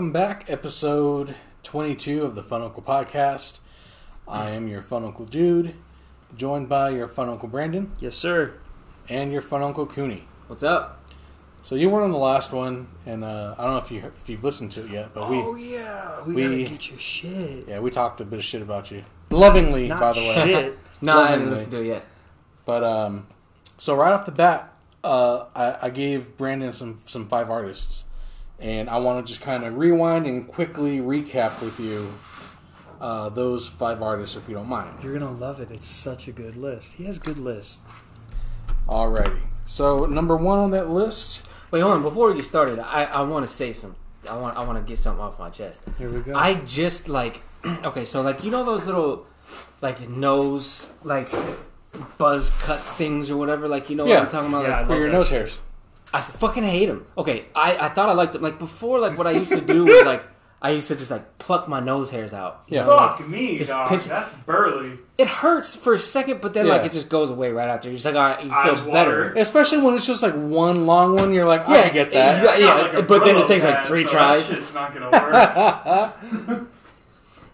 Welcome back, episode 22 of the Fun Uncle Podcast. I am your Fun Uncle Dude, joined by your Fun Uncle Brandon Yes, sir. and your Fun Uncle Cooney. What's up? So you weren't on the last one, and uh, I don't know if you if you've listened to it yet, but we oh yeah, we, we- gotta get your shit. yeah we talked a bit of shit about you, lovingly Not by the way. shit. No, I Lovingly. haven't listened to it yet. But um, so right off the bat, uh, I, I gave Brandon some some five artists, and I want to just kind of rewind and quickly recap with you uh, those five artists, if you don't mind. You're gonna love it. It's such a good list. He has good lists. Alrighty. So number one on that list. Wait, hold on. Before we get started, I, I want to say some. I want I want to get something off my chest. Here we go. I just like okay, so like you know those little like nose like buzz cut things or whatever. Like you know Yeah. what I'm talking about. Yeah, like, For your that nose hairs. I fucking hate them. Okay, I, I thought I liked them. Like before, like what I used to do was like I used to just like pluck my nose hairs out. Yeah. know, like, Fuck me, dog. pinch- That's burly. it hurts for a second, but then like it just goes away right after. You're just like, all right, you Eyes feel better. water. Especially when it's just like one long one. You're like, yeah, I get that. Yeah, Not like but then it Brillo takes, like, three so tries. That shit's not gonna work.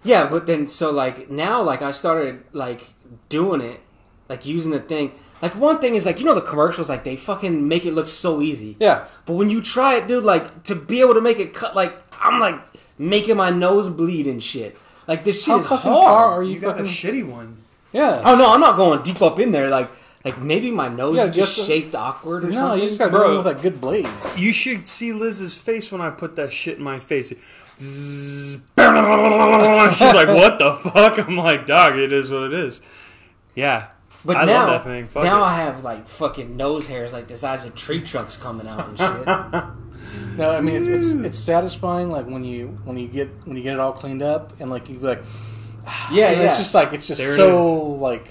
Yeah, but then so like now like I started like doing it, like using the thing. Like one thing is like you know the commercials like they fucking make it look so easy. Yeah. But when you try it, dude, like to be able to make it cut, like I'm like making my nose bleed and shit. Like this shit How is fucking hard. far are you, you got a fucking? shitty one. yeah. Oh no, I'm not going deep up in there. Like like maybe my nose Yeah, is just just- shaped awkward or something. no, something. you just got to Bro. do with like good blades. You should see Liz's face when I put that shit in my face. Zzz. She's like, "What the fuck?" I'm like, "Dog, it is what it is." Yeah, but I love now, that thing. Fuck now it. I have like fucking nose hairs like the size of tree trunks coming out and shit. No, I mean it's, it's it's satisfying like when you when you get when you get it all cleaned up and like you like yeah, and yeah. it's just like it's just There it so like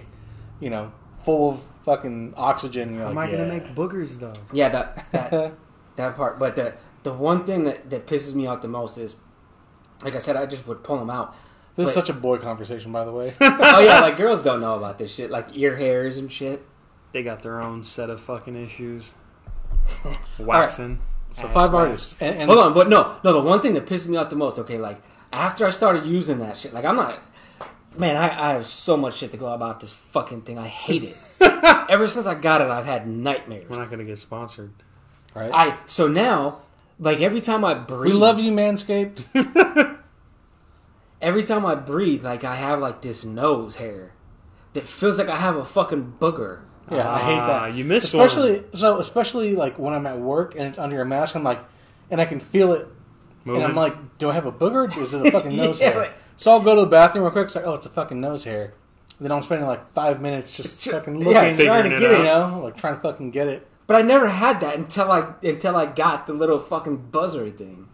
you know full of fucking oxygen. And you're am like, I gonna yeah. make boogers though? Yeah, that that that part. But the the one thing that, that pisses me off the most is, like I said, I just would pull them out. This is such a boy conversation, by the way. oh yeah, like girls don't know about this shit, like ear hairs and shit. They got their own set of fucking issues. Waxing. So five wax. artists, and, and Hold on, but no, no. The one thing that pissed me off the most, okay, like after I started using that shit, like I'm not. Man, I, I have so much shit to go about this fucking thing. I hate it. Ever since I got it, I've had nightmares. We're not gonna get sponsored. right? I so now, like every time I breathe, we love you, Manscaped. Every time I breathe, like I have like this nose hair that feels like I have a fucking booger. Yeah, I hate Ah, that. you missed especially so especially like when I'm at work and it's under a mask. I'm like, and I can feel it, Moving. and I'm like, do I have a booger? Or is it a fucking nose Yeah, hair? right. So I'll go to the bathroom real quick. It's like, oh, it's a fucking nose hair. Then I'm spending like five minutes just Ju- fucking yeah, trying to you get it You know, like trying to fucking get it. But I never had that until I until I got the little fucking buzzer thing.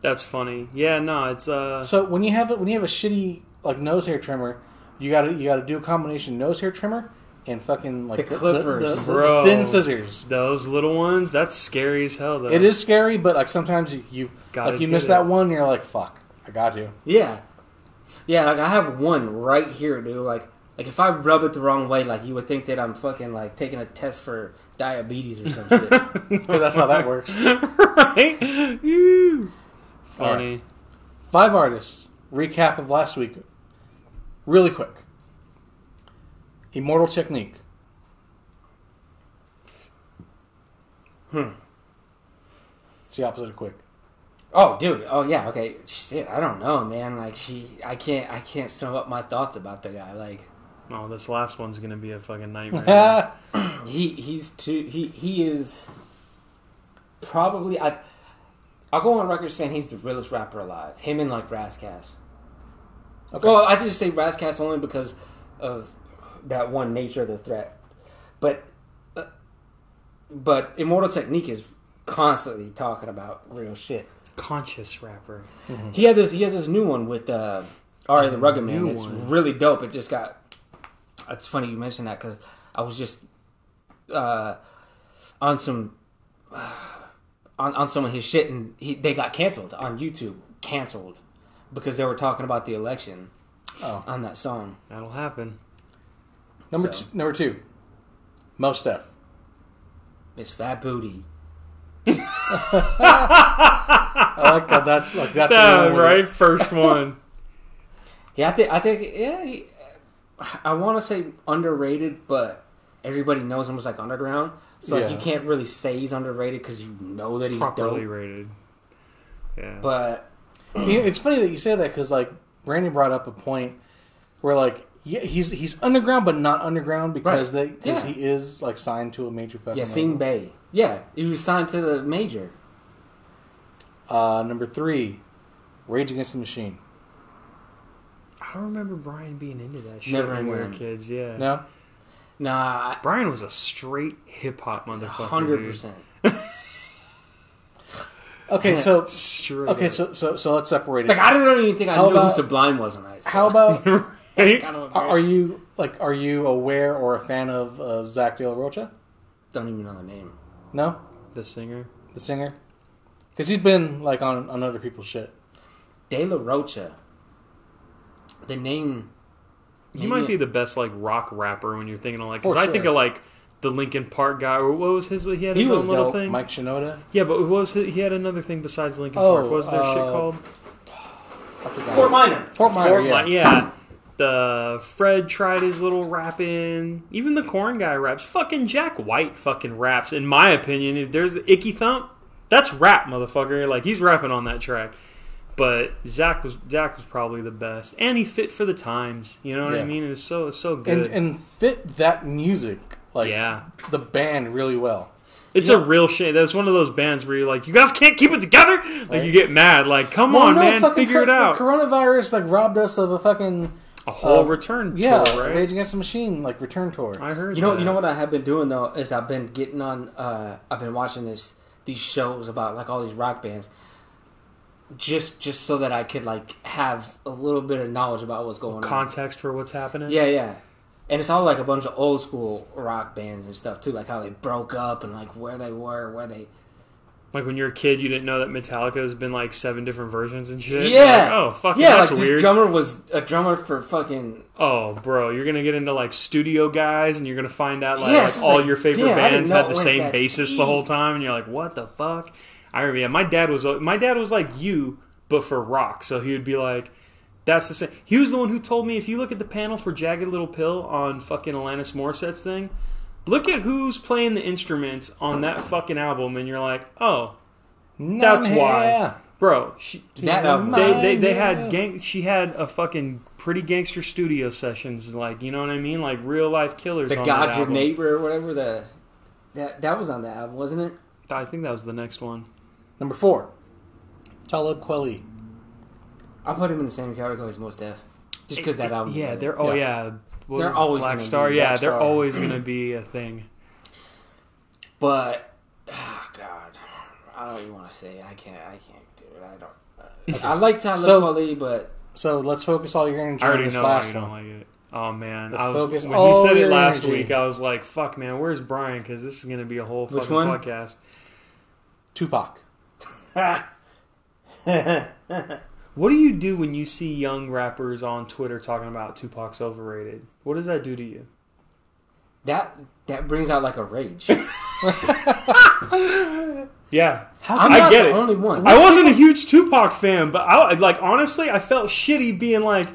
That's funny. Yeah, no, it's uh. So when you have it, when you have a shitty like nose hair trimmer, you gotta you gotta do a combination nose hair trimmer and fucking like The clippers. the, Bro. thin scissors. Those little ones, that's scary as hell. Though It is scary, but like sometimes you, you Gotta like you miss it. that one, you're like, fuck, I got you. Yeah, yeah. Like I have one right here, dude. Like like if I rub it the wrong way, like you would think that I'm fucking like taking a test for diabetes or some shit. Because that's how that works. right? Woo. Funny. Five artists. Recap of last week. Really quick. Immortal Technique. Hmm. It's the opposite of quick. Oh, dude. Oh, yeah. Okay. Shit. I don't know, man. Like she, I can't, I can't sum up my thoughts about the guy. Like Oh, this last one's gonna be a fucking nightmare. he, he's too. He, he is probably. I, I'll go on record saying he's the realest rapper alive. Him and like Ras Kass. Okay. Well, I just say Ras Kass only because of that one nature of the threat. But, uh, but Immortal Technique is constantly talking about real shit. Conscious rapper. He had this. He has this new one with uh, R.A. the Rugged Man. It's one. really dope. It just got. It's funny you mentioned that because I was just uh, on some on on some of his shit, and he, they got canceled on YouTube. Canceled because they were talking about the election Oh. on that song. That'll happen. Number So- two, number two. Mos Def. It's Fat Booty. I like that. That's like that's Yeah, the one right. First one. Yeah, I think I think yeah. He, I want to say underrated, but everybody knows him as like underground. So like, Yeah. you can't really say he's underrated because you know that he's properly dope. rated. Yeah. But You know, it's funny that you say that because like Brandon brought up a point where like yeah, he's he's underground but not underground because they because Yeah. he is like signed to a major fucking Yasiin label. Bey, yeah, he was signed to the major. Uh, number three, Rage Against the Machine. I don't remember Brian being into that shit Never when we into were kids. Yeah. No, Nah, Brian was a straight hip hop motherfucker. hundred percent. okay, so Straight. okay, so so so let's separate it. Like I don't even think I How knew about- who Sublime was high school. How about right? Kind of are, are you like are you aware or a fan of uh, Zach De La Rocha? don't even know the name. No, the singer? the singer, because he's been like on on other people's shit. De La Rocha. The name. He maybe- might be the best like rock rapper when you're thinking of like. Because For I think of like the Linkin Park guy, or what was his? He had He his was own little dope. thing. Mike Shinoda. Yeah, but what was it? He had another thing besides Linkin Oh, Park. What was that shit uh, called? I forgot. Fort Minor. Fort Minor. Fort yeah. Mi- yeah. The Fred tried his little rapping. Even the Korn guy raps. Fucking Jack White fucking raps. In my opinion, if there's Icky Thump, that's rap, motherfucker. Like he's rapping on that track. But Zach was Zach was probably the best, and he fit for the times. You know what I mean? It was so it was so good. and and, fit that music like yeah, the band really well. it's a real shame. That's one of those bands where you're like, you guys can't keep it together. Like you get mad. Like, come Well, on, no, man, fucking figure it out. The coronavirus like robbed us of a fucking a whole uh, return yeah, tour, right? Rage Against the Machine like return tour. I heard. You know, that. you know what I have been doing though is I've been getting on. Uh, I've been watching this these shows about like all these rock bands, just just so that I could like have a little bit of knowledge about what's going on. Context for what's happening. Yeah, yeah, and it's all like a bunch of old school rock bands and stuff too, like how they broke up and like where they were, where they. Like when you're a kid, you didn't know that Metallica has been like seven different versions and shit. Yeah. Like, oh, fucking, yeah, that's like weird. this drummer was a drummer for fucking. oh, bro, you're gonna get into like studio guys, and you're gonna find out like, Yeah, like all like, your favorite bands had the same bassist the whole time, and you're like, what the fuck? I remember. Yeah, my dad was uh, my dad was like you, but for rock. So he would be like. That's the same. He was the one who told me if you look at the panel for Jagged Little Pill on fucking Alanis Morissette's thing, look at who's playing the instruments on that fucking album, and you're like, oh, That's why. bro. She, That album. they they, they had gang. She had a fucking pretty gangster studio sessions, like you know what I mean, like real life killers. The on God that Your album. Neighbor or whatever the that that was on the album, wasn't it? I think that was the next one. Number four, Talib Kweli. I put him in the same category as Mos Def, just because that album. Yeah, they're oh Yeah. yeah, What They're always Black Star. Yeah, Black they're Star. always gonna be a thing. But oh God, I don't even want to say. I can't. I can't do it. I don't. I like Talib So- Kweli, but So let's focus all your energy I on this know last you don't one. like it. Oh man, Let's I was focus when he said it last energy. week. I was like, "Fuck, man, where's Brian?" Because this is gonna be a whole Which fucking one? podcast. Tupac. What do you do when you see young rappers on Twitter talking about Tupac's overrated? What does that do to you? that that brings out like a rage. Yeah, I'm I not get the it. only one. I wasn't a huge Tupac fan, but I like honestly, I felt shitty being like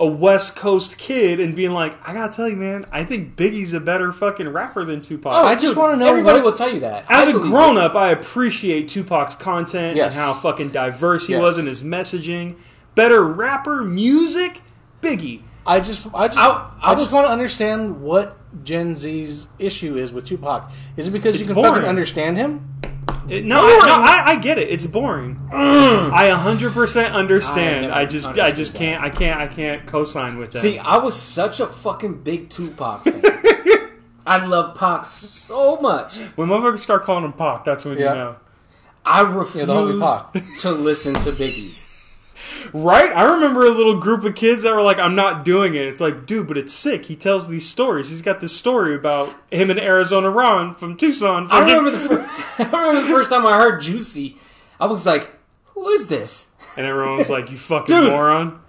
a West Coast kid and being like, I gotta tell you, man, I think Biggie's a better fucking rapper than Tupac. Oh, I just wanna know Everybody what- will tell you that. As I a grown up, I appreciate Tupac's content Yes. and how fucking diverse he Yes. was in his messaging. Better rapper, music, Biggie. I just, I just, I- I, I just want to understand what Gen Z's issue is with Tupac. Is it because you can boring. fucking understand him? It- no, I, no, I, I get it. It's boring. I 100% understand. never I just, I just can't, I can't, I can't co-sign with that. See, I was such a fucking big Tupac fan. I love Pac so much. when motherfuckers start calling him Pac, that's when Yeah. you know. I the homie Pac. refused to listen to Biggie. Right? I remember a little group of kids that were like, I'm not doing it. It's like, dude, but it's sick. He tells these stories. He's got this story about him and Arizona Ron from Tucson. I fucking- remember the first, I remember the first time I heard Juicy. I was like, "Who is this?" And everyone was like, you fucking Dude. moron.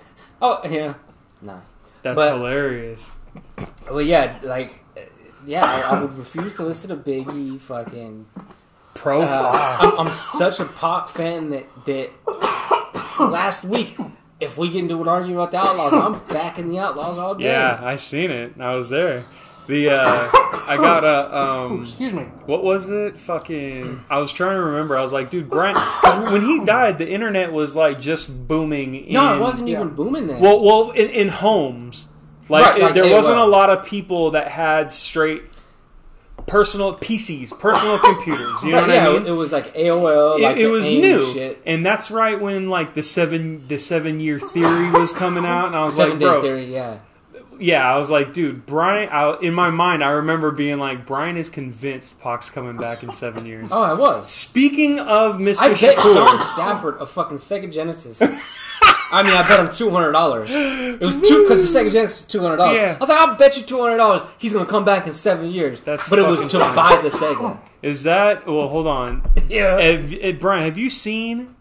Oh yeah, no. That's But- hilarious. Well, yeah, like, uh, yeah, I, I would refuse to listen to Biggie. Fucking Pro Uh, I'm, I'm such a Pac fan that that last week, if we get into an argument about the Outlawz, I'm backing the Outlawz all day. Yeah, I seen it. I was there. The uh, I got a um, Excuse me. what was it? Fucking. I was trying to remember. I was like, dude, Brian. 'cause when he died, the internet was like just booming. In, No, it wasn't Yeah. even booming then. Well, well, in, in homes, like, Right, like there AOL. wasn't a lot of people that had straight personal PCs, personal computers. You know Right, what yeah, I mean? it was like AOL. it, like it the was AIM new, Shit. and that's right when like the seven the seven year theory was coming out, and I was Seven like, bro, Theory, yeah. Yeah, I was like, dude, Brian. I, in my mind, I remember being like, Brian is convinced Pac's coming back in seven years. Oh, I was. Speaking of Mr. I bet Shakur, Sean Stafford a fucking Sega Genesis. I mean, I bet him two hundred dollars. It was two because the Sega Genesis was two hundred dollars. Yeah. I was like, I'll bet you two hundred dollars he's gonna come back in seven years. That's but it was to funny. buy the Sega. is that? Well, hold on. Yeah. Have, eh, Brian, have you seen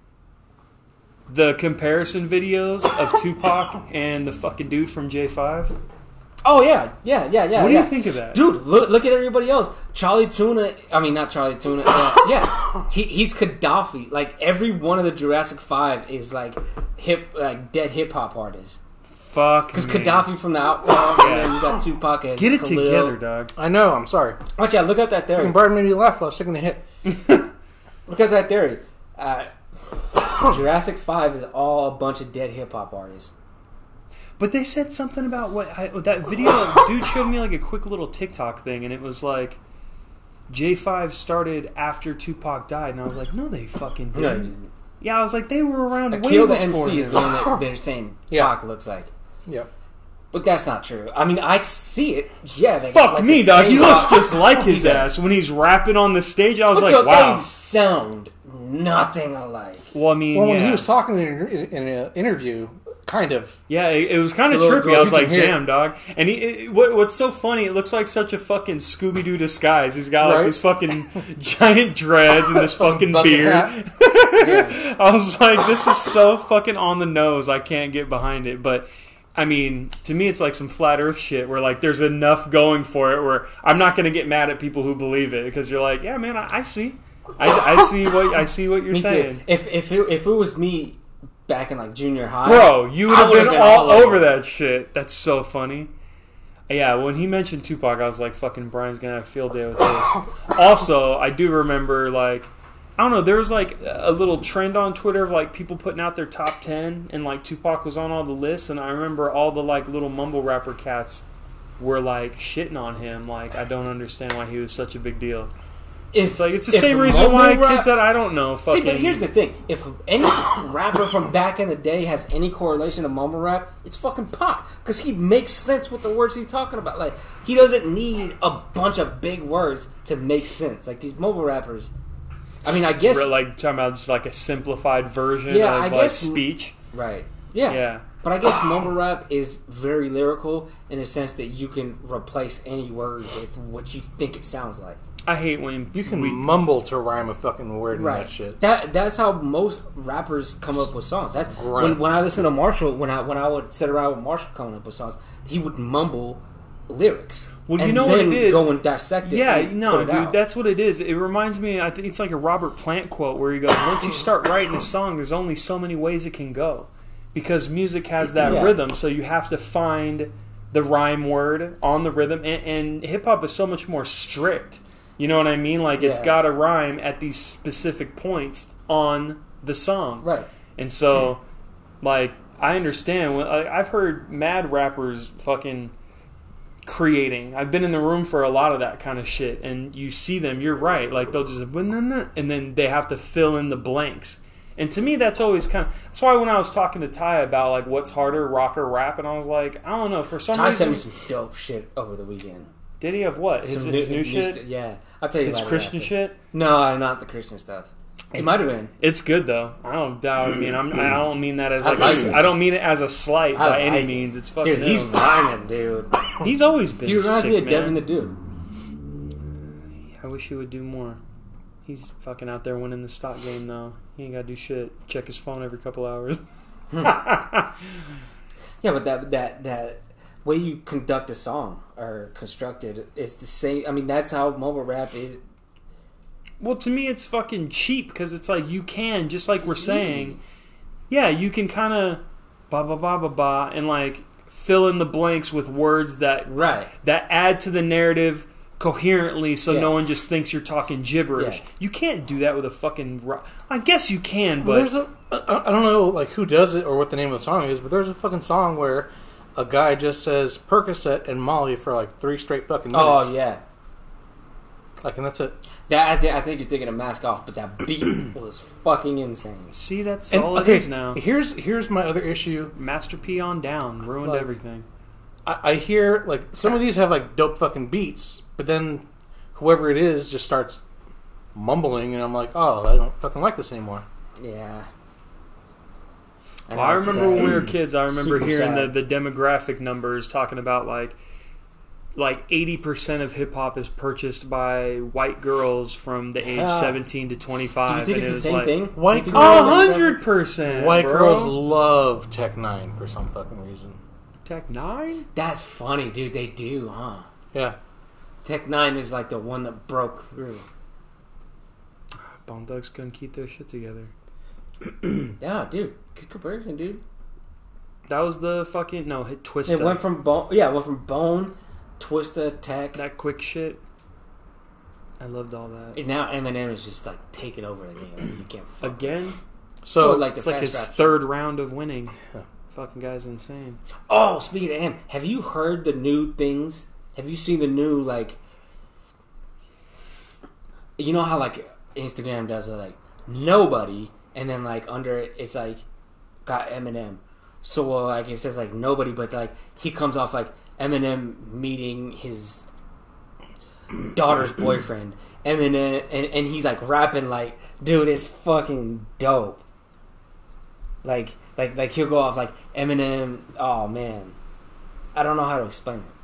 the comparison videos of Tupac and the fucking dude from J5? Oh yeah, yeah, yeah, yeah. What do yeah. you think of that? Dude, look look at everybody else. Chali 2na. I mean, not Chali 2na. Uh, yeah, he, he's Gaddafi. Like every one of the Jurassic Five is like hip, like dead hip hop artists. Fuck. Because man. Gaddafi from the Outlawz, Yeah. and then you got Tupac as Get it Khalil. together, dog. I know. I'm sorry. Watch out! Look at that theory. Brian made me laugh while I was taking the hit. Look at that theory. Uh, Jurassic Five is all a bunch of dead hip hop artists. But they said something about what I, oh, that video. dude showed me like a quick little TikTok thing, and it was like J5 started after Tupac died, and I was like, no, they fucking didn't. No, didn't. Yeah, I was like, they were around way Akil the before MC is the one that they're saying Yeah. Pac looks like. Yeah. But that's not true. I mean, I see it. Yeah, they Fuck like me, the dog. He looks just like his ass when he's rapping on the stage. I was But like, wow. they sound nothing alike. Well, I mean, Well, yeah, when he was talking in, in, in an interview, kind of. yeah, it, it was kind of trippy. girl, I was like, hear damn, dog. And he, it, what, what's so funny? It looks like such a fucking Scooby Doo disguise. He's got like Right. this fucking giant dreads and this fucking beard. Yeah. I was like, this is so fucking on the nose. I can't get behind it. But I mean, to me, it's like some flat Earth shit where like there's enough going for it. Where I'm not going to get mad at people who believe it because you're like, yeah, man, I, I see, I, I see what I see what you're Me too. saying. If if it, if it was me back in like junior high, Bro, you would have would've been, all, over over that shit. That's so funny. Yeah, when he mentioned Tupac, I was like, "Fucking Brian's gonna have a field day with this." also, I do remember like, I don't know, there was like a little trend on Twitter of like people putting out their top ten, and like Tupac was on all the lists, and I remember all the like little mumble rapper cats were like shitting on him. Like, I don't understand why he was such a big deal. If, It's like it's the same reason why rap- kids that I don't know fucking. See, but here's the thing: if any rapper from back in the day has any correlation to mumble rap, it's fucking Pac because he makes sense with the words he's talking about. Like he doesn't need a bunch of big words to make sense. Like these mumble rappers. I mean, I guess We're, like talking about just like a simplified version Yeah, of I like guess- speech. right. Yeah. Yeah. But I guess mumble rap is very lyrical in the sense that you can replace any word with what you think it sounds like. I hate when You can we, mumble to rhyme a fucking word in Right. that shit. That that's how most rappers come up with songs. That's Right. when when I listen to Marshall. When I when I would sit around with Marshall coming up with songs, he would mumble lyrics. Well, you and know what it is? Go and dissect it. Yeah, and no, put it dude, out. that's what it is. It reminds me. I think it's like a Robert Plant quote where he goes, "Once you start writing a song, there's only so many ways it can go, because music has that Yeah. rhythm. So you have to find the rhyme word on the rhythm, and, and hip hop is so much more strict. You know what I mean? Like it's Yeah. got to rhyme at these specific points on the song, right. And so, like, I understand. when- I've heard mad rappers fucking creating. I've been in the room for a lot of that kind of shit, and you see them. You're right. Like they'll just and then they have to fill in the blanks. And to me, that's always kind of. That's why when I was talking to Ty about like what's harder, rock or rap, and I was like, I don't know. For some Ty sent reason, me some dope shit over the weekend. did he have what his, Some his new, shit? yeah, I'll tell you. His Christian shit. No, not the Christian stuff. It might have been. It's good though. I don't doubt. I mean, I'm, I mm-hmm. don't mean that as I like. like a. I don't mean it as a slight I by any it. means. It's fucking. Dude, he's rhyming, dude. He's always been He reminds sick, me of man. Devin the Dude. I wish he would do more. He's fucking out there winning the stock game though. He ain't got to do shit. Check his phone every couple hours. Hmm. Yeah, but that that that way you conduct a song or constructed. it is the same. I mean, that's how mumble rap is. Well, to me, it's fucking cheap because it's like you can, just like we're It's saying, easy. yeah, you can kind of ba ba ba ba ba and like fill in the blanks with words that Right. that add to the narrative coherently, so Yeah. no one just thinks you're talking gibberish. Yeah. You can't do that with a fucking. Ro- I guess you can, Well, but there's a I don't know like who does it or what the name of the song is, but there's a fucking song where a guy just says Percocet and Molly for like three straight fucking oh, minutes. Oh yeah. like and that's it. That I, thi- I think you're thinking of Mask Off, but that beat was fucking insane. see, that's And, all okay, it is now. here's here's my other issue. Master P on down ruined Like- everything. I, I hear like some of these have like dope fucking beats, but then whoever it is just starts mumbling, and I'm like, oh, I don't fucking like this anymore. Yeah. Well, I know, it's remember when we were kids. I remember Super hearing the, sad. the demographic numbers talking about like like eighty percent of hip hop is purchased by white girls from the age Yeah. seventeen to twenty five. Do five. you think it's the same like, thing? White You think A the hundred percent. White bro. girls love Tech N9ne for some fucking reason. Tech N9ne. That's funny, dude. They do, huh? Yeah, Tech N9ne is like the one that broke through. Bone Thugs couldn't keep their shit together. Yeah, dude. Good comparison, dude. That was the fucking no hit twist. It went from bone. Yeah, it went from bone, Twista, Tech. that quick shit. I loved all that. And now Eminem is just like taking over the game. You can't fuck. Again, so like the it's like his third round of winning. Yeah. Fucking guy's insane. Oh, speaking of him, have you heard the new things? Have you seen the new like? You know how like Instagram does it, like nobody, and then like under it, it's like got Eminem. So uh, like it says like nobody, but like he comes off like Eminem meeting his daughter's boyfriend. Eminem, and, and he's like rapping like, dude, it's fucking dope. Like, like, like he'll go off like Eminem. Oh man, I don't know how to explain it.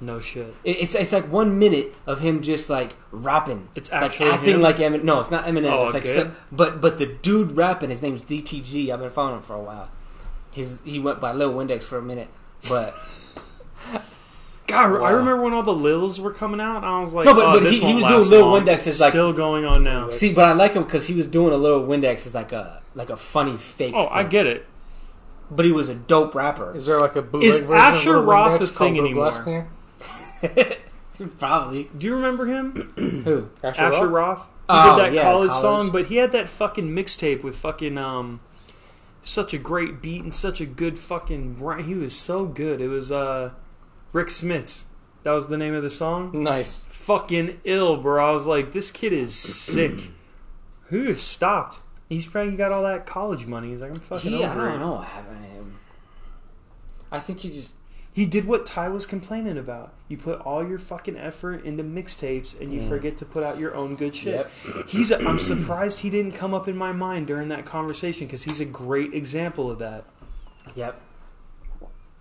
No shit. It- It's it's like one minute of him just like rapping. It's like actually acting him? like Eminem. No, it's not Eminem. Oh, it's like okay. so- but but the dude rapping. His name's DTG. I've been following him for a while. His he went by Lil Windex for a minute, but God, I remember when all the Lils were coming out. I was like, No, but- oh, but this he- he won't was doing Lil long. Windex's, It's like- still going on now. see, but I like him because he was doing a little Windex as like a like a funny fake. Oh, I get it. But he was a dope rapper. is there like a bootleg Is version Asher of Lil Roth Windex a thing called Lil Glass anymore? Cleaner? Probably Do you remember him? who? Asher, Asher Roth? Roth. He Oh, did that yeah, college, college. song, but he had that fucking mixtape with fucking um, such a great beat and such a good fucking. rhy- He was so good. It was uh, Rick Smith's. That was the name of the song. Nice. Fucking ill, bro. I was like, this kid is sick. Who stopped? He's probably got all that college money. He's like, I'm fucking He, I over it. don't know what happened to him. I think he just He did what Ty was complaining about. You put all your fucking effort into mixtapes and you mm. forget to put out your own good shit. Yep. He's. A, I'm surprised he didn't come up in my mind during that conversation because he's a great example of that. yep.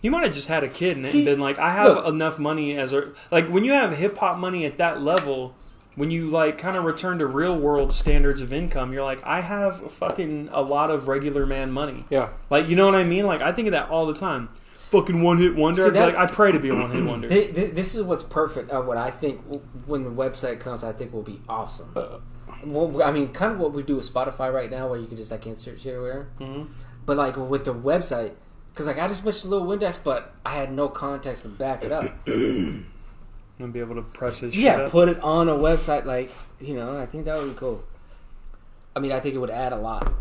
He might have just had a kid and See, been like, I have look. enough money as a like when you have hip hop money at that level. When you like kind of return to real world standards of income, you're like, I have fucking a lot of regular man money. Yeah. Like, you know what I mean? Like, I think of that all the time. Fucking one hit wonder. See, I'd that- like, I pray to be a one hit wonder. Thi- thi- This is what's perfect. Uh, what I think when the website comes, I think will be awesome. Well, I mean, kind of what we do with Spotify right now, where you can just like insert shit everywhere. Mhm. But like with the website, because like I just mentioned Little Windex, but I had no context to back it up. I'm gonna be able to press his shit yeah, up. put it on a website. Like you know, I think that would be cool. I mean, I think it would add a lot.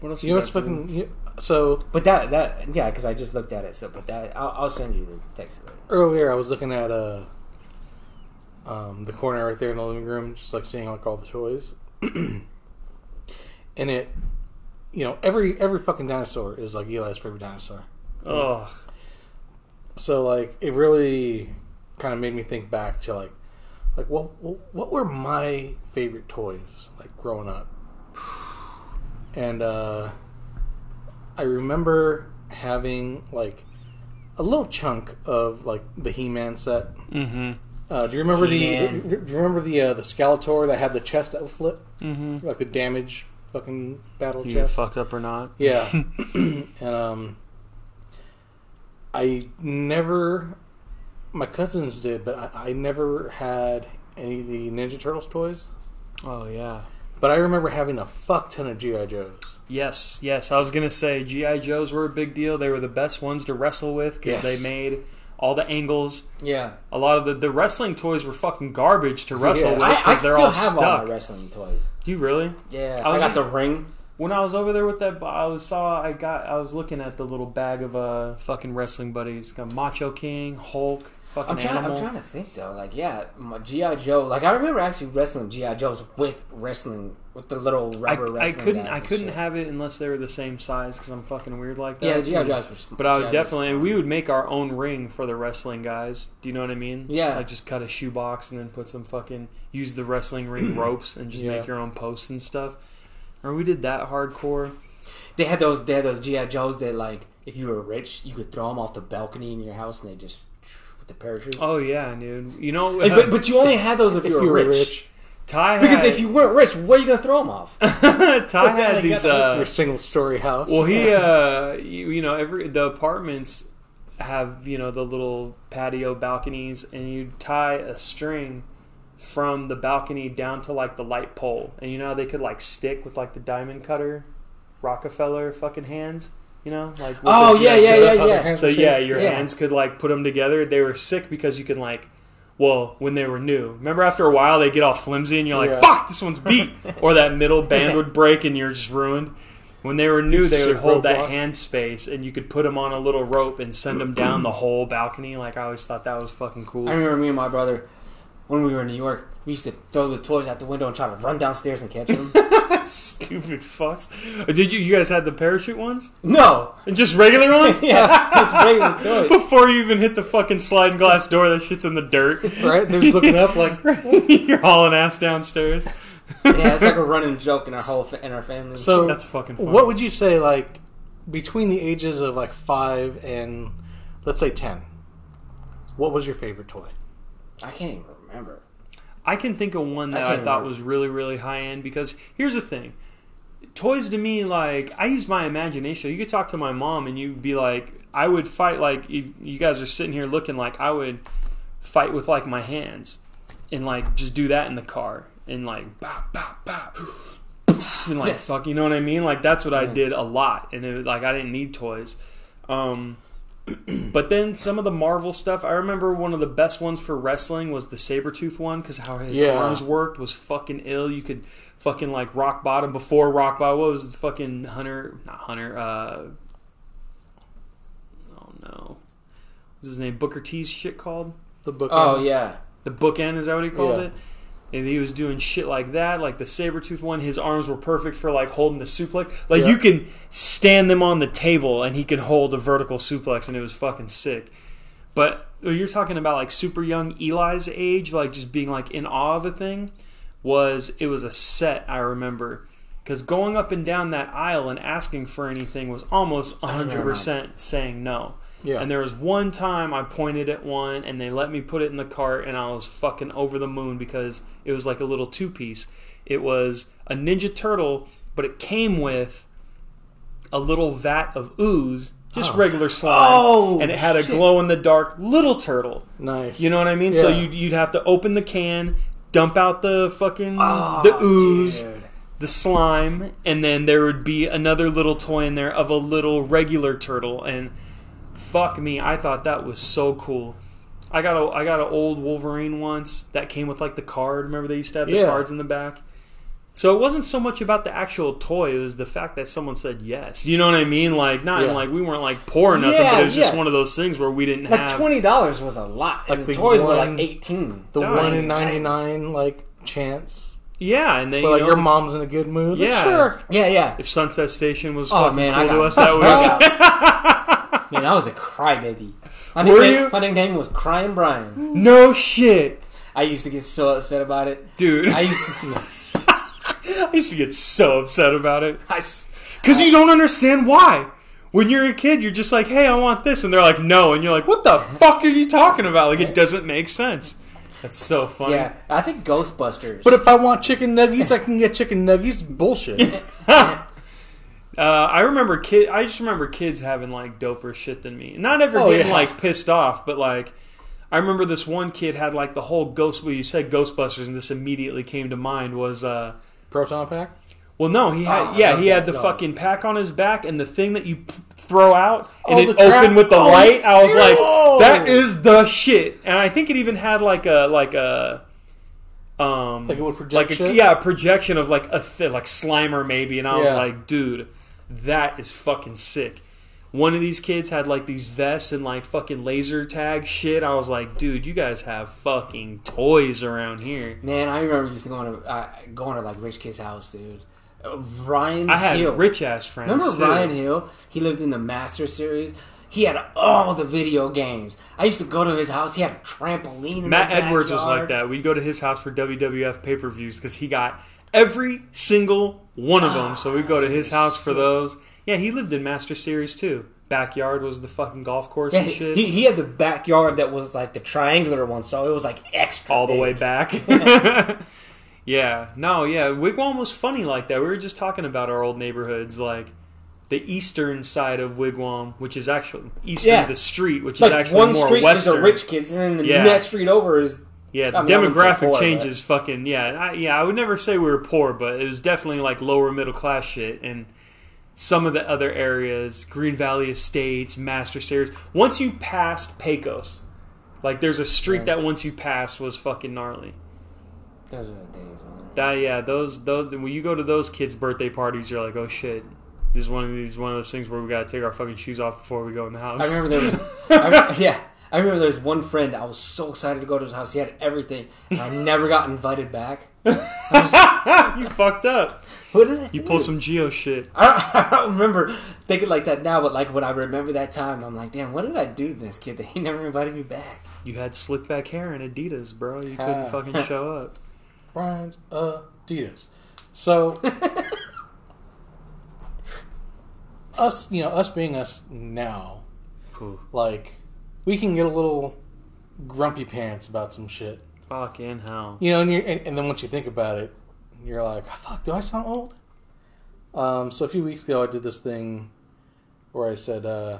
What else You know got, what's fucking you- so But that that yeah, because I just looked at it. So, but that I'll, I'll send you the text. later. earlier I was looking at uh um the corner right there in the living room, just like seeing like all the toys. and it you know, every every fucking dinosaur is like Eli's favorite dinosaur. Ugh. So like it really kind of made me think back to like like what what were my favorite toys like growing up? And uh I remember having like a little chunk of like the He-Man set. Mm-hmm. Uh, do you remember He-Man. the do you remember the uh, the Skeletor that had the chest that would flip? Mm-hmm. Like the damage fucking battle You chest? fucked up or not? Yeah. and um I never my cousins did, but I, I never had any of the Ninja Turtles toys, Oh yeah. but I remember having a fuck ton of GI Joes. Yes, yes. I was gonna say GI Joes were a big deal. They were the best ones to wrestle with because Yes. they made all the angles. Yeah, A lot of the, the wrestling toys were fucking garbage to wrestle Yeah. with because they're all all stuck. my wrestling toys. you really? Yeah, I I, got in- the ring. When I was over there with that, I was saw I got I was looking at the little bag of uh fucking wrestling buddies. Got Macho King, Hulk, fucking I'm trying. Animal. I'm trying to think though. Like, yeah, my GI Joe. Like, I remember actually wrestling GI Joes with wrestling with the little I, rubber. I wrestling couldn't I couldn't shit. have it unless they were the same size because I'm fucking weird like that. Yeah, the GI Joes were. But I would definitely, and we would make our own ring for the wrestling guys. Do you know what I mean? Yeah. Like just cut a shoebox and then put some fucking use the wrestling ring ropes and just Yeah. make your own posts and stuff. Or we did that hardcore. They had those. They had those GI Joes that like, if you were rich, you could throw them off the balcony in your house and they just with the parachute. Oh yeah, dude. You know, Hey, but, but you only had those if, If you were you were rich. rich, Ty Because had, if you weren't rich, where are you gonna throw them off? Ty had like these. Uh, your single story house. well, he, uh, you, you know, every the apartments have you know the little patio balconies, and you tie a string from the balcony down to like the light pole, and you know how they could like stick with like the diamond cutter, Roc-A-Fella fucking hands. You know, like Oh, yeah, yeah, yeah, That's how their yeah. So yeah, your Yeah. hands could like put them together. They were sick because you can like, well, when they were new. Remember, after a while, they get all flimsy, and you're like, Yeah. "Fuck, this one's beat," or that middle band would break, and you're just ruined. When they were new, they would hold that hand space, and you could put them on a little rope and send them down the whole balcony. Like I always thought that was fucking cool. I remember me and my brother when we were in New York. We used to throw the toys out the window and try to run downstairs and catch them. Stupid fucks. Did you? You guys had the parachute ones no, and just regular ones? yeah, it's regular toys. Before you even hit the fucking sliding glass door, that shit's in the dirt. right? They're just looking up like. You're hauling ass downstairs. Yeah, it's like a running joke in our whole fa- in our family. So That's fucking fun. What would you say, like, between the ages of like five and let's say ten? What was your favorite toy? I can't even remember. I can think of one that I, can't thought remember. was really, really high end because here's the thing. Toys to me, like, I use my imagination. You could talk to my mom and you'd be like, I would fight, like, if you guys are sitting here looking like I would fight with, like, my hands and, like, just do that in the car and, like, bow, bow, bow. And like fuck, you know what I mean? Like that's what I did a lot, and it, like I didn't need toys. Um, but then some of the Marvel stuff, I remember one of the best ones for wrestling was the Sabretooth one because how his Yeah. arms worked was fucking ill. You could fucking like rock bottom before rock bottom. What was the fucking Hunter? Not Hunter. Uh, oh no, what's his name? Booker T's shit called The book. Oh yeah, the bookend. Is that what he called Yeah. it? And he was doing shit like that, like the Sabretooth one. His arms were perfect for like holding the suplex. Like Yeah. you can stand them on the table and he can hold a vertical suplex and it was fucking sick. But oh, you're talking about like super young Eli's age, like just being like in awe of a thing, was it was a set I remember. Because going up and down that aisle and asking for anything was almost 100% saying no. Yeah. And there was one time I pointed at one and they let me put it in the cart and I was fucking over the moon because it was like a little two piece. It was a Ninja Turtle, but it came with a little vat of ooze, just Oh. regular slime. Oh, and it had a shit. glow in the dark little turtle. nice. You know what I mean? So you'd, you'd have to open the can, dump out the fucking Oh, the ooze, dude. the slime, and then there would be another little toy in there of a little regular turtle. And fuck me, I thought that was so cool. I got a I got an old Wolverine once that came with like the card. Remember they used to have the Yeah. cards in the back. So it wasn't so much about the actual toy; it was the fact that someone said yes. You know what I mean? Like not Yeah. like we weren't like poor or nothing, Yeah, but it was just one of those things where we didn't Like have. twenty dollars was a lot, Like and the toys were like eighteen. the Dang. one in ninety nine like chance. yeah, and then But you like know, your mom's in a good mood. Like, Yeah. sure. Yeah, yeah. if Sunset Station was Oh, fucking man, cool I to us that I week. got- Man, I was a crybaby. My Were nickname, you? My nickname was Crying Brian. no shit, I used to get so upset about it. dude. I I used to, used to get so upset about it I s- because you don't understand why. When you're a kid, you're just like, "Hey, I want this," and they're like, "No," and you're like, "What the fuck are you talking about?" Like it doesn't make sense. That's so funny. yeah, I think Ghostbusters. But if I want chicken nuggets, I can get chicken nuggies. Bullshit. Uh, I remember kid. I just remember kids having like doper shit than me. Not ever Oh, getting yeah. like pissed off, but like I remember this one kid had like the whole ghost. Well, you said Ghostbusters, and this immediately came to mind. Was uh, Proton pack. well, no, he had Oh, yeah, he had the fucking pack on his back, and the thing that you p- throw out, and Oh, it opened with the Oh, light. I was like, that is the shit. And I think it even had like a like a um Like it would project like a, yeah a projection of like a th- like Slimer maybe, and I was Yeah. like, dude, that is fucking sick. One of these kids had like these vests and like fucking laser tag shit. I was like, dude, you guys have fucking toys around here. Man, I remember used to going to uh, going to like rich kid's house, dude. Uh, Ryan I had Hill. rich ass friends. Remember too. Ryan Hill? He lived in the Master Series. He had all the video games. I used to go to his house. He had a trampoline. In Matt Edwards was like that. We'd go to his house for WWF pay per views because he got every single one of them. Ah, so we'd go to his house for those. Yeah, he lived in Master Series too. Backyard was the fucking golf course Yeah, and shit. he, he had the backyard that was like the triangular one, so it was like extra all the big. way back. yeah, no, yeah. Wigwam was funny like that. We were just talking about our old neighborhoods, like the eastern side of Wigwam, which is actually eastern Yeah. of the street, which is actually one more street western. is the rich kids, and then the Yeah. next street over is Yeah, the I mean, I wouldn't say demographic poor, changes. Fucking yeah, I, yeah. I would never say we were poor, but it was definitely like lower middle class shit. And some of the other areas, Green Valley Estates, Master Series. Once you passed Pecos, like there's a street Right. that once you passed was fucking gnarly. those are the days, man. That yeah, those those when you go to those kids' birthday parties, you're like, oh shit. This is one of these one of those things where we gotta take our fucking shoes off before we go in the house. I remember there was, I remember- yeah, I remember there was one friend. I was so excited to go to his house. He had everything, and I never got invited back. you fucked up. What did I You do? pull some Geo shit. I don't, I don't remember thinking like that now, but like when I remember that time, I'm like, damn, what did I do to this kid that he never invited me back? You had slick back hair and Adidas, bro. You couldn't Ah. fucking show up. Brian's Adidas. So us, you know, us being us now, Ooh, like we can get a little grumpy pants about some shit. fucking hell. You know, and, you're, and, and then once you think about it, you're like, "Fuck, do I sound old?" Um, so a few weeks ago, I did this thing where I said, uh,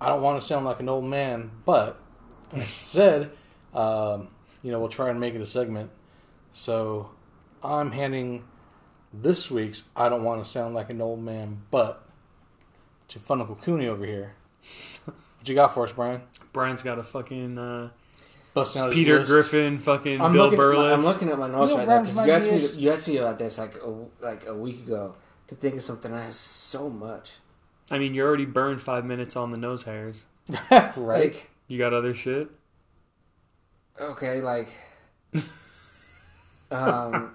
"I don't want to sound like an old man," but I said, um, "You know, we'll try and make it a segment." So I'm handing this week's "I don't want to sound like an old man," but to Fun Uncle Cooney over here. What you got for us, Brian? Brian's got a fucking uh, Busting out Peter list. Griffin, fucking I'm Bill looking, at my, Burles. I'm looking at my notes You right now because you asked me. You asked me about this like a, like a week ago to think of something. I have so much. I mean, you already burned five minutes on the nose hairs. right? Like You got other shit? okay, like um,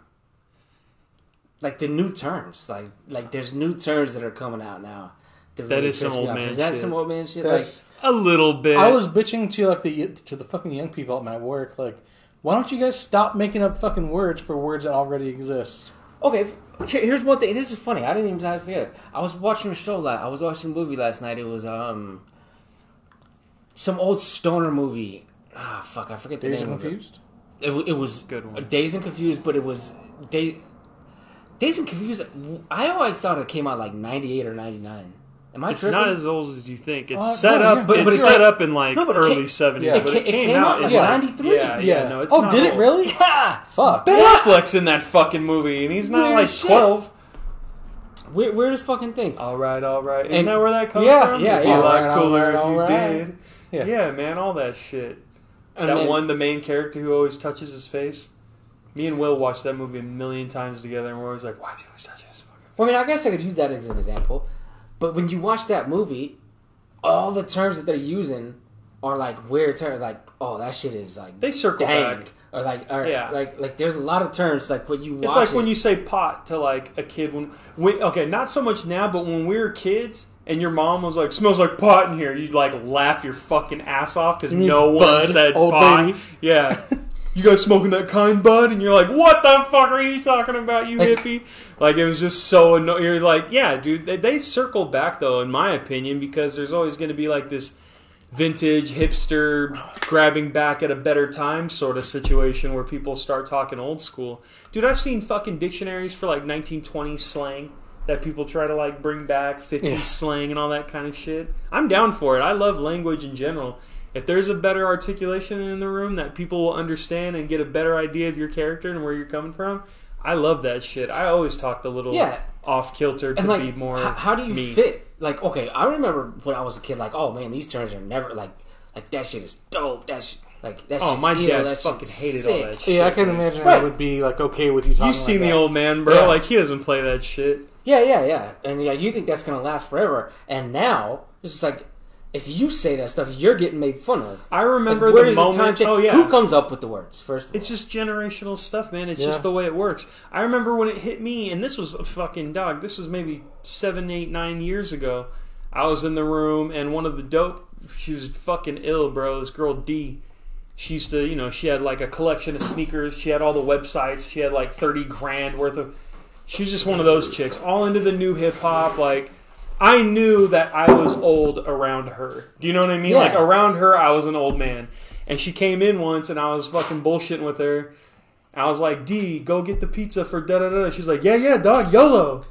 like the new terms. Like like there's new terms that are coming out now. That, That really is some old off. man Is that shit. some old man shit? That's- A little bit. I was bitching to like the to the fucking young people at my work, like, why don't you guys stop making up fucking words for words that already exist? Okay, here's one thing. This is funny. I didn't even realize it. I was watching a show. Last, I was watching a movie last night. It was um some old stoner movie. Ah, fuck, I forget the Days name and of it. confused. It, it was Good one. Dazed and Confused, but it was Day, Dazed and Confused. I always thought it came out like '98 or '99. Am I it's tripping? not as old as you think. It's Uh, set no, up. yeah. But- it's but it's set like- up in like No, but it early came- seventies. Yeah. but It it, ca- it came, came out in like Yeah. 93. Yeah, yeah, no, it's oh, not did it old. really? Yeah. Fuck. Ben Yeah. Affleck's in that fucking movie, and he's not Weird like shit. twelve. Weird, weirdest fucking thing. All right, all right. Isn't And- that where that comes Yeah, from? yeah, It'd be yeah. a lot All right, all cooler right, if all you right. did. Yeah. Yeah. man, all that shit. And that then- one, the main character who always touches his face. Me and Will watched that movie a million times together, and we're always like, "Why is he always touching his fucking?" Well, I mean, I guess I could use that as an example. But when you watch that movie, all the terms that they're using are like weird terms. Like, oh, that shit is like They circle dang, back. or like, or, Yeah. like, like there's a lot of terms like when you. It's like it, when you say pot to like a kid when, when okay, not so much now, but when we were kids and your mom was like, "Smells like pot in here," you'd like laugh your fucking ass off because mean no one said old pot. lady? Yeah. You guys smoking that kind, bud? And you're like, "What the fuck are you talking about, you Like- hippie?" Like it was just so annoying. You're like, "Yeah, dude." They, they circle back though, in my opinion, because there's always going to be like this vintage hipster grabbing back at a better time sort of situation where people start talking old school. Dude, I've seen fucking dictionaries for like 1920s slang that people try to like bring back 50s Yeah. slang and all that kind of shit. I'm down for it. I love language in general. If there's a better articulation in the room that people will understand and get a better idea of your character and where you're coming from, I love that shit. I always talked a little Yeah. off kilter to like, be more. how, how do you me. fit? Like, okay, I remember when I was a kid, like, oh man, these turns are never like, like that shit is dope. That shit, like that. Oh, my ill, dad that fucking shit's hated all that shit. Yeah, I can man. imagine Right. I would be like okay with you talking. You've seen like the that. old man, bro. Yeah. Like he doesn't play that shit. Yeah, yeah, yeah. And yeah, you think that's gonna last forever, and now it's just like, if you say that stuff, you're getting made fun of. I remember Like, where the does time moment. change? oh yeah, Who comes up with the words first? Of all? It's just generational stuff, man. It's Yeah. just the way it works. I remember when it hit me, and this was a fucking dog. This was maybe seven, eight, nine years ago. I was in the room, and one of the dope. She was fucking ill, bro. This girl D. She used to, you know, she had like a collection of sneakers. She had all the websites. She had like thirty grand worth of. She was just one of those chicks, all into the new hip hop. Like, I knew that I was old around her. Do you know what I mean? Yeah. Like around her, I was an old man. And she came in once, and I was fucking bullshitting with her. I was like, "D, go get the pizza for da da da." She's like, "Yeah, yeah, dog, YOLO."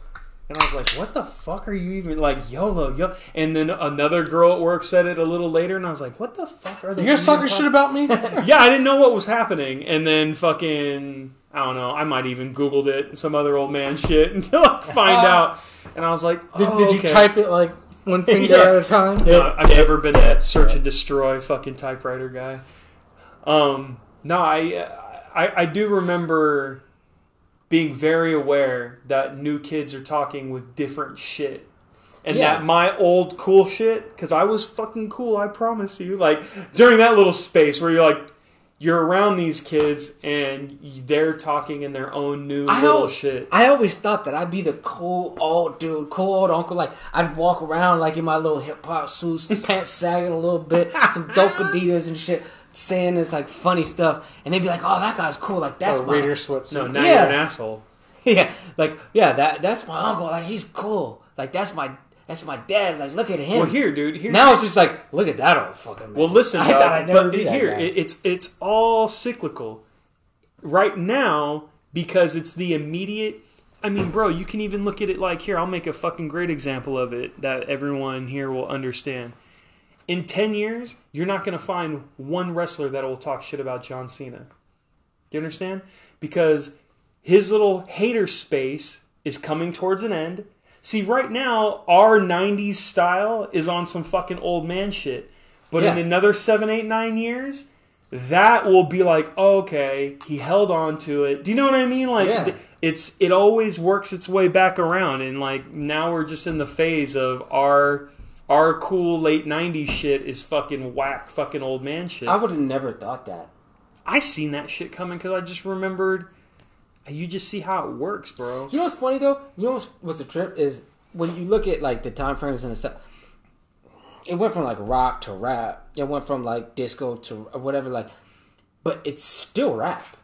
And I was like, "What the fuck are you even like YOLO, yo?" And then another girl at work said it a little later, and I was like, "What the fuck are they?" You guys talking shit about me? yeah, I didn't know what was happening, and then fucking I don't know. I might even Googled it, some other old man shit, until I find out. And I was like, Did, oh, did you okay. type it like one finger Yeah. at a time? No, I've never been that search and destroy fucking typewriter guy. Um, no, I, I I do remember being very aware that new kids are talking with different shit. And Yeah. that my old cool shit, because I was fucking cool, I promise you. Like during that little space where you're like, you're around these kids and they're talking in their own new I little al- shit. I always thought that I'd be the cool old dude, cool old uncle. Like I'd walk around like in my little hip hop suits, pants sagging a little bit, some dope Adidas and shit, saying this like funny stuff, and they'd be like, "Oh, that guy's cool. Like that's my Raider sweatsuit. no, now Yeah. you're an asshole. yeah, like yeah, that that's my uncle. Like he's cool. Like that's my that's my dad. Like look at him. Well, here, dude. Here, now it's just like look at that old fucking man. Well, listen, I dog, thought I'd never but be that here guy. it's it's all cyclical. Right now, because it's the immediate. I mean, bro, you can even look at it like here. I'll make a fucking great example of it that everyone here will understand. In ten years, you're not going to find one wrestler that will talk shit about John Cena. Do you understand? Because his little hater space is coming towards an end. See, right now, our 90s style is on some fucking old man shit. But in another seven, eight, nine years, that will be like, okay, he held on to it. Do you know what I mean? Like, Yeah. it's it always works its way back around, and like now we're just in the phase of our our cool late '90s shit is fucking whack, fucking old man shit. I would have never thought that. I seen that shit coming because I just remembered. You just see how it works, bro. You know what's funny though? You know what's, what's a trip is when you look at like the time frames and stuff. It went from like rock to rap. It went from like disco to whatever. Like, but it's still rap.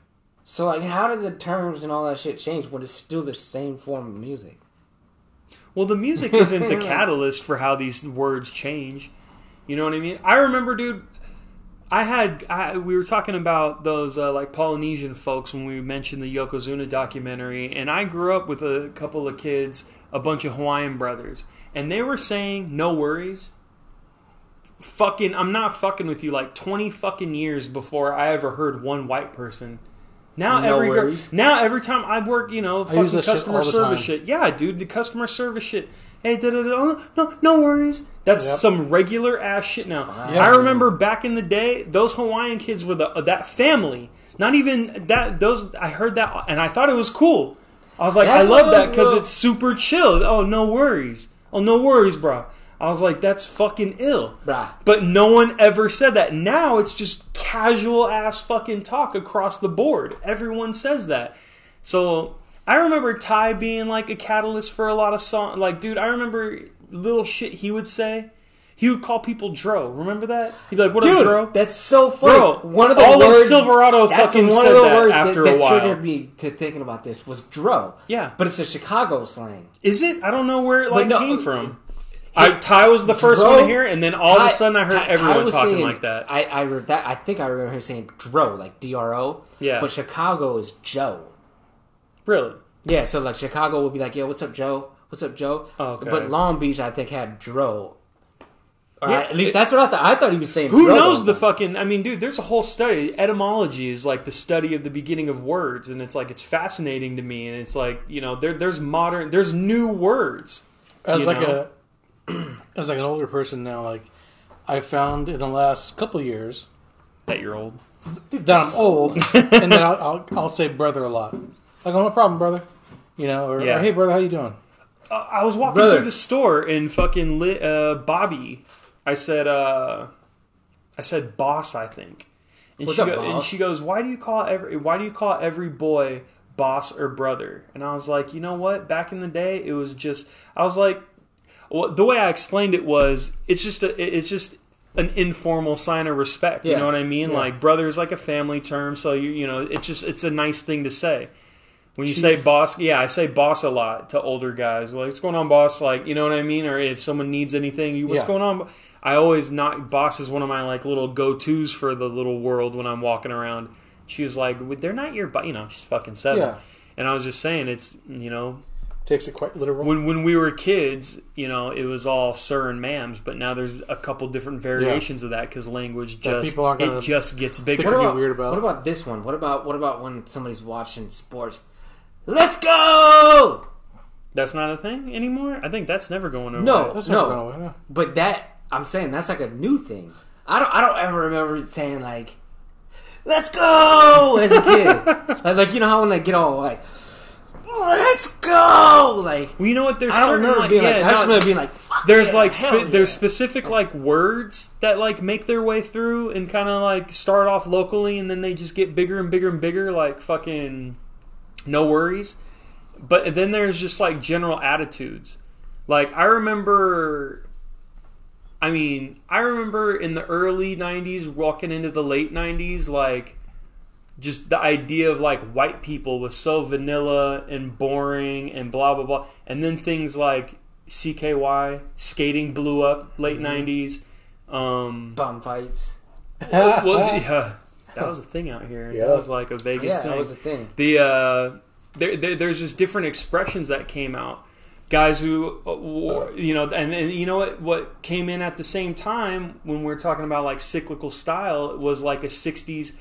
So like, how did the terms and all that shit change when it's still the same form of music? Well, the music isn't the catalyst for how these words change. You know what I mean? I remember, dude. I had I, we were talking about those uh, like Polynesian folks when we mentioned the Yokozuna documentary, and I grew up with a couple of kids, a bunch of Hawaiian brothers, and they were saying, "No worries." Fucking, I'm not fucking with you. Like 20 fucking years before I ever heard one white person. Now No every worries. now every time I work, you know, fucking shit customer service time. shit. Yeah, dude, the customer service shit. Hey, da da da. oh, No, no worries. That's Yep. some regular ass shit now. I remember back in the day, those Hawaiian kids were the that family. Not even that. Those I heard that, and I thought it was cool. I was like, That's I love that because it's super chill. Oh, no worries. Oh, no worries, bro. I was like, that's fucking ill. Bruh. But no one ever said that. Now it's just casual ass fucking talk across the board. Everyone says that. So I remember Ty being like a catalyst for a lot of song. Like, dude, I remember little shit he would say. He would call people Dro. Remember that? He'd be like, "What up, Dude, Dro?" that's so funny. Bro, one of the all of Silverado fucking one said of the that words after that, a while. triggered me to thinking about this was dro. Yeah. but it's a Chicago slang. Is it? I don't know where it like no, came from. I, Ty was the first Dro- one to hear, and then all of a sudden I heard Ty- Ty everyone talking saying- like that. I I, that I think I remember him saying dro like D R O. Yeah. but Chicago is Joe. Really? Yeah, so like Chicago would be like, "Yo, what's up, Joe? What's up, Joe?" Oh, okay. But Long Beach, I think, had dro. Or Yeah, at least it- that's what I thought. I thought he was saying. Who Frodo. knows the fucking? I mean, dude, there's a whole study. Etymology is like the study of the beginning of words, and it's like it's fascinating to me. And it's like you know, there there's modern, there's new words. As like know? a as like an older person now, like I found in the last couple of years That you're old. that I'm old, and then I'll, I'll I'll say brother a lot. Like, oh, no problem, brother. You know, or, Yeah. or, hey, brother, how you doing? Uh, I was walking Brother. through the store and fucking lit, uh, Bobby. I said, uh, I said, boss. I think. And What's she up, go- and boss? she goes, why do you call every Why do you call every boy boss or brother? And I was like, you know what? Back in the day, it was just. I was like, well, the way I explained it was, it's just a, it's just an informal sign of respect. You Yeah. know what I mean? Yeah. Like brother is like a family term, so you you know, it's just it's a nice thing to say. When you say boss, yeah, I say boss a lot to older guys. Like, what's going on, boss? Like, you know what I mean? Or if someone needs anything, you, what's Yeah. going on? I always not boss is one of my like little go tos for the little world when I'm walking around. She was like, "Well, "They're not your," but you know, she's fucking seven. Yeah. And I was just saying, it's you know, Takes it quite literal. when when we were kids, you know, it was all sir and ma'ams, but now there's a couple different variations of that because language That just people aren't gonna it just gets bigger. What about, weird about? what about this one? What about what about when somebody's watching sports? Let's go! That's not a thing anymore. I think that's never going away. No, That's no. never going away. No. But that I'm saying that's like a new thing. I don't I don't ever remember saying like "Let's go" as a kid. like, like you know how when they get all like "Let's go" like Well, you know what? There's I don't certain remember like, being yeah, like I just no, remember being like "Fuck there's yeah, like spe- yeah." there's specific like words that like make their way through and kind of like start off locally and then they just get bigger and bigger and bigger like fucking no worries. But then there's just like general attitudes. Like i remember i mean i remember in the early 90s walking into the late 90s like just the idea of like white people was so vanilla and boring and blah blah blah. And then things like CKY skating blew up late 90s um Bumfights. well, yeah, that was a thing out here Yeah. that was like a Vegas Yeah, thing that was a thing. the uh, there, there, there's just different expressions that came out. Guys who, uh, wore- you know, and, and you know what? What came in at the same time when we're talking about like cyclical style was like a '60s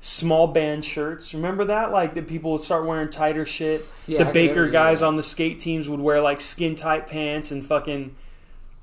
small band shirts. Remember that? Like that people would start wearing tighter shit. Yeah, the can Baker guys on the skate teams would wear like skin tight pants and fucking.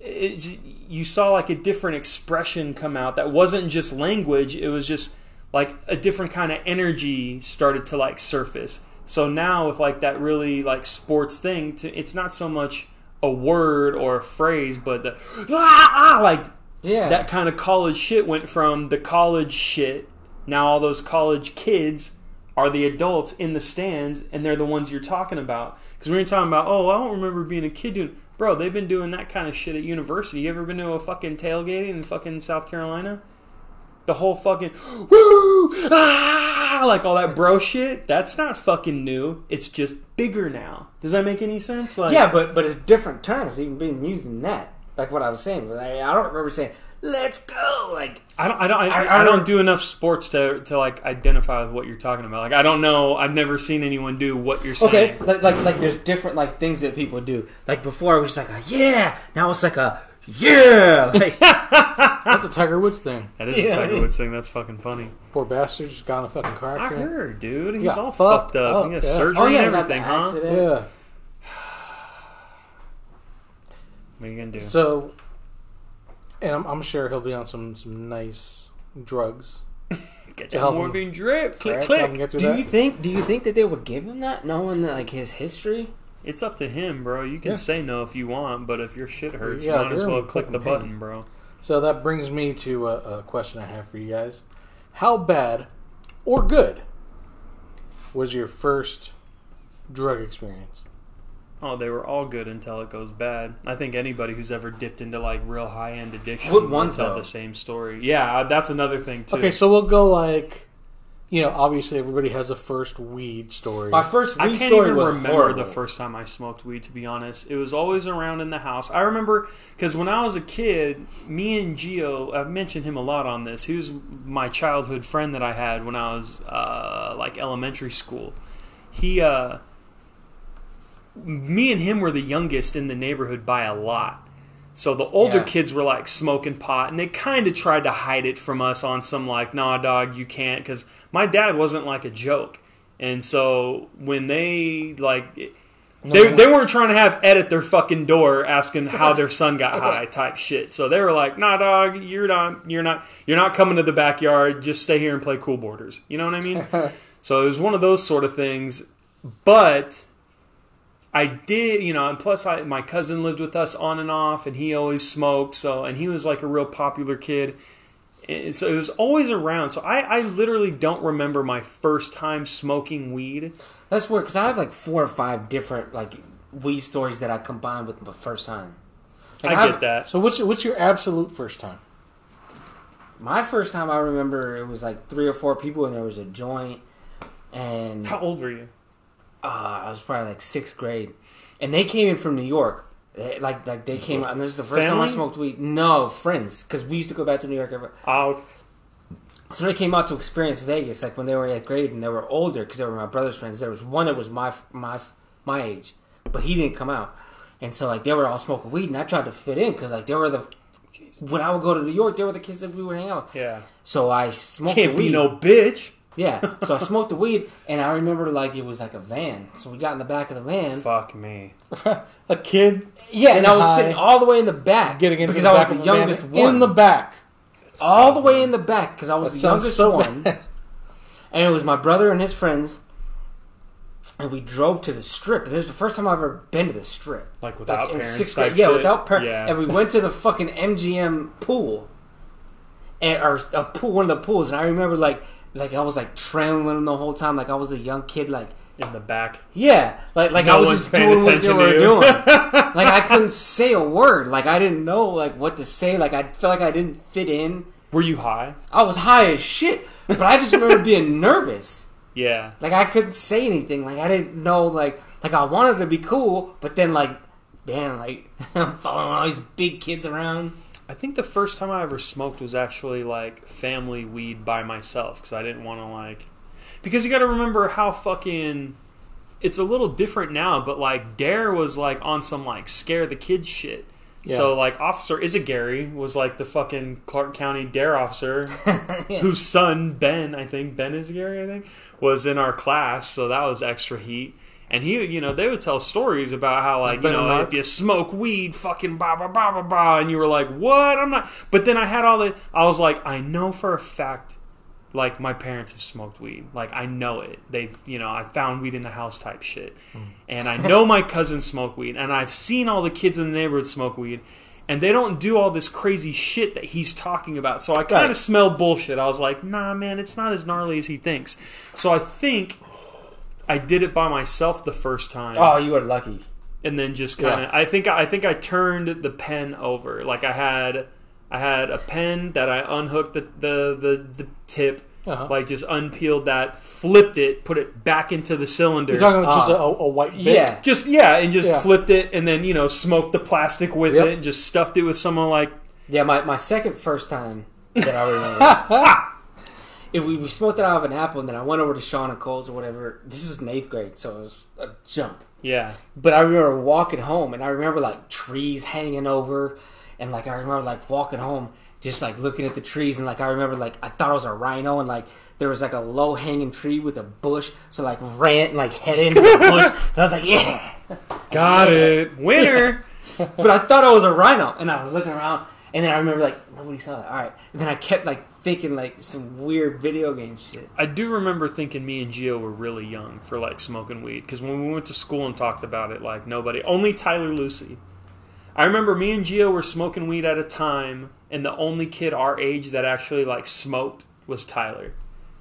You saw like a different expression come out that wasn't just language. It was just like a different kind of energy started to like surface. So now with like that really like sports thing, to, it's not so much a word or a phrase, but the ah, ah, like Yeah. that kind of college shit went from the college shit. Now all those college kids are the adults in the stands, and they're the ones you're talking about. Because when you're talking about, oh, I don't remember being a kid doing, bro, they've been doing that kind of shit at university. You ever been to a fucking tailgating in fucking South Carolina? The whole fucking woo ah, like all that bro shit. That's not fucking new. It's just bigger now. Does that make any sense? Like, yeah, but but it's different terms even being used in that. Like what I was saying, but I, I don't remember saying "Let's go." Like I don't, I don't, I, I- I, I don't don't- enough sports to, to like identify with what you're talking about. Like I don't know. I've never seen anyone do what you're saying. okay, like like like there's different like things that people do. Like before, it was just like a yeah. Now it's like a yeah. Like That's a Tiger Woods thing. That is Yeah. a Tiger Woods thing. That's fucking funny. Poor bastard just got in a fucking car I accident. heard, dude. He's got all fucked fucked up. up, he got yeah. surgery oh yeah, and everything, huh? accident. Yeah. What are you gonna do? So, and I'm, I'm sure he'll be on some some nice drugs. Get to that help him. morphine drip. Click, right? click. Help him get through Do that. you think? Do you think that they would give him that, knowing that like his history? It's up to him, bro. You can Yeah. say no if you want, but if your shit hurts, Yeah, you might as well click the button, bro. So that brings me to a, a question I have for you guys: How bad or good was your first drug experience? Oh, they were all good until it goes bad. I think anybody who's ever dipped into like real high end addiction would will one, tell the same story. Yeah, uh, that's another thing too. Okay, so we'll go like, you know, obviously everybody has a first weed story. My first I weed can't story even was remember horrible. the first time I smoked weed. To be honest, it was always around in the house. I remember because when I was a kid, me and Gio, I've mentioned him a lot on this. He was my childhood friend that I had when I was uh, like elementary school. He, uh, me and him were the youngest in the neighborhood by a lot. So the older Yeah. kids were like smoking pot, and they kind of tried to hide it from us on some like, nah, dog, you can't, because my dad wasn't like a joke, and so when they like, they they weren't trying to have Ed at their fucking door asking how their son got high type shit. So they were like, nah, dog, you're not, you're not, you're not coming to the backyard. Just stay here and play Cool Boarders. You know what I mean? so it was one of those sort of things, but. I did, you know, and plus I, my cousin lived with us on and off, and he always smoked. So, and he was like a real popular kid, and so it was always around. So I, I literally don't remember my first time smoking weed. That's weird because I have like four or five different like weed stories that I combined with my first time. Like, I have- get that. So what's what's your absolute first time? My first time I remember it was like three or four people and there was a joint and How old were you? Uh, I was probably like sixth grade, and they came in from New York. They- like like they came out, and this is the first time I smoked weed. No friends, because we used to go back to New York. Every, Out. so they came out to experience Vegas, like when they were eighth grade, and they were older because they were my brother's friends. There was one that was my my my age, but he didn't come out, and so like they were all smoking weed, and I tried to fit in because like they were the when I would go to New York, they were the kids that we would hang out. with. Yeah. So I smoked Can't the be no bitch. Yeah, so I smoked the weed, and I remember like it was like a van. So we got in the back of the van. Fuck me. A kid Yeah, and I was high, sitting all the way in the back getting into because the I was back the of the van one. in the back. all the way in the back because I was That the youngest so one, bad. and it was my brother and his friends. And we drove to the strip, and it was the first time I've ever been to the strip. Like without in parents sixth type grade, yeah, shit? without parents. Yeah. And we went to the fucking MGM pool, and or a pool, one of the pools. And I remember like, like I was like trailing the whole time, like I was a young kid, like In the back. Yeah, like like No I was just doing what they were doing. like I couldn't say a word. Like I didn't know like what to say. Like I felt like I didn't fit in. Were you high? I was high as shit, but I just remember being nervous. Yeah. Like I couldn't say anything. Like I didn't know. Like like I wanted to be cool, but then like, damn, like I'm following all these big kids around. I think the first time I ever smoked was actually like family weed by myself because I didn't want to like. Because you got to remember how fucking. It's a little different now, but like D.A.R.E. was like on some like scare the kids shit. Yeah. So like Officer Isagary was like the fucking Clark County D.A.R.E. officer whose son Ben, I think Ben Isagary, I think, was in our class. So that was extra heat. And he, you know, they would tell stories about how, like, you know, if you smoke weed, fucking blah blah blah blah blah, and you were like, what? I'm not. But then I had all the. I was like, I know for a fact, like my parents have smoked weed. Like I know it. They've, you know, I found weed in the house type shit, and I know my cousins smoke weed, and I've seen all the kids in the neighborhood smoke weed. And they don't do all this crazy shit that he's talking about. So I kind of Right. smelled bullshit. I was like, nah, man, it's not as gnarly as he thinks. So I think I did it by myself the first time Oh, you were lucky. and then just kind of I think I think I turned the pen over. Like I had I had a pen that I unhooked the the the, the tip, Uh-huh. like just unpeeled that, flipped it, put it back into the cylinder. You're talking about just Ah. a, a white bit? Yeah. just yeah, and just Yeah. flipped it, and then you know smoked the plastic with Yep. it, and just stuffed it with someone like Yeah, my, my second first time that I remember. If we, we smoked it out of an apple, and then I went over to Sean and Cole's or whatever. This was in eighth grade, so it was a jump. yeah. But I remember walking home, and I remember like trees hanging over, and like I remember like walking home, just like looking at the trees, and like I remember like I thought it was a rhino, and like there was like a low hanging tree with a bush, so like ran like head into the bush, and I was like, yeah. Got it, winner. But I thought it was a rhino, and I was looking around, and then I remember like nobody saw that All right, and then I kept like thinking like some weird video game shit. I do remember thinking me and Gio were really young for like smoking weed because when we went to school and talked about it, like nobody, only Tyler Lucy. I remember me and Gio were smoking weed at a time, and the only kid our age that actually like smoked was Tyler,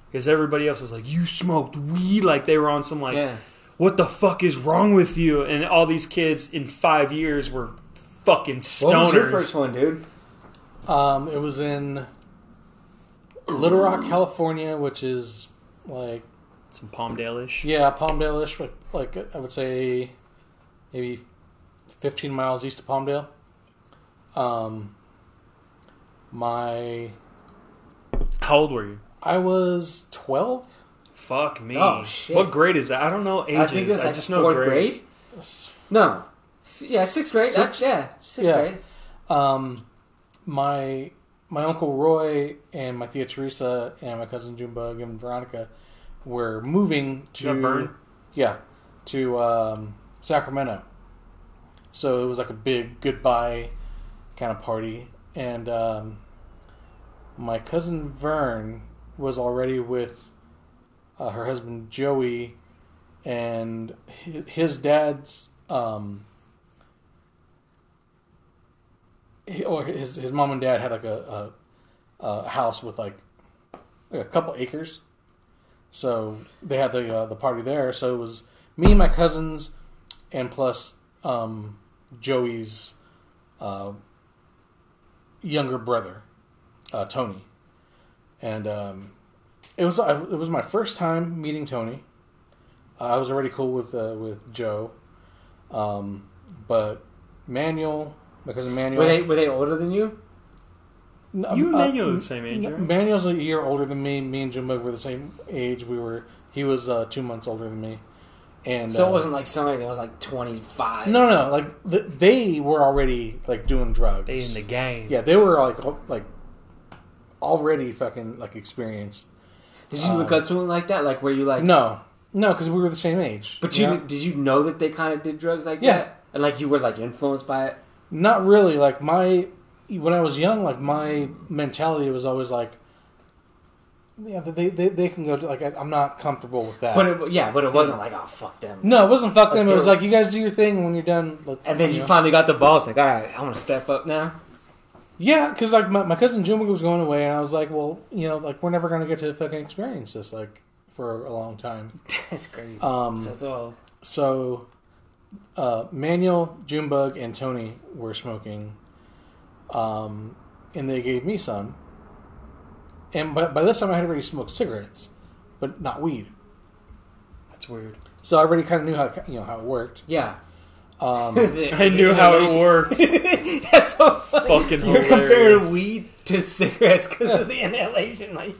because everybody else was like, "You smoked weed," like they were on some like, Yeah. "What the fuck is wrong with you?" And all these kids in five years were fucking stoners. What was your first one, dude? Um, it was in Littlerock, California, which is like Some Palmdale-ish. yeah, Palmdale-ish, like, like I would say maybe 15 miles east of Palmdale. Um, my How old were you? I was 12. Fuck me. Oh, shit. What grade is that? I don't know ages. I think it was I just know fourth grades. grade. No, yeah, sixth grade. That- Sixth? yeah, sixth Yeah. grade. Um, my my uncle Roy and my tia Teresa and my cousin Junebug and Veronica were moving to Vern? yeah to um, Sacramento. So it was like a big goodbye kind of party, and um, my cousin Vern was already with uh, her husband Joey and hi- his dad's um, or his his mom and dad had like a, a, a house with like, a couple acres, so they had the uh, the party there. So it was me and my cousins, and plus um, Joey's uh, younger brother, uh, Tony, and um, it was it was my first time meeting Tony. I was already cool with uh, with Joe, um, but Manuel, my cousin Manuel. Were they were they older than you? N- You and uh, Manuel are the same age, right? Manuel's a year older than me. Me and Jimbo were the same age. We were. He was uh, two months older than me, and So uh, it wasn't like somebody that was like twenty five. No, no, no. Like th they were already like doing drugs. They in the game. yeah, they were like al- like already fucking like experienced. Did you look up to him like that? Like were you like? No, no, because we were the same age. But you know? did you know that they kind of did drugs like Yeah. that? And like you were like influenced by it? Not really. Like my when I was young, like my mentality was always like. Yeah, they, they, they can go to like I, I'm not comfortable with that. But it, yeah, but it wasn't like oh fuck them. No, it wasn't fuck them. It was like you guys do your thing, when you're done, And then you know. finally got the balls. Like all right, I'm gonna step up now. yeah, because like my, my cousin Juma was going away, and I was like, well, you know, like we're never gonna get to fucking experience this like for a long time. That's crazy. Um, so so uh, Manuel, Junebug, and Tony were smoking, um, and they gave me some. And by, by this time, I had already smoked cigarettes, but not weed. That's weird. So I already kind of knew how you know how it worked. yeah. Um, I knew how it worked. That's so funny. Fucking You're hilarious. comparing weed to cigarettes because of the inhalation. Like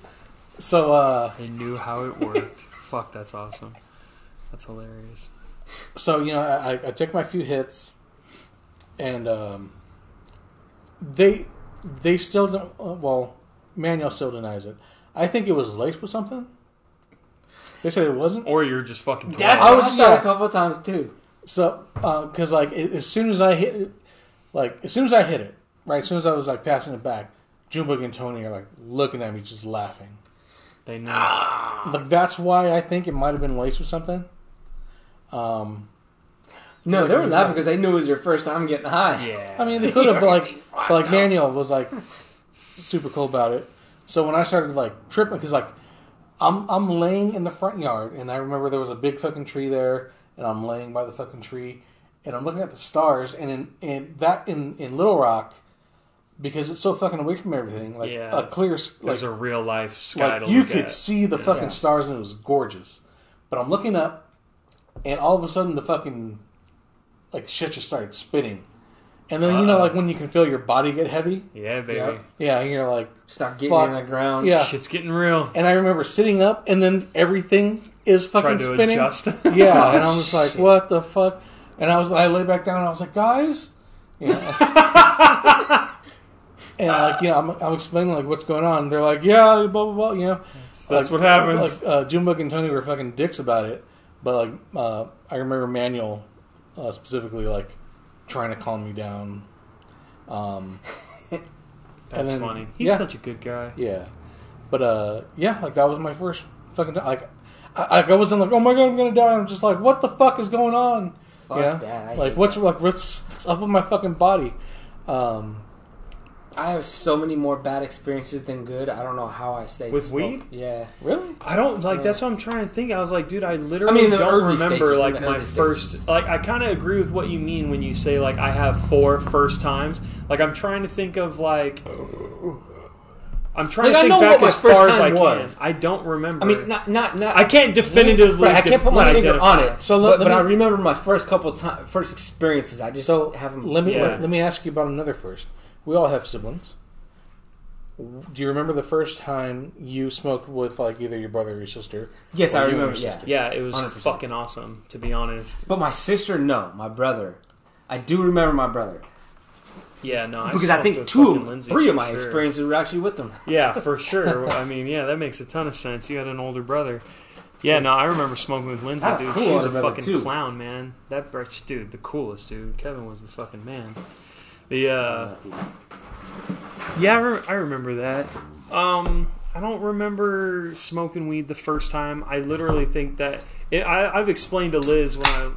so uh, I knew how it worked. Fuck, that's awesome. That's hilarious. So you know I, I took my few hits, and um, they they still don't. Uh, well, Manuel still denies it. I think it was laced with something. They said it wasn't. Or you're just fucking that's twat. I I was- was thought yeah. a couple of times too. So, because like as soon as I hit, it, like as soon as I hit it, right, as soon as I was like passing it back, Junebug and Tony are like looking at me, just laughing. They know. Like that's why I think it might have been laced with something. Um, No, they were laughing because they knew it was your first time getting high. Yeah. I mean, they could have, but like, but like. Manuel was like super cool about it. So when I started like tripping, because like I'm I'm laying in the front yard, and I remember there was a big fucking tree there, and I'm laying by the fucking tree, and I'm looking at the stars, and in and that in in Littlerock, because it's so fucking away from everything, like Yeah. a clear s- like There's a real life sky like to you look could at. see the fucking stars, and it was gorgeous. But I'm looking up, and all of a sudden the fucking like shit just started spinning. And then you know, like when you can feel your body get heavy, Yeah, baby. Yep. yeah, and you're like, Start getting Fuck. in the ground. yeah. Shit's getting real. And I remember sitting up, and then everything is fucking to spinning. adjust. Yeah, and I'm just like, Shit. what the fuck? And I was, I lay back down, and I was like, guys, you know, and like, you know, I'm, I'm explaining like what's going on. They're like, yeah, blah blah blah, you know. That's Like- what happens. Like uh, Junebug and Tony were fucking dicks about it, but like uh, I remember Manuel uh, specifically like trying to calm me down. Um, That's then- funny. He's yeah. such a good guy. yeah, but uh, yeah, like that was my first fucking. Like I, like I wasn't like, oh my god, I'm gonna die. I'm just like, what the fuck is going on? Fuck you know? that. I like what's that. like what's, what's up with my fucking body? Um, I have so many more bad experiences than good. I don't know how I stayed With smoke. weed? Yeah. really? I don't like. Yeah. That's what I'm trying to think. I was like, dude, I literally I mean, the don't remember stages, like my early first. stages. Like, I kind of agree with what you mean when you say like I have four first times. Like, I'm trying to think of like. I'm trying Like, I to know think what back my as first far as I time can. was. I don't remember. I mean, not not not. I can't definitively. Right, I can't put my finger identify on it. So So, let- but, let but me- I remember my first couple time, first experiences. I just So have them. let me Yeah. let, let me ask you about another first. We all have siblings. Do you remember the first time you smoked with like either your brother or your sister? Yes, I remember. Yeah. sister? Yeah, it was 100%. fucking awesome. To be honest, But my sister, no. My brother, I do remember my brother. Yeah, no, I because I think two, fucking Lindsay three of my sure. experiences were actually with them. Yeah, for sure. I mean, yeah, that makes a ton of sense. You had an older brother. Yeah, no, I remember smoking with Lindsay, I had a dude. cool She was a fucking too. clown, man. That bitch, dude, the coolest, dude. Kevin was the fucking man. The uh, yeah, I, re- I remember that. Um, I don't remember smoking weed the first time. I literally think that it, I, I've explained to Liz when I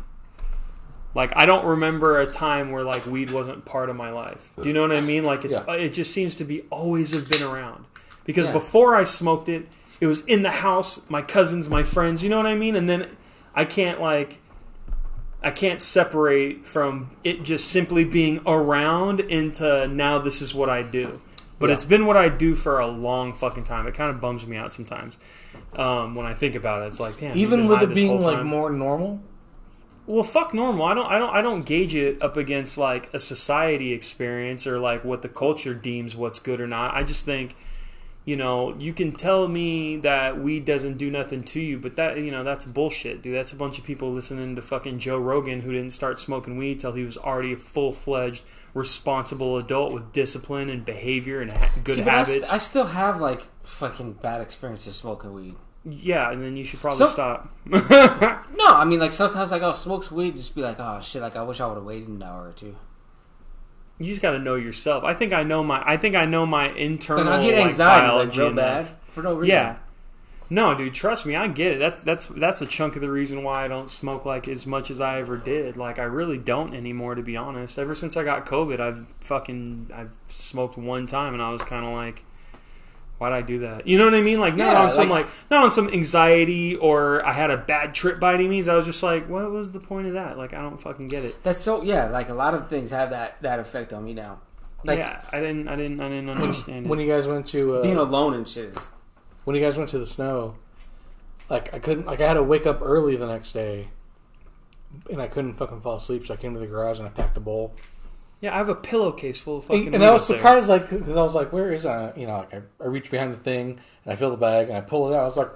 like I don't remember a time where like weed wasn't part of my life. Do you know what I mean? Like it's Yeah. it just seems to be always have been around. Because Yeah. before I smoked it, it was in the house, my cousins, my friends, you know what I mean? And then I can't like I can't separate from it just simply being around into now this is what I do. But Yeah. it's been what I do for a long fucking time. It kind of bums me out sometimes um, when I think about it. It's like, damn, Even with it being like more normal. Well, fuck normal. I don't. I don't. I don't gauge it up against like a society experience or like what the culture deems what's good or not. I just think, you know, you can tell me that weed doesn't do nothing to you, but that you know that's bullshit, dude. That's a bunch of people listening to fucking Joe Rogan who didn't start smoking weed till he was already a full fledged, responsible adult with discipline and behavior and ha- good See, but I, habits. st- I still have like fucking bad experiences smoking weed. yeah, and then you should probably So- stop. No, I mean like sometimes like I'll smoke weed, just be like, oh shit, like I wish I would have waited an hour or two. You just got to know yourself. I think I know my. I think I know my internal. Like I get anxiety like, real enough. bad for no reason. Yeah. No, dude, trust me, I get it. That's that's that's a chunk of the reason why I don't smoke like as much as I ever did. Like I really don't anymore, to be honest. Ever since I got COVID, I've fucking I've smoked one time, and I was kind of like, why'd I do that? You know what I mean? Like not Yeah, on some like- like not on some anxiety or I had a bad trip by any means. I was just like, what was the point of that? Like I don't fucking get it. That's so yeah. Like a lot of things have that that effect on me now. Like yeah, I didn't I didn't I didn't understand When it. you guys went to uh, being alone and shit. Is, when you guys went to the snow, like I couldn't, like I had to wake up early the next day, and I couldn't fucking fall asleep. So I came to the garage and I packed a bowl. Yeah, I have a pillowcase full of fucking. And, and I was up there. surprised, like, because I was like, "Where is I?" You know, like I, I reach behind the thing and I feel the bag and I pull it out. I was like,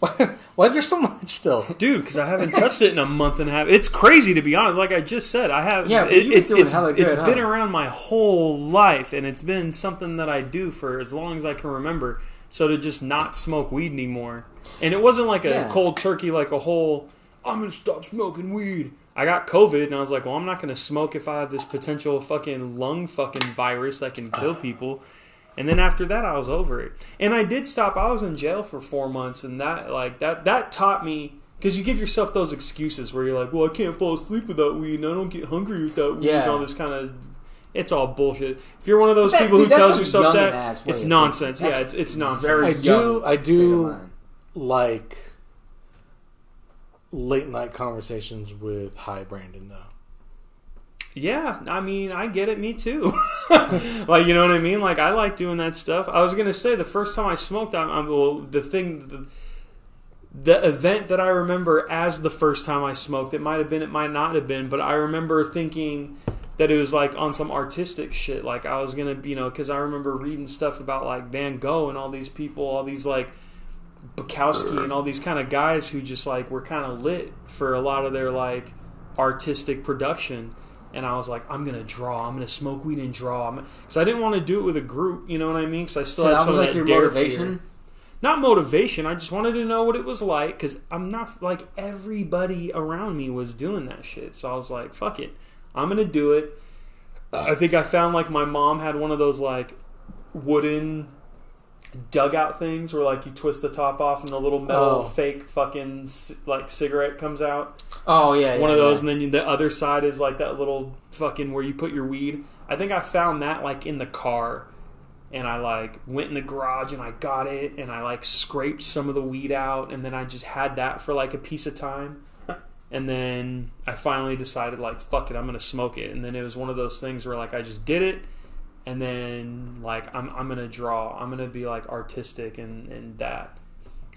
"Why, why is there so much still?" dude because i haven't touched it in a month and a half it's crazy to be honest like i just said i have Yeah, but it, you've been it's, it's, good, it's huh? been around my whole life and it's been something that i do for as long as i can remember so to just not smoke weed anymore and it wasn't like a Yeah. cold turkey like a whole i'm gonna stop smoking weed i got covid and i was like well i'm not gonna smoke if i have this potential fucking lung fucking virus that can kill people and then after that, I was over it. And I did stop. I was in jail for four months, and that like that that taught me because you give yourself those excuses where you're like, well, I can't fall asleep without weed, and I don't get hungry without weed, Yeah. and all this kind of. It's all bullshit. If you're one of those That- people dude, who tells yourself that, it's nonsense. Yeah, it's it's nonsense. very I do- I do- of mind. Like late night conversations with High Brandon though. Yeah, I mean, I get it. Me too. like, you know what I mean? Like, I like doing that stuff. I was gonna say the first time I smoked, I'm, I'm well, the thing, the, the event that I remember as the first time I smoked. It might have been, it might not have been, but I remember thinking that it was like on some artistic shit. Like, I was gonna, you know, because I remember reading stuff about like Van Gogh and all these people, all these like Bukowski and all these kind of guys who just like were kind of lit for a lot of their like artistic production. And I was like, I'm gonna draw. I'm gonna smoke weed and draw. Because I didn't want to do it with a group. You know what I mean? Because I still So had some was of like that your dare motivation. fear. Not motivation. I just wanted to know what it was like. Because I'm not like everybody around me was doing that shit. So I was like, fuck it. I'm gonna do it. I think I found like my mom had one of those like wooden dugout things where like you twist the top off and the little metal Oh. fake fucking like cigarette comes out. Oh yeah, one yeah, of those, yeah. and then the other side is like that little fucking where you put your weed. I think I found that like in the car, and I like went in the garage and I got it, and I like scraped some of the weed out, and then I just had that for like a piece of time. And then I finally decided, like, fuck it, I'm gonna smoke it. And then it was one of those things where, like, I just did it, and then, like, I'm, I'm gonna draw. I'm gonna be, like, artistic and, and that.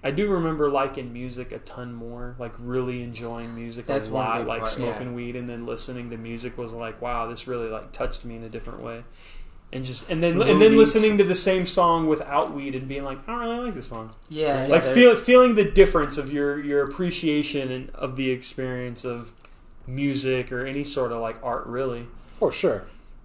I do remember liking music a ton more, like, really enjoying music That's a lot, like, part, smoking yeah. weed and then listening to music was like, wow, this really, like, touched me in a different way. And just and then The and then listening to the same song without weed and being like, I don't really like this song yeah, yeah, like there's- feel, feeling the difference of your your appreciation and of the experience of music or any sort of like art really For sure.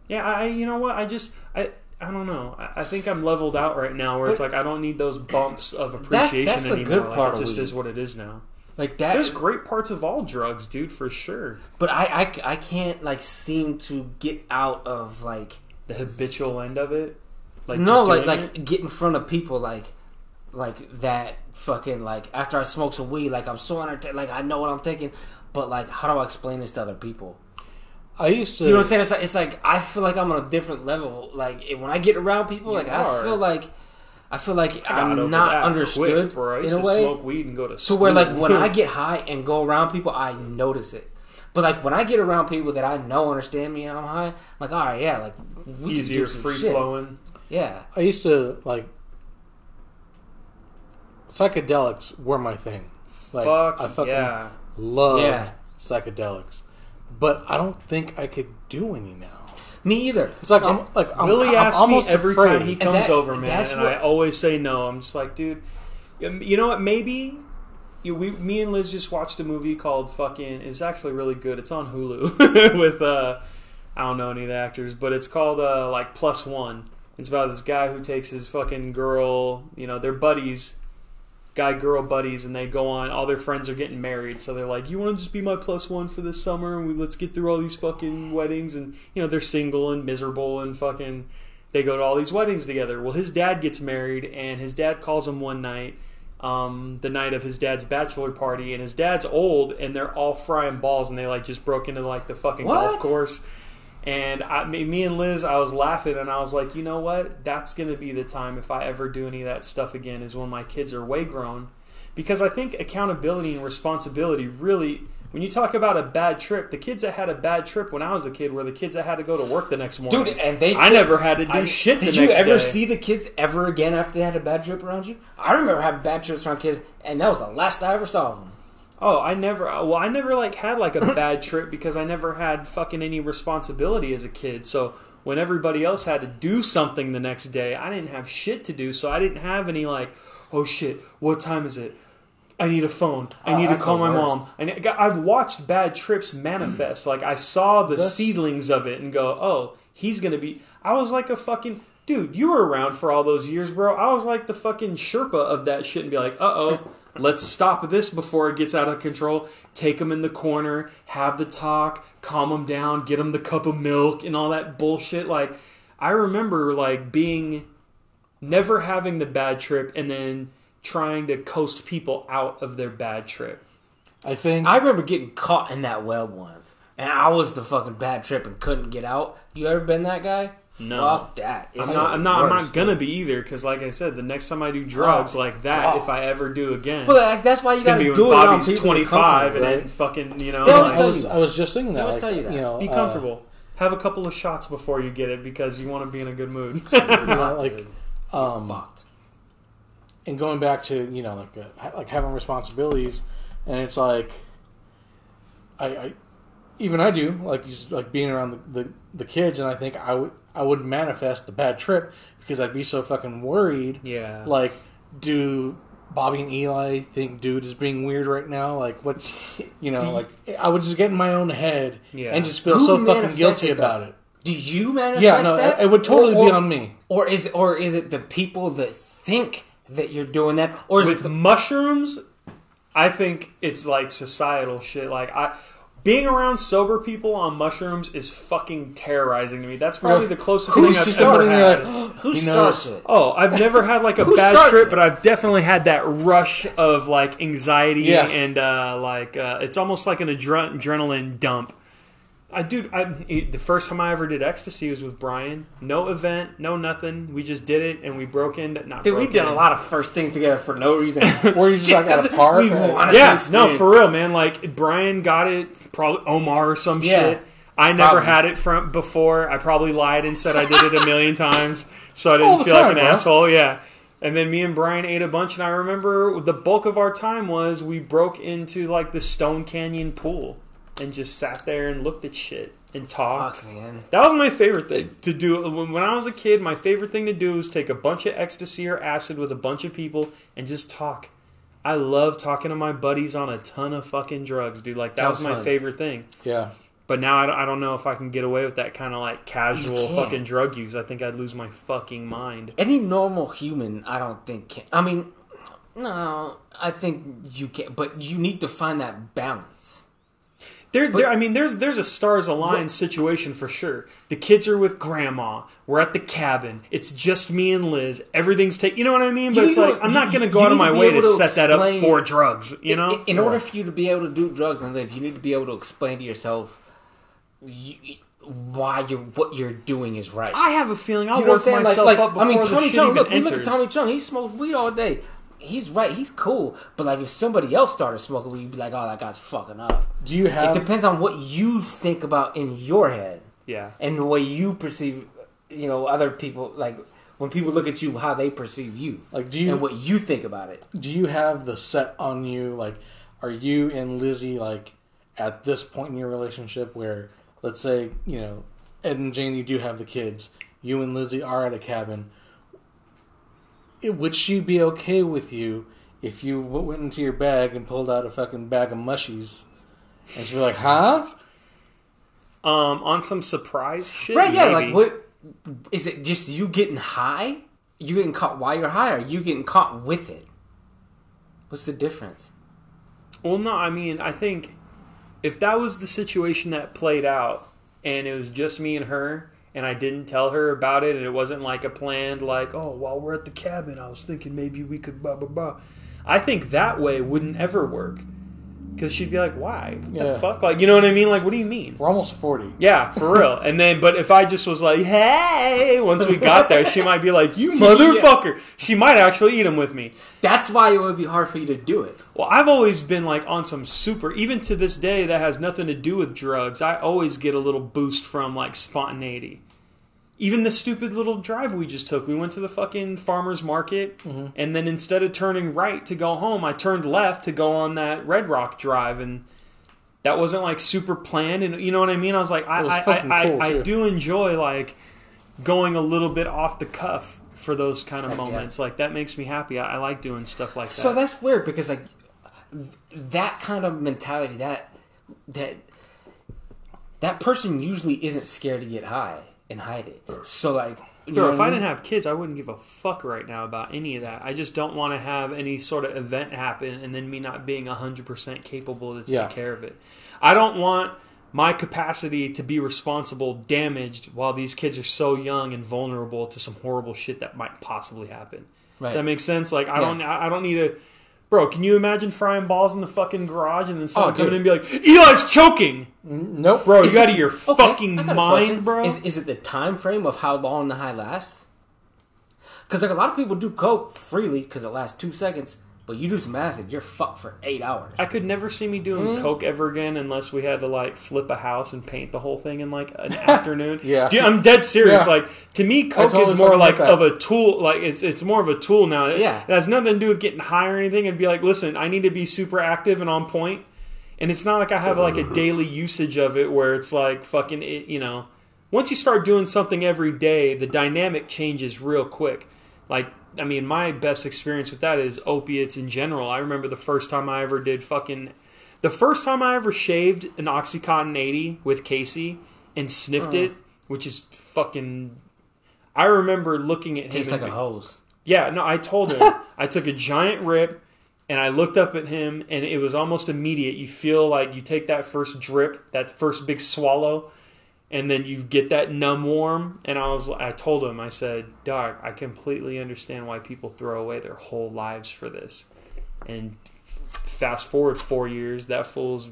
Yeah, I you know what? I just I I don't know. I, I think I'm leveled out right now where it's like I don't need those bumps of appreciation that's the anymore. good Like, part it just weed. is what it is now. Like that. There's great parts of all drugs, dude, for sure. but I, I I can't like seem to get out of like The habitual end of it. Like no just like like it. get in front of people like like that fucking like after I smoke some weed like I'm so entertained like I know what I'm thinking but like how do I explain this to other people I used to. you know what I'm saying it's like, it's like I feel like I'm on a different level like when I get around people You like are. I feel like I feel like I I'm not understood quick, bro. I in used a to way smoke weed and go to So where like when I get high and go around people, I notice it. But like when I get around people that I know understand me and I'm high, I'm like all right, yeah, like we easier, free shit. flowing. Yeah, I used to like psychedelics were my thing. Like Fuck I fucking yeah. love Yeah. psychedelics, but I don't think I could do any now. me either. It's like I'm like I'm, Willie I'm asks me almost every afraid. time he comes that- over, man, and what- I always say no. I'm just like, dude, you know what? Maybe you, we, me and Liz just watched a movie called fucking. It's actually really good. It's on Hulu with uh, I don't know any of the actors, but it's called uh, like Plus One. It's about this guy who takes his fucking girl. You know, they're buddies, guy girl buddies, and they go on. All their friends are getting married, so they're like, "You want to just be my plus one for this summer? And we let's get through all these fucking weddings." And you know, they're single and miserable and fucking. They go to all these weddings together. Well, his dad gets married, and his dad calls him one night, um, the night of his dad's bachelor party, and his dad's old, and they're all frying balls, and they like just broke into like the fucking golf course. And I, me, me and Liz, I was laughing, and I was like, you know what? That's going to be the time if I ever do any of that stuff again, is when my kids are way grown. Because I think accountability and responsibility really, when you talk about a bad trip, the kids that had a bad trip when I was a kid were the kids that had to go to work the next morning. Dude, and they I never had to do I- shit the Did you ever day. see the kids ever again after they had a bad trip around you? I remember having bad trips around kids, and that was the last I ever saw them. Oh, I never. Well, I never like had like a bad trip because I never had fucking any responsibility as a kid. So when everybody else had to do something the next day, I didn't have shit to do. So I didn't have any like, oh shit, what time is it? I need a phone. I Oh, need to call my mom. I've watched bad trips manifest. Like I saw the That's- seedlings of it and go, oh, he's gonna be. I was like a fucking dude. You were around for all those years, bro. I was like the fucking Sherpa of that shit and be like, uh oh. Let's stop this before it gets out of control. Take them in the corner, have the talk, calm them down, get them the cup of milk and all that bullshit. Like, I remember like being never having the bad trip and then trying to coast people out of their bad trip. I think I remember getting caught in that web once, and I was the fucking bad trip and couldn't get out. You ever been that guy? No. Fuck that. It's I'm not. I'm not. I'm not gonna be either. Because, like I said, the next time I do drugs Oh, like that, God. if I ever do again, But like, that's why you it's gotta gonna be do when it around Bobby's people you're 25 and comfortable then with, fucking, you know, They always like, I tell was you I was just thinking that. always like, tell you that. know, be uh, comfortable. Have a couple of shots before you get it because you want to be in a good mood. you know, like um, Fucked. and going back to you know like uh, ha- like having responsibilities, and it's like I, I even I do like just like being around the, the the kids, and I think I would I wouldn't manifest the bad trip because I'd be so fucking worried. yeah. Like, do Bobby and Eli think dude is being weird right now? Like, what's you know Do you- like I would just get in my own head Yeah. and just feel Who so fucking guilty that? about it. Do you manifest that? Yeah, no, that? it, it would totally Or- be on me. Or is it, or is it the people that think that you're doing that, or is with it the mushrooms, I think it's like societal shit. Like I, being around sober people on mushrooms is fucking terrorizing to me. That's probably the closest thing I've ever it? had. Like, who he starts it? Oh, I've never had like a bad trip, it? but I've definitely had that rush of like anxiety Yeah. and uh, like uh, it's almost like an adre- adrenaline dump. I dude, I, the first time I ever did ecstasy was with Brian. No event, no nothing. We just did it and we broke into not. Dude, we did in. a lot of first things together for no reason. Were you just like at a park? we or- Yeah, no, for real, man. Like Brian got it, probably Omar or some Yeah. shit. I never Probably. had it from before. I probably lied and said I did it a million times, so I didn't feel time, like an bro. asshole. Yeah. And then me and Brian ate a bunch, and I remember the bulk of our time was we broke into like the Stone Canyon pool and just sat there and looked at shit and talked. Fuck, man. That was my favorite thing to do. When when I was a kid, my favorite thing to do was take a bunch of ecstasy or acid with a bunch of people and just talk. I love talking to my buddies on a ton of fucking drugs, dude. Like that That was was my favorite thing. Yeah. But now I don't, I don't know if I can get away with that kind of like casual fucking drug use. I think I'd lose my fucking mind. Any normal human, I don't think can. I mean, no, I think you can, but you need to find that balance. There, there. I mean, there's there's a stars align situation for sure. The kids are with grandma. We're at the cabin. It's just me and Liz. Everything's taken. You know what I mean? But it's like I'm not going to go out of my way to, to set that up for drugs. You know? in, in order for you to be able to do drugs and live, you need to be able to explain to yourself you, why you're what you're doing is right. I have a feeling I'll Do you know work what myself like, like up before I mean, Tommy Chong. Look, we look at Tommy Chong. He smoked weed all day. He's right. He's cool. But like, if somebody else started smoking weed, you'd be like, "Oh, that guy's fucking up." Do you have? It depends on what you think about in your head yeah. and the way you perceive. You know, other people like when people look at you, how they perceive you, like do you and what you think about it. do you have the set on you like are you and lizzie like at this point in your relationship where let's say you know ed and jane you do have the kids you and lizzie are at a cabin would she be okay with you if you went into your bag and pulled out a fucking bag of mushies and she'd be like huh Um, on some surprise shit. Right? Yeah. maybe. Like, what is it? Just you getting high? You getting caught while you're high, or you getting caught with it? What's the difference? Well, no, I mean, I think if that was the situation that played out and it was just me and her and I didn't tell her about it and it wasn't like a planned, like, oh, while we're at the cabin, I was thinking maybe we could blah, blah, blah. I think that way wouldn't ever work. Because she'd be like, why? What Yeah. the fuck? Like, you know what I mean? Like, what do you mean? we're almost 40 Yeah, for real. And then, but if I just was like, hey, once we got there, she might be like, you motherfucker. She might actually eat them with me. That's why it would be hard for you to do it. Well, I've always been like on some super, even to this day, that has nothing to do with drugs. I always get a little boost from like spontaneity. Even the stupid little drive we just took, we went to the fucking farmer's market, mm-hmm. and then instead of turning right to go home, I turned left to go on that Red Rock drive, and that wasn't like super planned. And you know what I mean? I was like, I, was I, I, cool, I, I do enjoy like going a little bit off the cuff for those kind of That's- yeah. moments. Like that makes me happy. I, I like doing stuff like that. So that's weird because like that kind of mentality that that that person usually isn't scared to get high and hide it. So like, you Bro, know if I I didn't have kids, I wouldn't give a fuck right now about any of that. I just don't want to have any sort of event happen and then me not being 100% capable to take Yeah. care of it. I don't want my capacity to be responsible damaged while these kids are so young and vulnerable to some horrible shit that might possibly happen. Right. Does that make sense? Like I Yeah. don't I I don't need to Bro, can you imagine frying balls in the fucking garage and then someone Oh, coming in and be like, Eli's choking? nope Bro, Is you out of your Okay, fucking I got a mind, bro? Is, is it the time frame of how long the high lasts? Because like a lot of people do coke freely because it lasts two seconds, but you do some acid, you're fucked for eight hours. I could never see me doing Mhm. coke ever again unless we had to like flip a house and paint the whole thing in like an afternoon. Yeah. Dude, I'm dead serious. Yeah. Like to me, coke totally is more like of a tool. Like it's it's more of a tool now. It, Yeah. it has nothing to do with getting high or anything. And be like, listen, I need to be super active and on point. And it's not like I have like a daily usage of it where it's like fucking it, you know. Once you start doing something every day, the dynamic changes real quick. Like I mean, my best experience with that is opiates in general. I remember the first time I ever did fucking the first time I ever shaved an OxyContin 80 with Casey and sniffed uh-huh. it, which is fucking. I remember looking at him. Tastes like a be- hose. yeah, no, I told him. I took a giant rip and I looked up at him and it was almost immediate. You feel like you take that first drip, that first big swallow, and then you get that numb warm. And I was I told him, I said, Doc, I completely understand why people throw away their whole lives for this. And fast forward four years, that fool's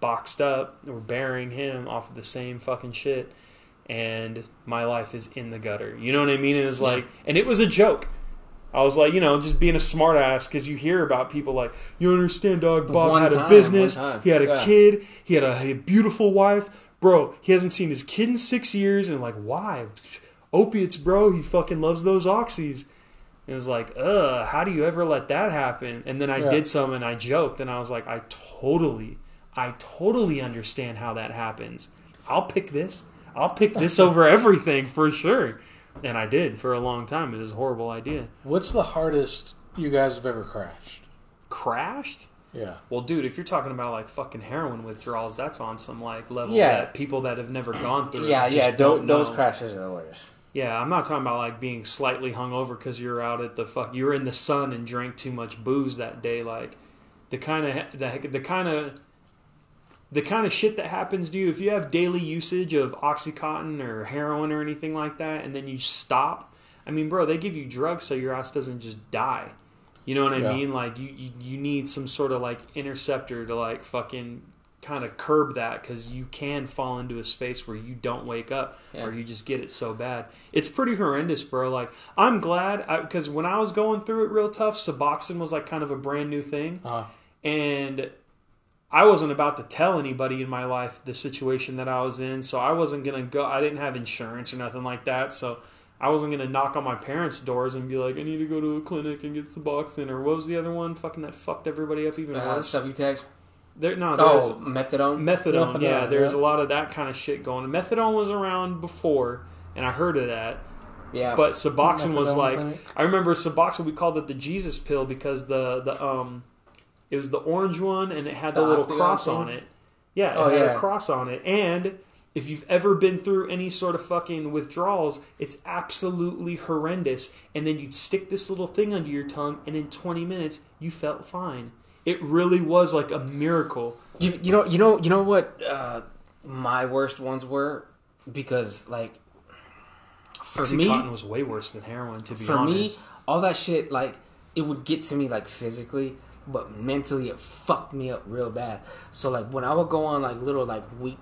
boxed up. We're burying him off of the same fucking shit. And my life is in the gutter. You know what I mean? It was Yeah. like, and it was a joke. I was like, you know, just being a smartass because you hear about people like, you understand, dog. Bob One had a business, he had a Yeah. kid, he had a, a beautiful wife, bro. He hasn't seen his kid in six years, and like, why? Opiates, bro. He fucking loves those oxys. It was like, uh, how do you ever let that happen? And then I Yeah. did some and I joked and I was like, I totally, I totally understand how that happens. I'll pick this. I'll pick this over everything for sure. And I did for a long time. It was a horrible idea. what's the hardest you guys have ever crashed Crashed? Yeah. Well, dude, if you're talking about like fucking heroin withdrawals, that's on some like level Yeah. that people that have never gone through. Yeah, yeah. don't Those, those know. crashes are the worst. Yeah, I'm not talking about like being slightly hungover because you're out at the fuck. you're in the sun and drank too much booze that day. Like the kind of the the kind of the kind of shit that happens to you if you have daily usage of oxycontin or heroin or anything like that, and then you stop. I mean, bro, they give you drugs so your ass doesn't just die. You know what I Yeah. mean? Like you, you you need some sort of like interceptor to like fucking kind of curb that because you can fall into a space where you don't wake up Yeah. or you just get it so bad. It's pretty horrendous, bro. Like I'm glad because when I was going through it real tough, Suboxone was like kind of a brand new thing, Uh, and I wasn't about to tell anybody in my life the situation that I was in, so I wasn't gonna go. I didn't have insurance or nothing like that, so. I wasn't gonna knock on my parents' doors and be like, "I need to go to a clinic and get Suboxone," or what was the other one? Fucking that fucked everybody up even Uh, worse. Subutex. There, no, there's Oh, methadone. methadone. Methadone, Yeah, there's yeah. a lot of that kind of shit going. Methadone was around before, and I heard of that. yeah, But Suboxone was like clinic. I remember Suboxone. We called it the Jesus pill because the the um it was the orange one and it had the, The little cross thing? on it. Yeah, it Oh, had yeah. a cross on it. And if you've ever been through any sort of fucking withdrawals, it's absolutely horrendous. And then you'd stick this little thing under your tongue, and in 20 minutes you felt fine. It really was like a miracle. You, you know, you know, you know what uh, my worst ones were because like for me, Oxycontin was way worse than heroin, to be honest. for honest. me, all that shit like it would get to me like physically, but mentally it fucked me up real bad. So like when I would go on like little like week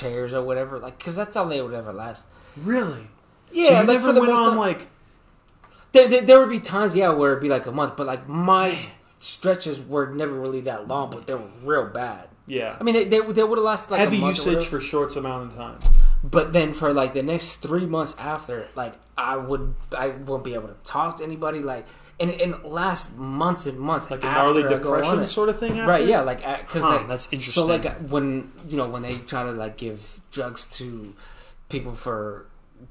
tears or whatever, like because that's how they would ever last. really? Yeah, so you like, never for the went most on time- like There, there, there would be times, yeah, where it'd be like a month, but like my stretches were never really that long, but they were real bad. yeah I mean, they they, they would have lasted like heavy a month usage for short amount of time. But then for like the next three months after, like I would, I wouldn't be able to talk to anybody. Like, and it lasts months and months. Like a after gnarly I go on depression sort of thing. After? Right? Yeah. Like, uh, because Huh, like that's So like uh, when you know when they try to like give drugs to people for,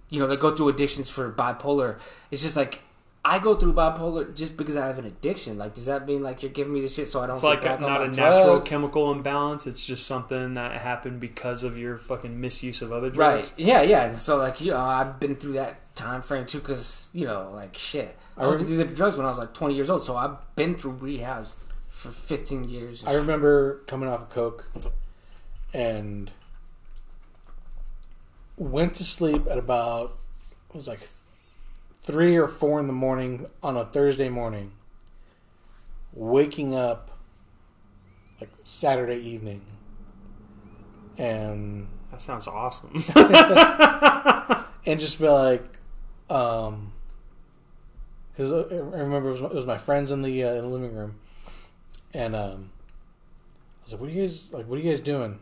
you know, they go through addictions for bipolar. It's just like. I go through bipolar just because I have an addiction. Like, does that mean like you're giving me the shit so I don't? It's get like a, on not my a natural chemical imbalance. It's just something that happened because of your fucking misuse of other drugs. Right. Yeah, yeah. And so like you know, I've been through that time frame too, because you know, like shit. I, I was rem- through the drugs when I was like 20 years old, so I've been through rehabs for 15 years. I remember coming off of coke and went to sleep at about it was like three or four in the morning on a Thursday morning. Waking up like Saturday evening, and That sounds awesome. and just be like, um, because I remember it was, it was my friends in the uh, in the living room, and um, I was like, "What are you guys like? What are you guys doing?"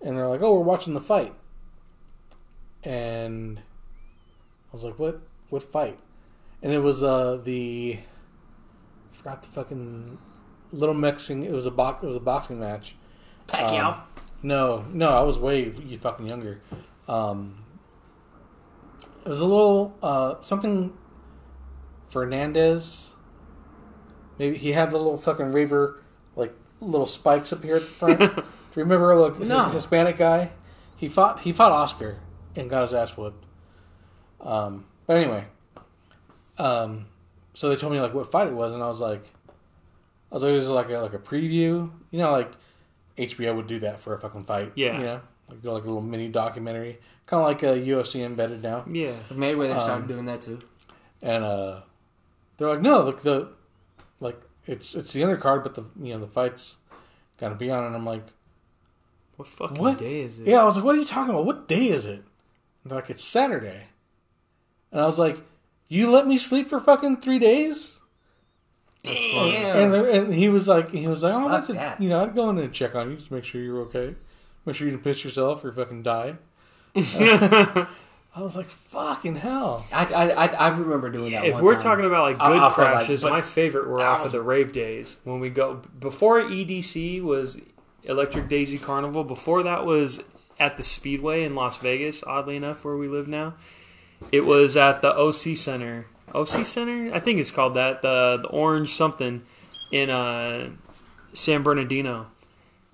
And they're like, "Oh, we're watching the fight," and I was like, "What? What fight?" And it was uh the I forgot the fucking little Mexican. It was a box. It was a boxing match. Pacquiao. Um, no, no, I was way you fucking younger. Um, it was a little uh, something Fernandez. Maybe he had the little fucking raver, like little spikes up here at the front. Do you remember? Look, No. Hispanic guy. He fought. He fought Oscar and got his ass whooped. Um, but anyway, um, so they told me like what fight it was, and I was like, I was like, this is like a like a preview, you know, like HBO would do that for a fucking fight. Yeah. You know, like do like a little mini documentary, kind of like a UFC embedded now. yeah. Mayweather started um, doing that too. And uh, they're like, no, look the like it's it's the undercard, but the you know the fight's gonna be on, and I'm like, What fucking What? day is it? yeah, I was like, what are you talking about? What day is it? And they're like, it's Saturday, and I was like, you let me sleep for fucking three days. Damn. And, there, and he was like, he was like, oh, Fuck I'd, that. you know, I'd go in and check on you, just make sure you're okay, make sure you didn't piss yourself or fucking die. I was like, fucking hell. I, I, I, I remember doing that. if one we're time. talking about like Off- good off of, like, crashes, but- my favorite were off of the rave days when we go before EDC was Electric Daisy Carnival. Before that was at the Speedway in Las Vegas. Oddly enough, where we live now, it was at the OC Center. OC Center, I think it's called that. The the orange something in uh San Bernardino,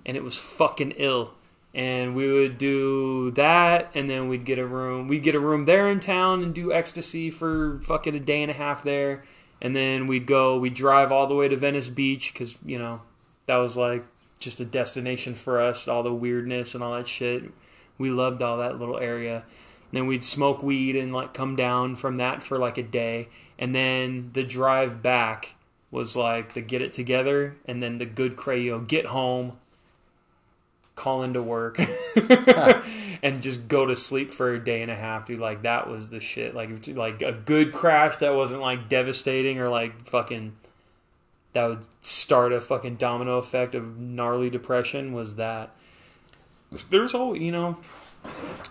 and it was fucking ill. And we would do that, and then we'd get a room. We'd get a room there in town and do ecstasy for fucking a day and a half there, and then we'd go. We'd drive all the way to Venice Beach because you know that was like just a destination for us. All the weirdness and all that shit. We loved all that little area. Then we'd smoke weed and like come down from that for like a day, and then the drive back was like the get it together, and then the good cray, you know, get home, call into work, and just go to sleep for a day and a half, dude. Like that was the shit. Like like a good crash that wasn't like devastating or like fucking that would start a fucking domino effect of gnarly depression was that. There's all you know.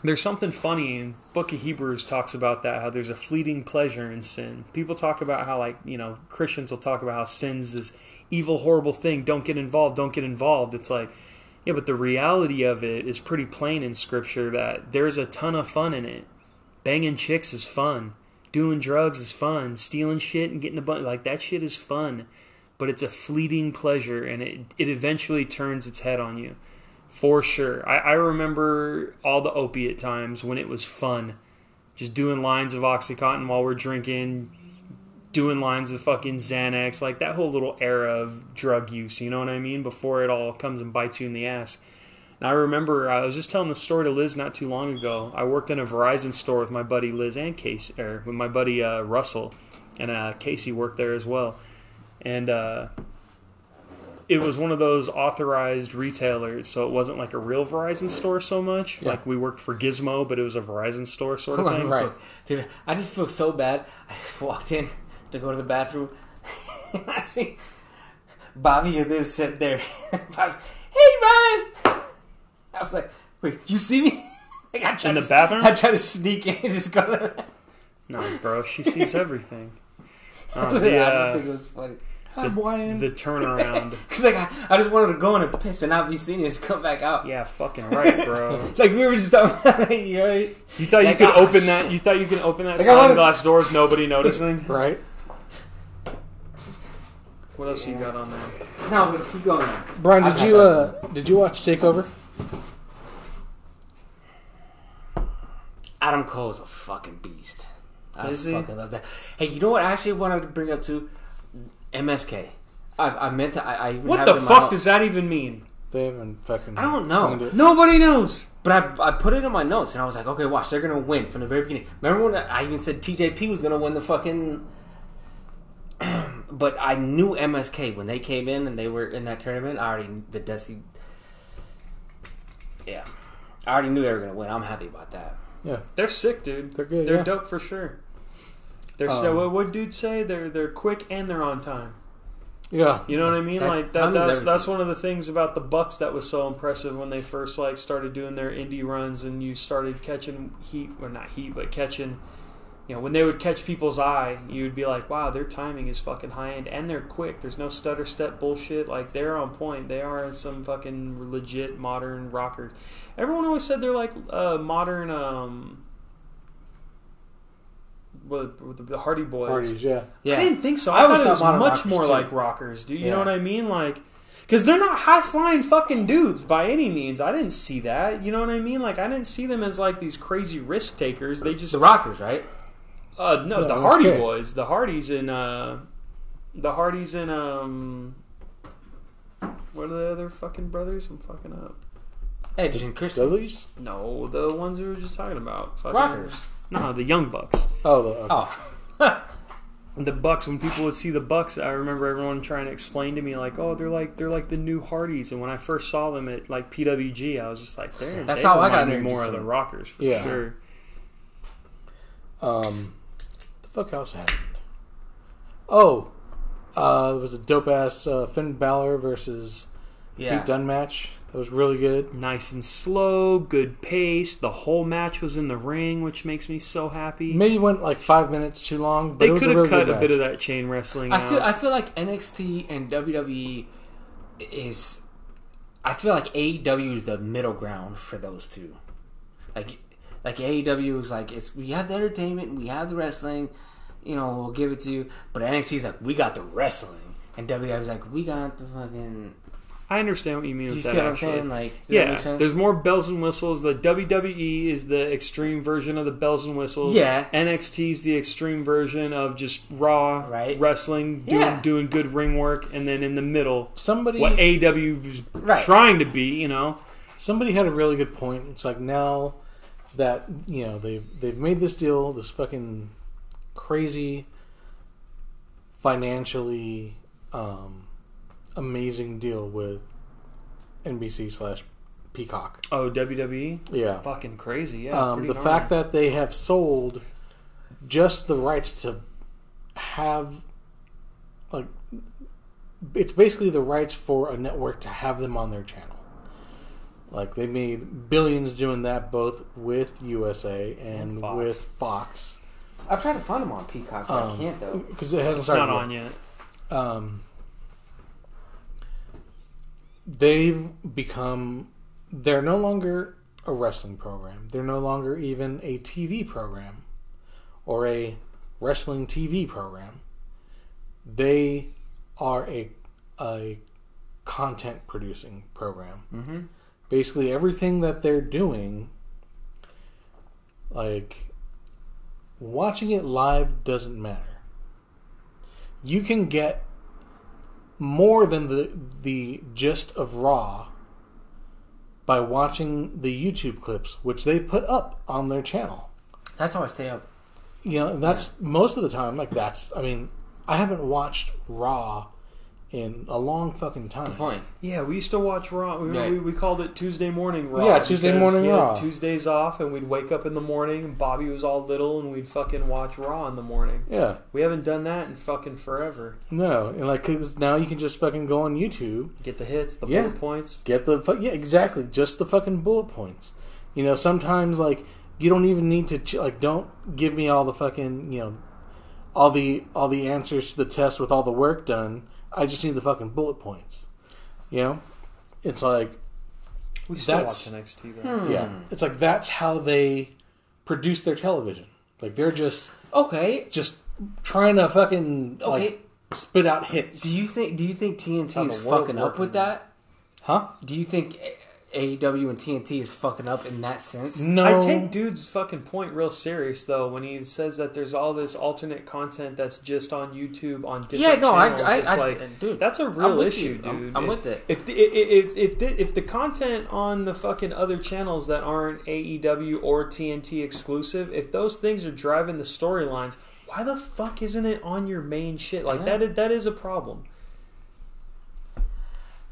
There's something funny in Book of Hebrews talks about that how there's a fleeting pleasure in sin. People talk about how like you know Christians will talk about how sin's this evil horrible thing. Don't get involved. Don't get involved. It's like yeah, but the reality of it is pretty plain in Scripture that there's a ton of fun in it. Banging chicks is fun. Doing drugs is fun. Stealing shit and getting a bunch like that shit is fun. But it's a fleeting pleasure and it, it eventually turns its head on you. For sure. I, I remember all the opiate times when it was fun. Just doing lines of Oxycontin while we're drinking, doing lines of fucking Xanax, like that whole little era of drug use, you know what I mean? Before it all comes and bites you in the ass. And I remember I was just telling the story to Liz not too long ago. I worked in a Verizon store with my buddy Liz and Casey, or with my buddy uh, Russell, and uh, Casey worked there as well. And uh, it was one of those authorized retailers, so it wasn't like a real Verizon store so much. Yeah. Like we worked for Gizmo, but it was a Verizon store sort of thing. Right. Dude, I just feel so bad. I just walked in to go to the bathroom. and I see Bobby and this sitting there. Bobby's, hey, Ryan! I was like, wait, you see me? like, I tried In the to, bathroom? I tried to sneak in and just go to the No, bro, she sees everything. Uh, I the, just think it was funny. Hi, Brian. the turnaround. Because like, I, I just wanted to go in and piss and not be seen and just come back out. Yeah, fucking right, bro. Like, we were just talking about it, you know? You thought Like, you could ah, open that? You thought you could open that Like, I wanted- sliding glass door with nobody noticing? right. What else you got on there? No, but keep going. Brian, did got you that. uh did you watch Takeover? Adam Cole is a fucking beast. I Is he? fucking love that. Hey, you know what? I actually wanted to bring up too. MSK. I, I meant to. I, I even What have the it in my fuck notes. does that even mean? They haven't fucking. I don't know. explained it. Nobody knows. But I, I put it in my notes and I was like, okay, watch, they're gonna win from the very beginning. Remember when I even said TJP was gonna win the fucking? but I knew MSK when they came in and they were in that tournament. I already the Dusty. Yeah, I already knew they were gonna win. I'm happy about that. Yeah, They're sick, dude. they're good. They're yeah. dope for sure. They're so. Um, What would dude say? They're they're quick and they're on time. Yeah, You know what I mean? That- like that, time is that's everything. that's one of the things about the Bucks that was so impressive when they first like started doing their indie runs and you started catching heat or not heat but catching you know when they would catch people's eye you'd be like wow their timing is fucking high end and they're quick there's no stutter step bullshit like they're on point they are some fucking legit modern rockers everyone always said they're like uh, modern um what what the Hardy Boys parties. Yeah, Yeah, I didn't think so. I I, always thought it was much more too. like rockers, Do You Yeah. know what I mean? Like, because they're not high flying fucking dudes by any means. I didn't see that. You know what I mean? Like, I didn't see them as like these crazy risk takers. They just the Rockers, right? uh no, No, the Hardy good. Boys, the Hardys in uh, the Hardys in um, what are the other fucking brothers? I'm fucking up. Edge and Chris Dudley's. No, the ones we were just talking about. Fucking, Rockers. No, the Young Bucks. Oh, the, okay. Oh, the Bucks when people would see the Bucks, I remember everyone trying to explain to me like, "Oh, they're like they're like the new Hardys." And when I first saw them at like PWG, I was just like, "They're That's they how I got me more of the. Rockers for Yeah. sure." Um, the fuck else happened? Oh, uh, there was a dope ass uh, Finn Balor versus yeah. Pete Dunne match. That was really good. Nice and slow, good pace. The whole match was in the ring, which makes me so happy. Maybe went like five minutes too long. But they it was could have really cut a bit of that chain wrestling I out. feel I feel like NXT and WWE is I feel like AEW is the middle ground for those two. Like like AEW is like it's we have the entertainment, we have the wrestling, you know, we'll give it to you. But NXT is like we got the wrestling, and WWE is like we got the fucking I understand what you mean Do you with see that. what I'm saying? Like, Yeah, there's more bells and whistles. The WWE is the extreme version of the bells and whistles. Yeah. NXT is the extreme version of just raw Right. wrestling, doing Yeah. doing good ring work, and then in the middle, Somebody what AEW is Right. trying to be. You know, somebody had a really good point. It's like now that you know they've they've made this deal, this fucking crazy, financially um, amazing deal with NBC slash Peacock. oh WWE, Yeah, fucking crazy. Yeah, um, the gnarly. fact that they have sold just the rights to have like it's basically the rights for a network to have them on their channel like they made billions doing that both with usa and, And Fox. with fox I've tried to find them on Peacock, but I Um, can't though. because it hasn't it's started not yet. on yet. um, they've become they're no longer a wrestling program. They're no longer even a tv program or a wrestling tv program. They are a a content producing program. Mm-hmm. basically everything that they're doing like watching it live doesn't matter. You can get more than the the gist of raw by watching the youtube clips which they put up on their channel That's how I stay up. you know and that's most of the time like that's i mean i haven't watched raw in a long fucking time Point. Yeah, we used to watch Raw. We, Right. we, we called it Tuesday Morning Raw. Yeah, Tuesday because, Morning yeah, Raw. Tuesdays off, and we'd wake up in the morning. and Bobby was all little, and we'd fucking watch Raw in the morning. yeah We haven't done that in fucking forever. no and like cause now you can just fucking go on youtube Get the hits, the Yeah. bullet points. Get the fu- yeah, exactly. Just the fucking bullet points. You know, sometimes like you don't even need to ch- like. Don't give me all the fucking you know, all the all the answers to the test with all the work done. I just need the fucking bullet points. You know, it's like We still That's- watch NXT though. Hmm. yeah, it's like that's how they produce their television. Like they're just Okay. just trying to fucking Okay. like spit out hits. do you think? Do you think TNT is the world's fucking up working. with that? huh? Do you think AEW and TNT is fucking up in that sense? No, I take dude's fucking point real serious though when he says that there's all this alternate content that's just on YouTube on different Yeah, no, I, channels. I, it's I, like dude, that's a I'm real issue, you. I'm- dude. I'm with it. If the, if if the, if the content on the fucking other channels that aren't AEW or TNT exclusive, if those things are driving the storylines, why the fuck isn't it on your main shit? Like Yeah. that is, that is a problem.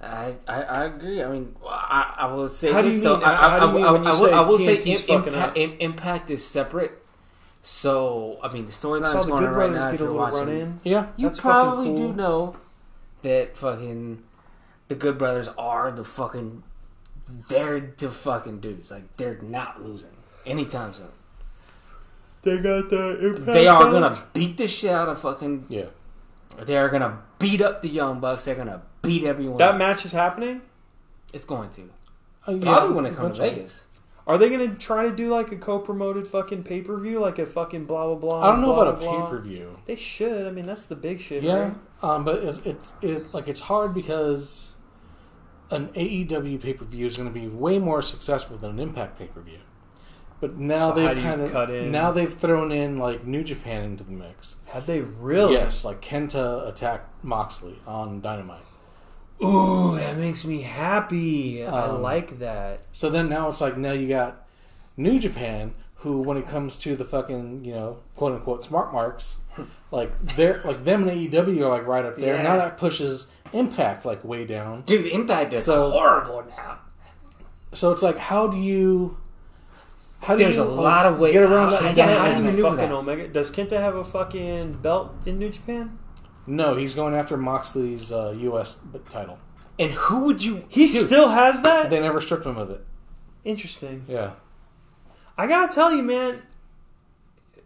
I, I, I agree. I mean, I, I will say How this though. I, I, how do you I, when you I will, say I will say fucking Impact, up? Impact is separate. So I mean, the I storyline's the going Good on right Brothers now. get If a you're little watching, run in. Yeah, you probably cool. do know that fucking the Good Brothers are the fucking they're the fucking dudes. Like they're not losing anytime soon. They got the impact. They are gonna beat the shit out of fucking. yeah. They are gonna beat up the Young Bucks. They're gonna beat everyone. That match is happening. it's going to Uh, yeah, probably when it comes to. Vegas. Are they gonna try to do like a co-promoted fucking pay-per-view, like a fucking blah blah blah? I don't know blah, about a blah, blah? pay per view. They should. I mean, that's the big shit. Yeah, right? um, but it's, it's it like it's hard because an AEW pay per view is going to be way more successful than an Impact pay per view. But now So they've kind of cut in? now they've thrown in like New Japan into the mix. Had they really? Yes, like Kenta attacked Moxley on Dynamite. Ooh, that makes me happy. I Um, like that. So then now it's like now you got New Japan, who when it comes to the fucking you know quote unquote smart marks, like they're like them and AEW are like right up there. Yeah. Now that pushes Impact like way down. Dude, Impact is So- horrible now. So it's like, how do you? How do There's you, a like, lot of ways- get around how- that? yeah, how do you a fucking that? Omega. Does Kenta have a fucking belt in New Japan? No, he's going after Moxley's uh, U.S. title. And who would you? He Dude, still has that. They never stripped him of it. Interesting. Yeah, I gotta tell you, man.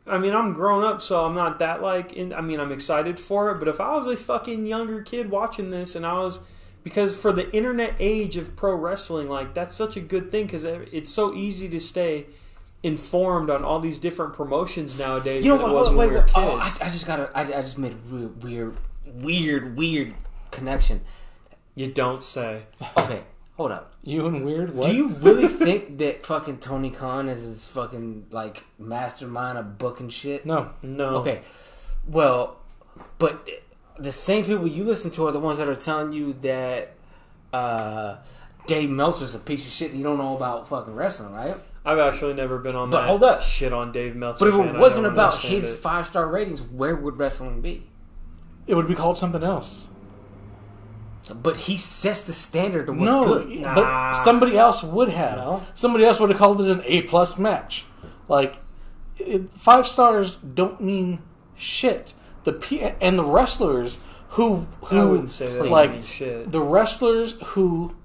I mean, I'm grown up, so I'm not that like. In, I mean, I'm excited for it. But if I was a fucking younger kid watching this, and I was, because for the internet age of pro wrestling, like that's such a good thing because it's so easy to stay informed on all these different promotions nowadays You know than what? it was Wait, when wait, we were wait. kids. Oh, I, I just got to I, I just made a weird, weird, weird, weird connection. You don't say. Okay, hold up. You and weird. What? Do you really think that fucking Tony Khan is his fucking like mastermind of booking shit? No. No. Okay, well, but the same people you listen to are the ones that are telling you that uh, Dave Meltzer's a piece of shit. You don't know about fucking wrestling, right? I've actually never been on But that hold up. shit on Dave Meltzer. But if it I wasn't about his it. five star ratings, where would wrestling be? It would be called something else. But he sets the standard of what's no, good. but somebody else would have. No. Somebody else would have called it an A plus match. Like it, five stars don't mean shit. The P and the wrestlers who who I wouldn't say that like shit. the wrestlers who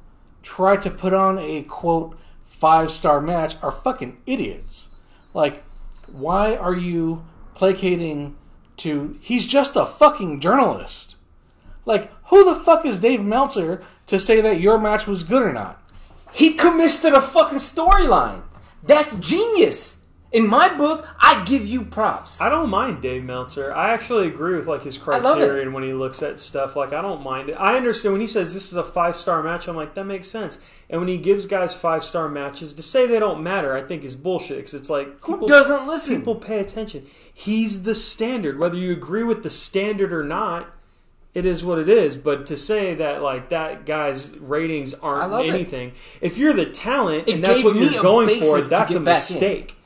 try to put on a quote five star match are fucking idiots. Like, why are you placating to? He's just a fucking journalist. Like, who the fuck is Dave Meltzer to say that your match was good or not? He commits to the fucking storyline. That's genius. In my book, I give you props. I don't mind Dave Meltzer. I actually agree with like his I love it. criterion when he looks at stuff. Like I don't mind it. I understand when he says this is a five star match. I'm like that makes sense. And when he gives guys five star matches, to say they don't matter, I think is bullshit. Because it's like Who people- doesn't listen? People pay attention. He's the standard. Whether you agree with the standard or not, it is what it is. But to say that like that guy's ratings aren't love it. anything, if you're the talent It and that's what you're going for, that's a mistake.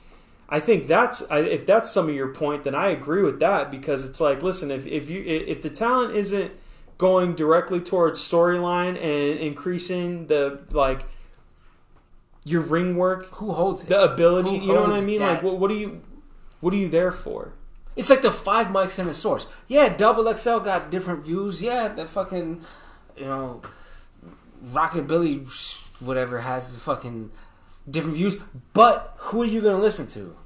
I think that's I, if that's some of your point, then I agree with that because it's like, listen, if if you if the talent isn't going directly towards storyline and increasing the like your ring work, Who holds it? the ability, Who you know what I mean? that? Like, what, what are you what are you there for? It's like the five mics and a source. Yeah, Double XL got different views. Yeah, the fucking, you know, Rockabilly, whatever, has the fucking different views. But who are you going to listen to?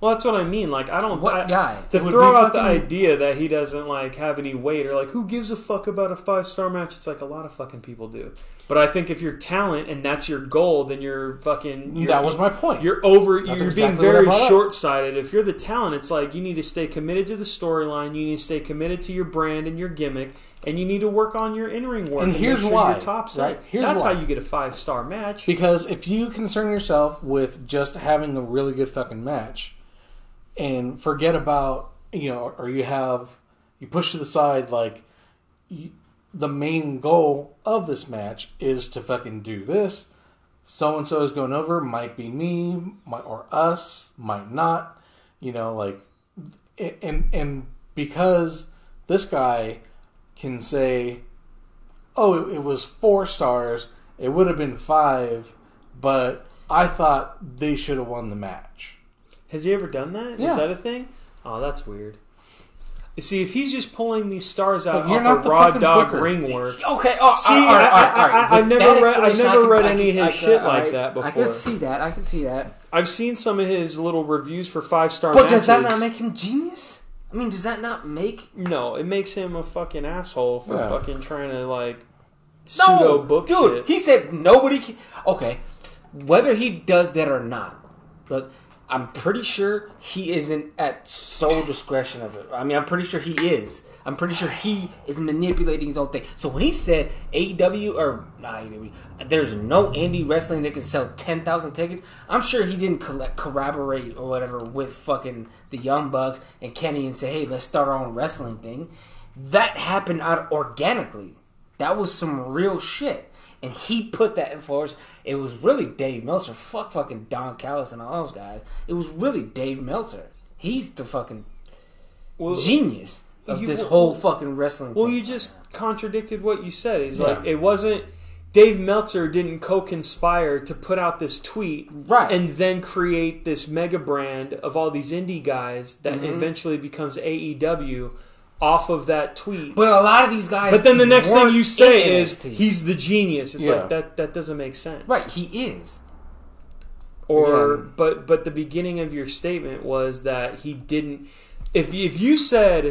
Well, that's what I mean. Like, I don't. What I, guy? To throw be out the idea that he doesn't like have any weight or like who gives a fuck about a five star match? It's like a lot of fucking people do. But I think if you're talent and that's your goal, then you're fucking. You're, that was my point. You're over. That's you're exactly being very brought short sighted. If you're the talent, it's like you need to stay committed to the storyline. You need to stay committed to your brand and your gimmick, and you need to work on your in ring work. And make here's sure why, Your tops right? Here's that's why. how you get a five star match. Because if you concern yourself with just having a really good fucking match and forget about, you know, or you have, you push to the side, like, you, the main goal of this match is to fucking do this. So and so is going over, might be me, might, or us, might not, you know, like, and, and because this guy can say, oh, it, it was four stars. It would have been five, but I thought they should have won the match. Has he ever done that? Is Yeah. that a thing? Oh, that's weird. You See, if he's just pulling these stars out you're off of the raw dog booker. ring work, Okay. Oh, See, all right, all right, I- all right. I- I- With I've never read- I've never can- read I any of his can- shit all like that before. I can see that. I can see that. I've seen some of his little reviews for five star But matches. does that not make him genius? I mean, does that not make no? It makes him a fucking asshole for Yeah. fucking trying to like no, pseudo book dude? shit. He said nobody. Can... Okay, whether he does that or not, but I'm pretty sure he isn't at sole discretion of it. I mean, I'm pretty sure he is. I'm pretty sure he is manipulating his own thing. So when he said AEW or not AEW, there's no indie wrestling that can sell ten thousand tickets. I'm sure he didn't collect, corroborate or whatever with fucking the Young Bucks and Kenny and say, "Hey, let's start our own wrestling thing." That happened out organically. That was some real shit. And he put that in force. It was really Dave Meltzer. Fuck fucking Don Callis and all those guys. It was really Dave Meltzer. He's the fucking Well, genius of you- this whole fucking wrestling Well, you just contradicted what you said. He's Yeah. like, it wasn't. Dave Meltzer didn't co-conspire to put out this tweet, Right. and then create this mega brand of all these indie guys that Mm-hmm. eventually becomes AEW off of that tweet. But a lot of these guys. But then the next thing you say is NXT. he's the genius. It's Yeah. like that that doesn't make sense. right. He is. Or Again. but but the beginning of your statement was that he didn't if you, if you said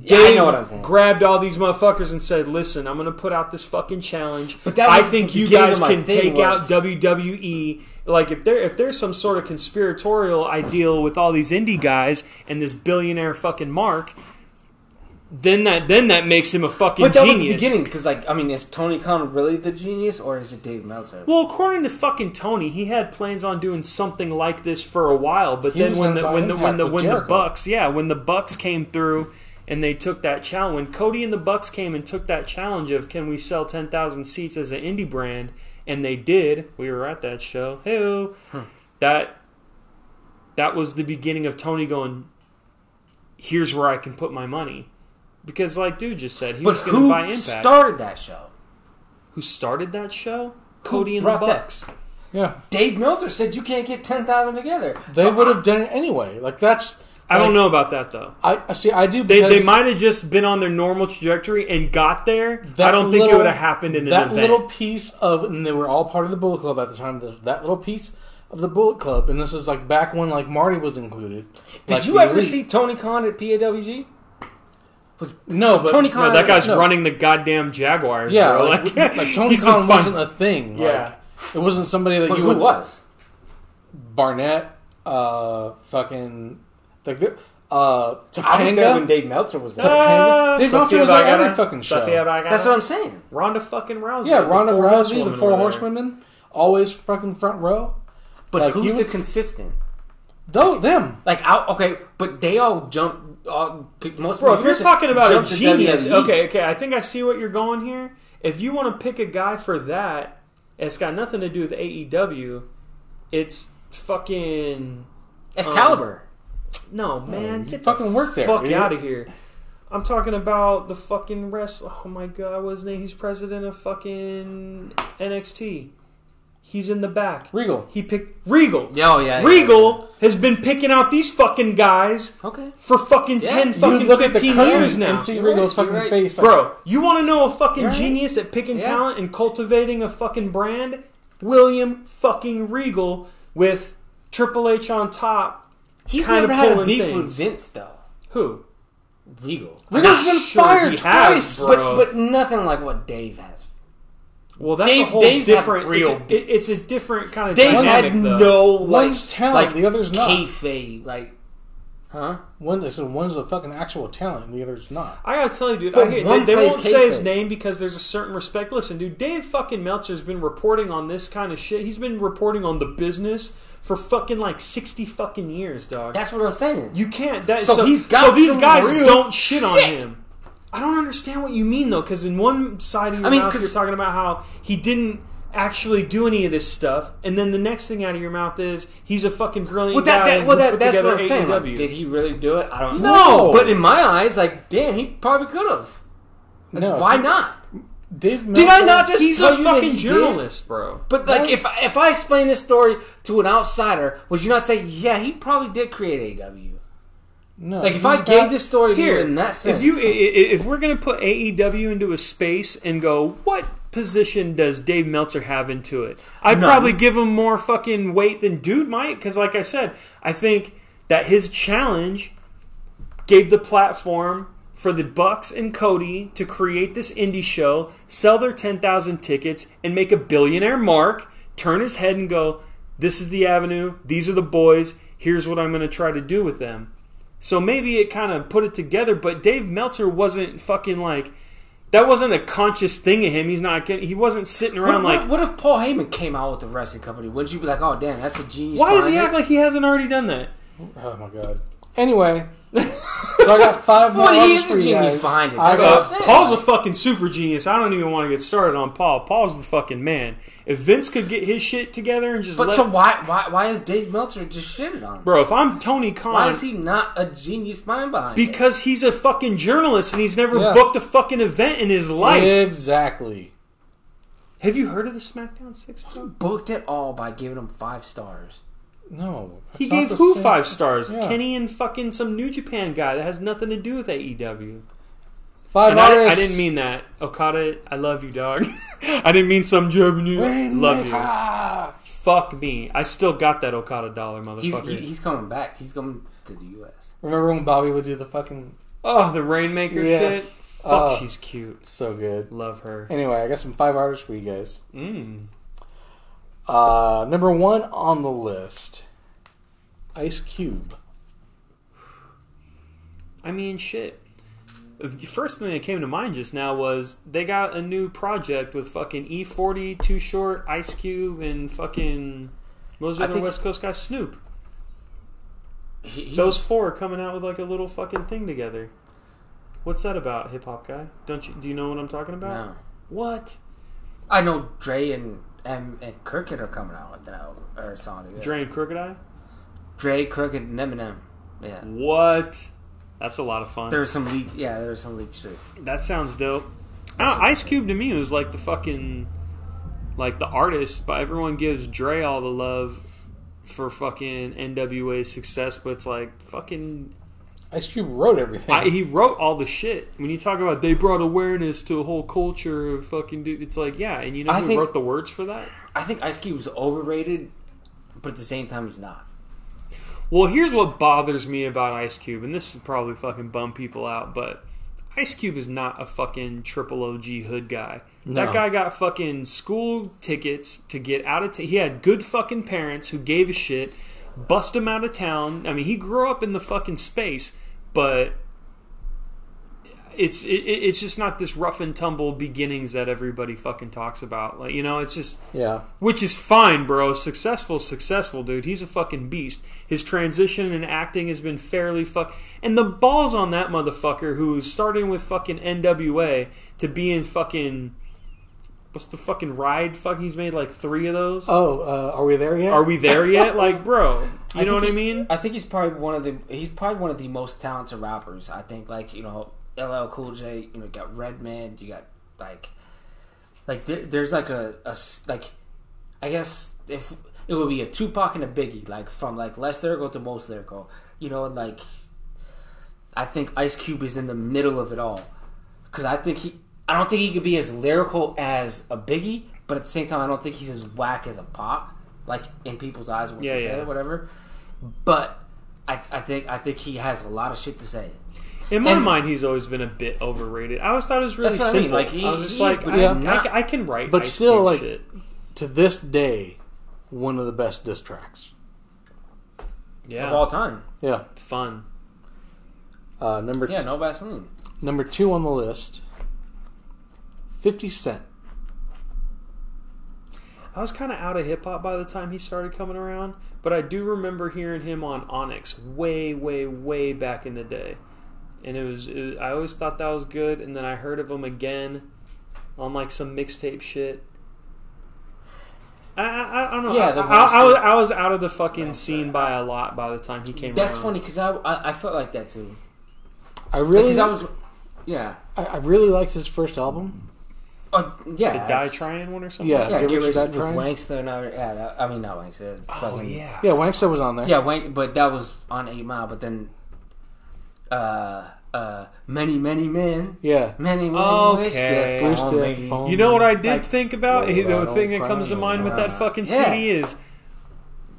Yeah, I Dave know what I'm saying. grabbed all these motherfuckers and said, "Listen, I'm going to put out this fucking challenge. But that I think you guys can thing take was- out WWE." Like if there if there's some sort of conspiratorial ideal with all these indie guys and this billionaire fucking Mark, then that then that makes him a fucking But that was the genius. beginning because, like, I mean, is Tony Khan really the genius or is it Dave Meltzer? Well, according to fucking Tony, he had plans on doing something like this for a while, but He then when the when the when the when the Bucks, yeah, when the Bucks came through and they took that challenge, when Cody and the Bucks came and took that challenge of can we sell ten thousand seats as an indie brand, and they did. We were at that show. Hey, hmm. that that was the beginning of Tony going. Here's where I can put my money. Because, like dude just said, he but was going to buy Impact. Who started that show? who started that show? Cody and the brought that? Bucks. Yeah, Dave Meltzer said you can't get ten thousand together. they So would I- have done it anyway. Like that's. I don't like, know about that though. I I see. I do. They, because they might have just been on their normal trajectory and got there. that I don't think it little- would have happened in an that event. little piece of, and they were all part of the Bullet Club at the time. That, that little piece of the Bullet Club, and this is like back when like Marty was included. Did Like, you ever Elite. see Tony Khan at PWG? No, but Tony no, that guy's no. running the goddamn Jaguars. Yeah, bro. like, like Tony he's Khan fun- wasn't a thing. Yeah. Like, it wasn't somebody that But you who would was? Barnett, uh, fucking like the uh I was there when Dave Meltzer was there. Ah, Dave Meltzer was at Vergara. every fucking show. That's what I'm saying. Ronda fucking Rousey. Yeah, the Ronda Rousey, the four horsewomen, always fucking front row. But Like, who's the was- consistent? Though them, Like, out, okay, but they all jump. Uh, most Bro, if you're talking about a genius, okay, okay, I think I see what you're going here. If you want to pick a guy for that, it's got nothing to do with AEW. It's fucking Excalibur. no, man. you Get fucking the work there, Fuck out of here. I'm talking about the fucking rest. Oh my god, what's his name? He's president of fucking NXT. He's in the back. Regal. He picked Regal. Oh, yeah, oh, yeah, yeah, Regal has been picking out these fucking guys Okay. for fucking Yeah. 10 You fucking you look at the 15 years now. and see You're Regal's right, fucking right. face, like, Bro, you want to know a fucking You're right. genius at picking Yeah. talent and cultivating a fucking brand? William fucking Regal with Triple H on top. He's Kinda never had a pulling beef things. with Vince, though. Who? Regal. Regal's I'm been not sure fired he twice. has, bro. But, but nothing like what Dave has. Well, that's Dave- a whole Dave's have different. It's real a, it- it's a different kind of Dave's dynamic, had though. no, like, One's talent, like the other's not. Kayfabe, like, huh? One, I said one's a fucking actual talent, and the other's not. I gotta tell you, dude. But I, one they, they won't say his name because there's a certain respect. Listen, dude. Dave fucking Meltzer's been reporting on this kind of shit. He's been reporting on the business for fucking like sixty fucking years, dog. That's what I'm saying. You can't. That, So so, he's got so these some guys real don't shit on him. I don't understand what you mean though, because in one side of your I mean, mouth 'cause- you're talking about how he didn't actually do any of this stuff, and then the next thing out of your mouth is he's a fucking brilliant well, that, guy. that, well, that, that's what I'm saying. Like, did he really do it? I don't No. know. But in my eyes, like, damn, he probably could have. No, Why not? Dave Did I not just He's tell a you that fucking he did? journalist, bro. But like, Right. if if I explain this story to an outsider, would you not say, yeah, he probably did create AW? No, Like, if I got- gave this story Here, in that sense, if you if we're gonna put AEW into a space and go, what position does Dave Meltzer have into it? I'd None. probably give him more fucking weight than dude might, because like I said, I think that his challenge gave the platform for the Bucks and Cody to create this indie show, sell their ten thousand tickets, and make a billionaire mark. Turn his head and go, "This is the avenue. These are the boys. Here's what I'm going to try to do with them." So maybe it kind of put it together, but Dave Meltzer wasn't fucking like that wasn't a conscious thing of him. He's not getting, he wasn't sitting around what- like what if Paul Heyman came out with the wrestling company? Wouldn't you be like, oh damn, that's a genius? why does he act like he hasn't already done that? Oh my god. Anyway, so I got five more Well, he is for the genius guys. behind it. I That's Uh, what I'm saying. Paul's a fucking super genius. I don't even want to get started on Paul. Paul's the fucking man. If Vince could get his shit together and just But let, so why why why is Dave Meltzer just shitted on him? bro, if I'm Tony Khan, Why is he not a genius mind behind it? because he's a fucking journalist and he's never Yeah. booked a fucking event in his life. exactly. Have you heard of the SmackDown Six? Bro? booked it all by giving him five stars. No, He gave who same- five stars? Yeah. Kenny and fucking some New Japan guy that has nothing to do with AEW. Five And I, artists. I didn't mean that. Okada, I love you, dog. I didn't mean some Japanese. love you. Ah. Fuck me. I still got that Okada dollar, motherfucker. he, he's coming back. He's coming to the U.S. Remember when Bobby would do the fucking oh, the Rainmaker Yes. shit. Fuck, Oh. she's cute. so good? Love her. Anyway, I got some five artists for you guys. Mm. Uh, number one on the list, Ice Cube. I mean, shit. The first thing that came to mind just now was they got a new project with fucking E40, Too Short, Ice Cube, and fucking the other West Coast guy? Snoop. He, he- Those four are coming out with like a little fucking thing together. What's that about, hip hop guy? Don't you do you know what I'm talking about? no. What? I know Dre and and, and Crooked are coming out with that album, or a song together. Dre and Crooked I? Dre, Crooked, and Eminem. Yeah. What? That's a lot of fun. There's some leak. Yeah, there's some leaks shit. That sounds dope. Ah, Ice Cube to me was like the fucking like the artist, but everyone gives Dre all the love for fucking NWA's success, but it's like fucking Ice Cube wrote everything. I, he wrote all the shit. When you talk about they brought awareness to a whole culture of fucking dude, it's like yeah, and you know I who think- wrote the words for that? I think Ice Cube's overrated, but at the same time, he's not. Well, here's what bothers me about Ice Cube, and this is probably fucking bum people out, but Ice Cube is not a fucking triple OG hood guy. That guy got fucking school tickets to get out of town. He had good fucking parents who gave a shit, bust him out of town. I mean, he grew up in the fucking space, but it's it, it's just not this rough and tumble beginnings that everybody fucking talks about. Like you know, it's just yeah. which is fine, bro. Successful, successful, dude. He's a fucking beast. His transition and acting has been fairly fuck. And the balls on that motherfucker who's starting with fucking NWA to be in fucking. What's the fucking ride? Fuck, he's made like three of those. Oh, uh, are we there yet? Are we there yet? Like, bro, you know think what I mean? I think he's probably one of the he's probably one of the most talented rappers. I think like you know LL Cool J. You know, you got Redman. You got like like there, there's like a like I guess if it would be a Tupac and a Biggie, like from like less lyrical to most lyrical. You know, like I think Ice Cube is in the middle of it all because I think he. I don't think he could be as lyrical as a Biggie, but at the same time, I don't think he's as whack as a Pac. Like in people's eyes, what Yeah, they say yeah. or whatever. But I, I think I think he has a lot of shit to say. In my and- mind, he's always been a bit overrated. I always thought it was really That's what I mean, simple. like, he- I was just he is, like, but I, he's I- not- I can write, But Ice still, Cube like- shit. to this day, one of the best diss tracks. yeah, Of all time. Yeah. fun. Uh, number Yeah, no Vaseline. number two on the list. Fifty Cent. I was kind of out of hip hop by the time he started coming around, but I do remember hearing him on Onyx way, way, way back in the day, and it was, it was- I always thought that was good. And then I heard of him again on like some mixtape shit. I, I, I don't know. Yeah, I, the I, was, I was out of the fucking scene by a lot by the time he came. That's around. funny because I, I I felt like that too. I really, Because I was, yeah, I, I really liked his first album. Oh yeah. The Die that's- Trying one or something. Yeah. Yeah, Get get Rich or rich with Trying? Wankster and yeah. That, I mean not Wankster. Oh fucking- yeah. Yeah, Wankster was on there. Yeah, Wank, but that was on Eight Mile. But then, uh, uh, many, many men, Yeah. many, many Okay. wish that Wish upon that me. upon You know what I did Like, think about? well, the I thing that comes to no mind with more. that fucking Yeah. CD is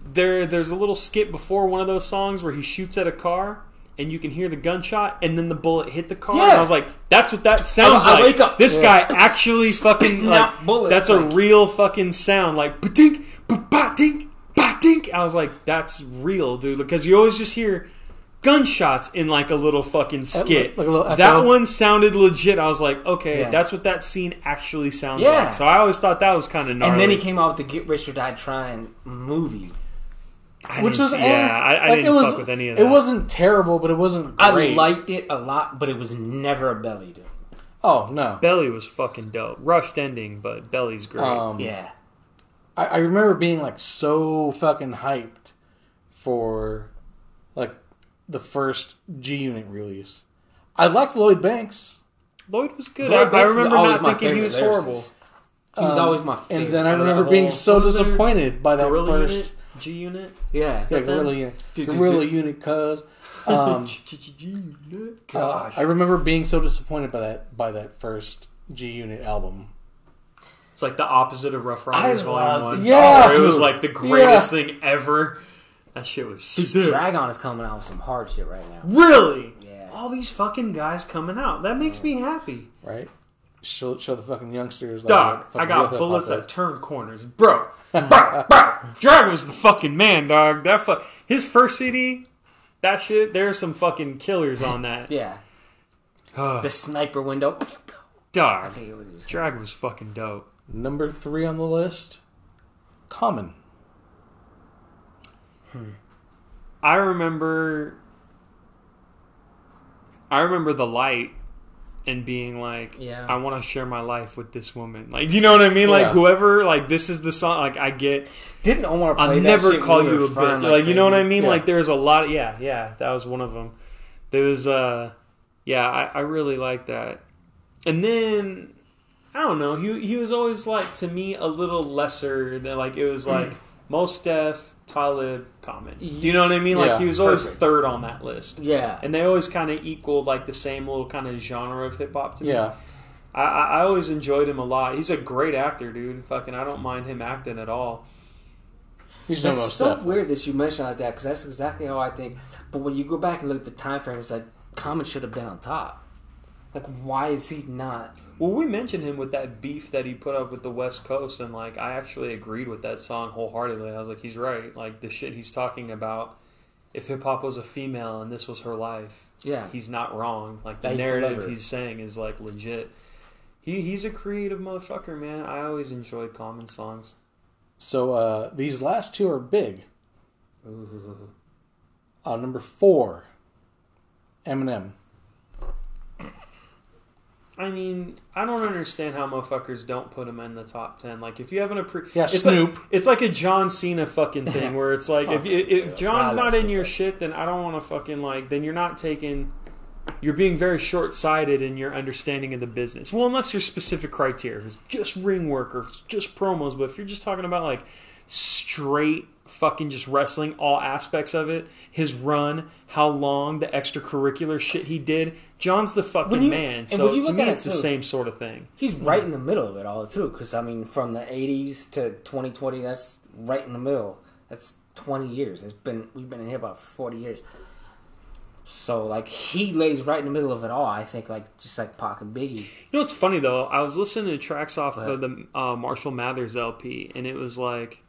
there. There's a little skit before one of those songs where he shoots at a car, and you can hear the gunshot, and then the bullet hit the car. And Yeah. I was like, "That's what that sounds I like." wake up. This Yeah. guy actually fucking like out bullets, that's a real fucking sound, like ba-dink, ba-ba-dink, ba-dink. I was like, "That's real, dude," because you always just hear. Gunshots in like a little fucking skit. like a little that one sounded legit. I was like, okay, Yeah. that's what that scene actually sounds Yeah. like. So I always thought that was kind of gnarly. And then he came out with the Get Rich or Die Trying movie. I Which was see- eh, yeah, I, I like, didn't it was, fuck with any of that. It wasn't terrible, but it wasn't I great. liked it a lot, but it was never a belly dude. Oh no. Belly was fucking dope. Rushed ending, but Belly's great. Um, Yeah, I, I remember being like so fucking hyped for like the first G Unit release. I liked Lloyd Banks, Lloyd was good. Lloyd I, I Banks is remember not thinking he was horrible. He was Um, always my favorite. and then I out of remember being so what disappointed by that Gorilla first Unit, G Unit. yeah. yeah, that? Gorilla Unit, Dude, dude, Gorilla. Unit, cuz. Um, uh, I remember being so disappointed by that by that first G Unit album. It's like the opposite of Ruff Ryders Volume One. Yeah, where it was like the greatest thing ever. That shit was Dude, sick. Drag-On is coming out with some hard shit right now. Really? Yeah. All these fucking guys coming out. That makes me happy. Right? Show, show the fucking youngsters. Like, Dog, what I got bullets that turn corners, bro. bro, bro. Drag was the fucking man, dog. That fu- his first CD, that shit. There's some fucking killers on that. Yeah. The sniper window. Dog. forget what he said. Drag was fucking dope. Number three on the list, Common. Hmm. I remember I remember the light and being like, Yeah. I want to share my life with this woman. Like, you know what I mean? Like, Yeah. whoever, like, this is the song. Like, I get. Didn't Omar play I'll never shit call you a bitch. frying Like, you know what I mean? Yeah. Like, there's a lot. Of, yeah, yeah, that was one of them. There was, uh, yeah, I, I really like that. And then I don't know. He he was always like to me a little lesser than like it was like Mos Def, Talib, Common. Do you know what I mean? Like Yeah, he was always perfect. third on that list. Yeah. And they always kind of equaled like the same little kind of genre of hip hop to me. Yeah. I, I, I always enjoyed him a lot. He's a great actor, dude. Fucking, I don't mind him acting at all. He's no That's Mos so Def. weird that you mention like that because that's exactly how I think. But when you go back and look at the time frame, it's like Common should have been on top. Like, why is he not? Well, we mentioned him with that beef that he put up with the West Coast, and like I actually agreed with that song wholeheartedly. I was like, he's right. Like the shit he's talking about. If hip hop was a female and this was her life, Yeah. he's not wrong. Like the I used to love narrative her. he's saying is like legit. He he's a creative motherfucker, man. I always enjoyed Common songs. So uh, these last two are big. Uh, number four, Eminem. I mean, I don't understand how motherfuckers don't put him in the top ten. Like, if you haven't appre- Yeah, it's Snoop. Like, it's like a John Cena fucking thing where it's like, if if, John's not in your shit, then I don't want to fucking like. Then you're not taking. You're being very short sighted in your understanding of the business. Well, unless your specific criteria, is just ring work or it's just promos. But if you're just talking about like straight fucking just wrestling, all aspects of it, his run, how long, the extracurricular shit he did, John's the fucking you- man. So to me, it it's the same sort of thing. He's right in the middle of it all too. Because I mean, from the '80s to 2020, that's right in the middle. That's 20 years. It's been we've been in hip hop for 40 years. So like he lays right in the middle of it all. I think like just like Pac and Biggie. You know what's funny though? I was listening to tracks off of the uh, Marshall Mathers LP, and it was like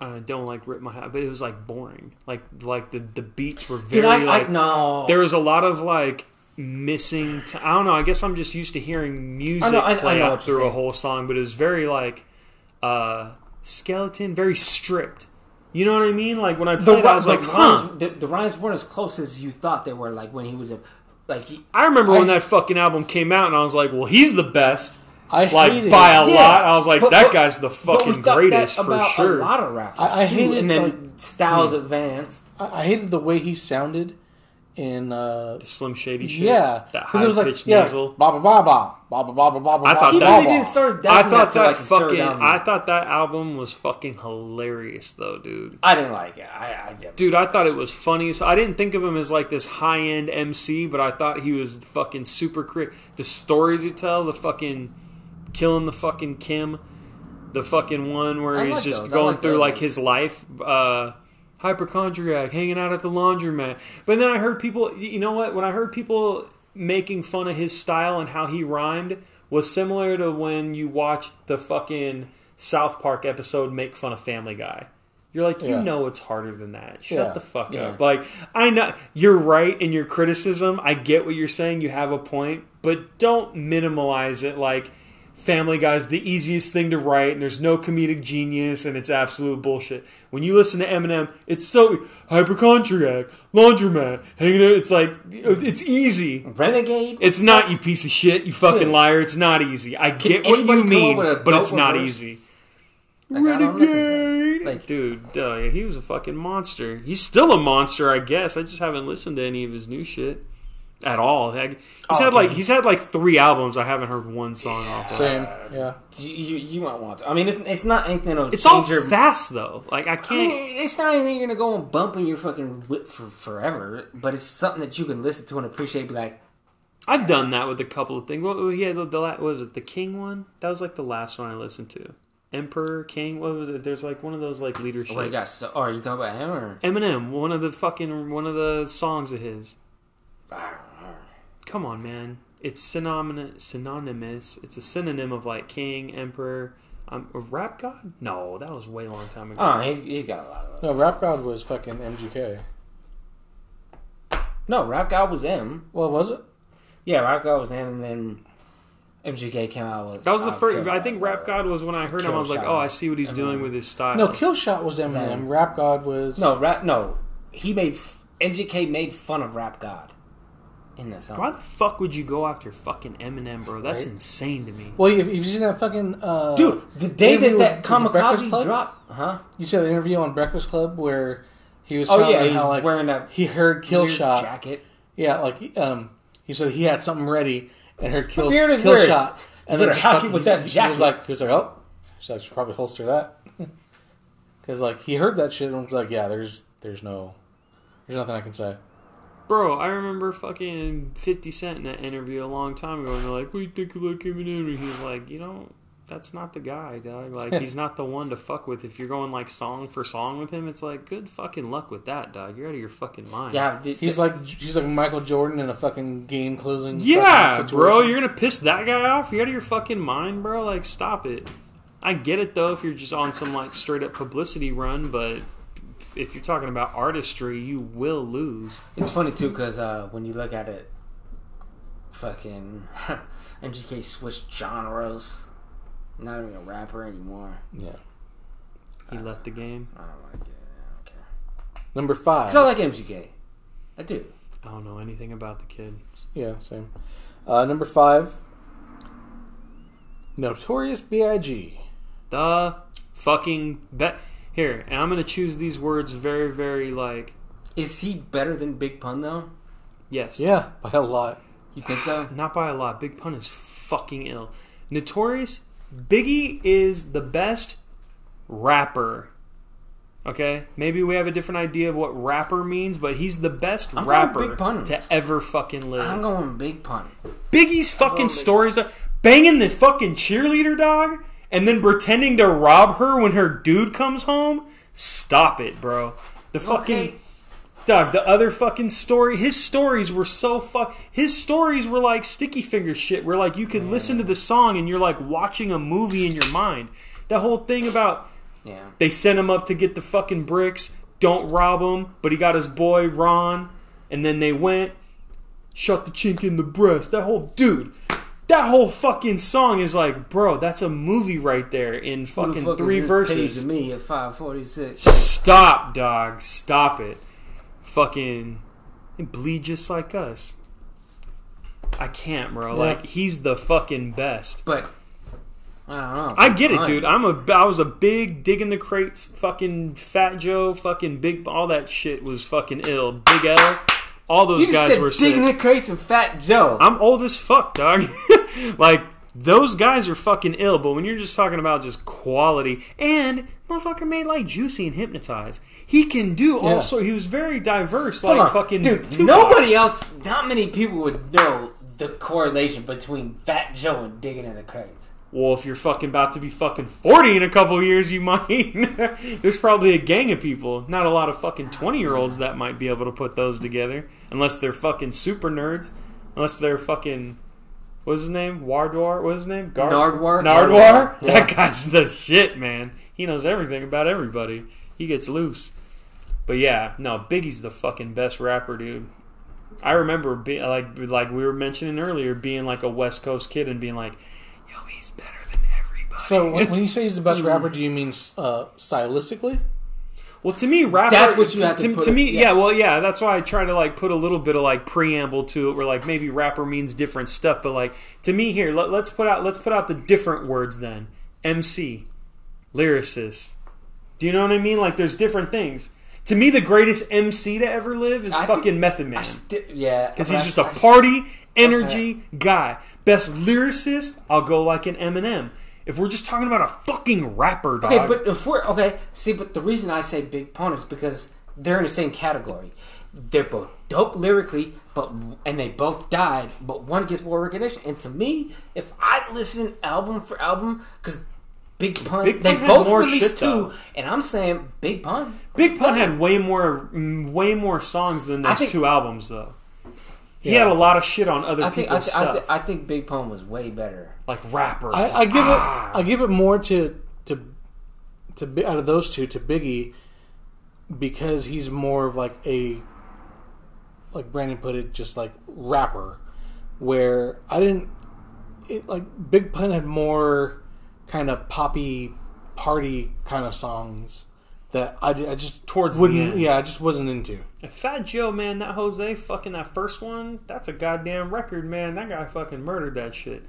I don't like rip my hat, but it was like boring. Like like the the beats were very I? like I no. there was a lot of like missing. T- I don't know. I guess I'm just used to hearing music I know- I- play out through a whole song, but it was very like uh skeleton, very stripped. You know what I mean? Like when I the, played, it, I was the like, huh. rhymes, the, the rhymes weren't as close as you thought they were. Like when he was a like. He, I remember when that fucking album came out, and I was like, well, he's the best. I like hated by a. Yeah, lot. I was like, but- that but- guy's the but we fucking greatest that for sure. A lot of rappers I- I too, hated, and then like- styles advanced. I, I hated the way he sounded in. Uh, The Slim Shady shit. yeah, that because high it was like pitched yeah, nasal. blah blah blah blah blah blah blah blah blah. I thought He that- really didn't start. I thought till, that like fucking. I thought that album was fucking hilarious, though, dude. I didn't like it. I, I. Dude, I thought it was funny. So I didn't think of him as like this high end MC, but I thought he was fucking super. Cre- the stories he tell, the fucking killing the fucking Kim, the fucking one where I he's like just those. Going like through those. like his life. Uh, hypochondriac, hanging out at the laundromat. But then I heard people, you know what? When I heard people making fun of his style and how he rhymed, was similar to when you watched the fucking South Park episode make fun of Family Guy. You're like, you Yeah. know it's harder than that. Shut Yeah. the fuck Yeah. up. Like, I know you're right in your criticism. I get what you're saying. You have a point, but don't minimalize it. Like, Family Guy's the easiest thing to write, and there's no comedic genius, and it's absolute bullshit. When you listen to Eminem, it's so hypochondriac, laundromat, hanging out. It's like it's easy. Renegade. It's not you piece of shit, you fucking liar. It's not easy. I get what you mean, up with a but it's not verse? easy. Like, I don't look at that. Renegade, Like- dude, yeah, he was a fucking monster. He's still a monster, I guess. I just haven't listened to any of his new shit at all. Heck, He's Oh, had like he's had like three albums. I haven't heard one song off. of. Same, yeah. You, you, you might want to. I mean, it's, it's not anything that'll It's all change your. fast though. Like I I can't. mean, it's not anything you're gonna go and bump in your fucking whip for forever, but it's something that you can listen to and appreciate. Be like, I've done that with a couple of things. What oh, he had the, the what was it the King one? That was like the last one I listened to. Emperor King. What was it? There's like one of those like leadership. Oh, "What you got? So, oh, are you talking about him or?" Eminem. One of the fucking one of the songs of his. Come on, man. It's synonymous. Synonymous. It's a synonym of like king, emperor, um, rap god. No, that was way long time ago. Oh, he's, he's got a lot of. Those. No, Rap God was fucking MGK. No, Rap God was M. Well, was it? Yeah, Rap God was M, and then MGK came out with. That was the uh, first. Kill- I think Rap God was when I heard him. I was like, oh, I see what he's doing with his style. No, Killshot was Eminem. Same. Rap God was No, rap. No, he made f- MGK made fun of Rap God in that song. Why the fuck would you go after fucking Eminem, bro? That's Right. insane to me. Well, if you've seen that fucking uh, Dude, the day interview that that with- with Breakfast Kamikaze Club? dropped, huh? you saw the interview on Breakfast Club where he was Oh telling yeah, them he's how like wearing that he heard weird Killshot. jacket. Yeah, like um, he said he had something ready and heard kill beard is kill weird. shot, and better just hack fucking- it with that he, He jacket. was like, he was like, oh, so I should probably holster that because like he heard that shit and was like, yeah, there's there's no there's nothing I can say. Bro, I remember fucking 50 Cent in that interview a long time ago, and they're like, what do you think of like Eminem? And he's like, you know, that's not the guy, dog. Like, he's not the one to fuck with. If you're going like song for song with him, it's like, good fucking luck with that, dog. You're out of your fucking mind. Yeah, He's like he's like Michael Jordan in a fucking game closing. Yeah, bro, you're gonna piss that guy off? You're out of your fucking mind, bro? Like, stop it. I get it though if you're just on some like straight up publicity run, but if you're talking about artistry, you will lose. It's funny too because uh, when you look at it, fucking MGK switched genres. Not even a rapper anymore. yeah. He left the game. I don't like it. I don't care. Number five. 'Cause I like MGK. I do. I don't know anything about the kid. Yeah, same. Uh, number five. Notorious B.I.G. The fucking bet. Here, and I'm gonna choose these words very, very like Is he better than Big Pun though? yes. Yeah, by a lot. You think so? Not by a lot. Big Pun is fucking ill. Notorious Biggie is the best rapper. Okay? Maybe we have a different idea of what rapper means, but he's the best I'm rapper Big Pun. to ever fucking live. I'm going Big Pun. Biggie's fucking Big stories, dog- banging the fucking cheerleader dog, and then pretending to rob her when her dude comes home. Stop it, bro. The fucking Okay. dog. The other fucking story. His stories were so fuck. His stories were like sticky finger shit, where like you could listen to the song and you're like watching a movie in your mind. That whole thing about Yeah. they sent him up to get the fucking bricks. Don't rob him, but he got his boy Ron, and then they went. shot the chink in the breast. That whole dude. That whole fucking song is like, bro, that's a movie right there in fucking fuck three is this page verses. to me at five forty six. Stop, dog. Stop it. Fucking bleed just like us. I can't, bro. Yeah. Like he's the fucking best. But I don't know. I get it, dude. I'm a I was a big digging the crates, fucking Fat Joe, fucking big all that shit was fucking ill. Big L, all those guys were sick. digging in the crates and Fat Joe. I'm old as fuck, dog. like those guys are fucking ill, but when you're just talking about just quality and motherfucker made like Juicy and Hypnotize. He can do Yeah. also he was very diverse Hold like on. fucking dude. Tupac. Nobody else. Not many people would know the correlation between Fat Joe and digging in the crates. Well, if you're fucking about to be fucking 40 in a couple years, you might. There's probably a gang of people, not a lot of fucking 20 year olds that might be able to put those together. Unless they're fucking super nerds. Unless they're fucking. What's his name? Wardwar? What's his name? Gar- Nardwuar? Nardwuar? Yeah. That guy's the shit, man. He knows everything about everybody. He gets loose. But yeah, no, Biggie's the fucking best rapper, dude. I remember being like like we were mentioning earlier, being like a West Coast kid and being like, "Yo, he's better than everybody." So when, when you say he's the best rapper, do you mean uh, stylistically? well, to me, rapper. That's what you to, have to to, put to it- me, yes. yeah. Well, yeah. That's why I try to like put a little bit of like preamble to it, where like maybe rapper means different stuff. But like to me, here let, let's put out let's put out the different words then. MC, lyricist. Do you know what I mean? Like there's different things. To me, the greatest MC to ever live is I fucking think- Method I Man. sti- yeah, Because he's I- just a I- party energy guy. Best lyricist, I'll go like an Eminem. If we're just talking about a fucking rapper, dog. Okay, but if we're okay, see, but the reason I say Big Pun is because they're in the same category. They're both dope lyrically, but and they both died, but one gets more recognition. And to me, if I listen album for album, because Big Pun, Big they Pun had both released shit, two, and I'm saying Big Pun. Big Pun had way more, way more songs than those think- two albums, though. He Yeah. had a lot of shit on other I think I, people's th- I, stuff, th- I think Big Pun was way better. like rappers. I, I give Ah. it I give it more to to to Bi- out of those two to Biggie because he's more of like a like Brandon put it, just like rapper, where I didn't it, like Big Pun had more kind of poppy party kind of songs that I, I just Towards wouldn't yeah I just wasn't into. And Fat Joe, man, that Jose fucking that first one, that's a goddamn record, man. That guy fucking murdered that shit.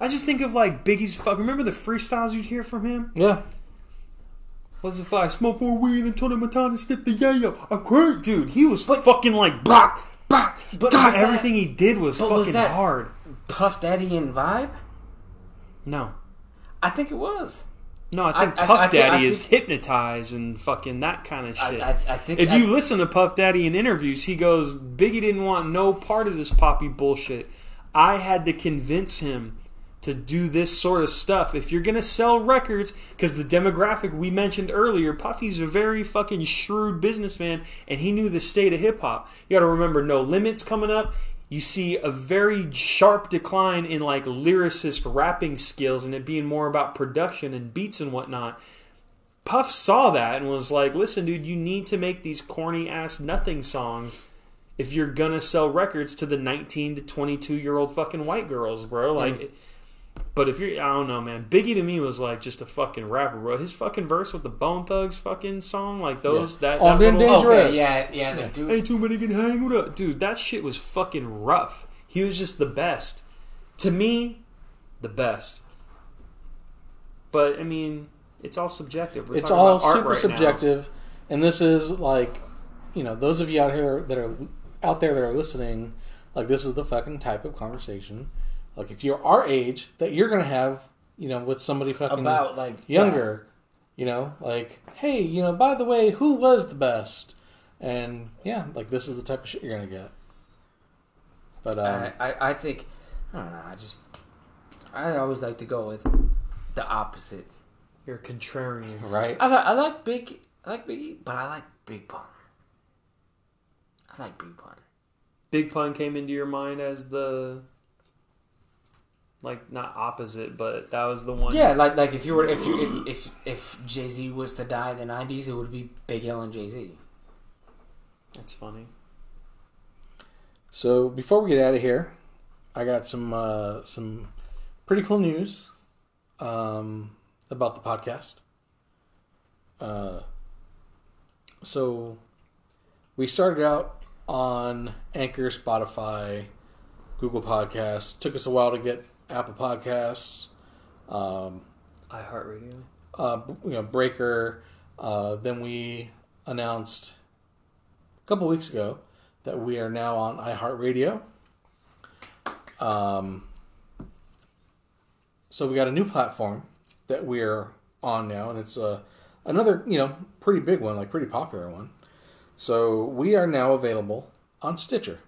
I just think of like Biggie's fuck. Remember the freestyles you'd hear from him? Yeah, What's the fight? Smoke more weed than Tony Montana snip the yayo. I'm great, dude. He was fucking like blah, blah. But God, was that- everything he did was but fucking was hard. Puff Daddy and Vibe. No, I think it was. No, I think I- Puff I I Daddy is hypnotized and fucking that kind of shit. I, I think If you listen to Puff Daddy in interviews, he goes, Biggie didn't want no part of this poppy bullshit. I had to convince him to do this sort of stuff. If you're going to sell records, because the demographic we mentioned earlier, Puffy's a very fucking shrewd businessman, and he knew the state of hip hop. You got to remember, No Limits coming up. You see a very sharp decline in like lyricist rapping skills, and it being more about production and beats and whatnot. Puff saw that and was like, "Listen, dude, you need to make these corny ass nothing songs if you're gonna sell records to the 19 to 22 year old fucking white girls, bro." Like, but if you're, I don't know, man. Biggie to me was like just a fucking rapper, bro. His fucking verse with the Bone Thugs fucking song, like those that, On that the little, Dangerous. Okay, yeah, yeah, the dude. Ain't too many can hang with us, dude. That shit was fucking rough. He was just the best. To me, the best. But I mean, it's all subjective. We're it's talking all about art super right now. subjective, and this is like, you know, those of you out here that are out there that are listening, like this is the fucking type of conversation, like if you're our age, that you're gonna have, you know, with somebody fucking About like younger, you know, like, hey, you know, by the way, who was the best? And yeah, like this is the type of shit you're gonna get. But um, I, I, I think I don't know. I just I always like to go with the opposite. You're a contrarian. right? I like I like big I like Biggie, but I like Big Pun. I like Big Pun. Big Pun came into your mind as the like not opposite, but that was the one. Yeah, like like if you were if you if if if Jay Z was to die in the nineties, it would be Big L and Jay Z. that's funny. So before we get out of here, I got some uh, some pretty cool news um, about the podcast. Uh, so we started out on Anchor, Spotify, Google Podcasts. Took us a while to get Apple Podcasts. Um, iHeartRadio. uh, you know, Breaker. Uh, then we announced a couple weeks ago that we are now on iHeartRadio. Um, so we got a new platform that we're on now, and it's uh, another you know pretty big one, like pretty popular one. So we are now available on Stitcher.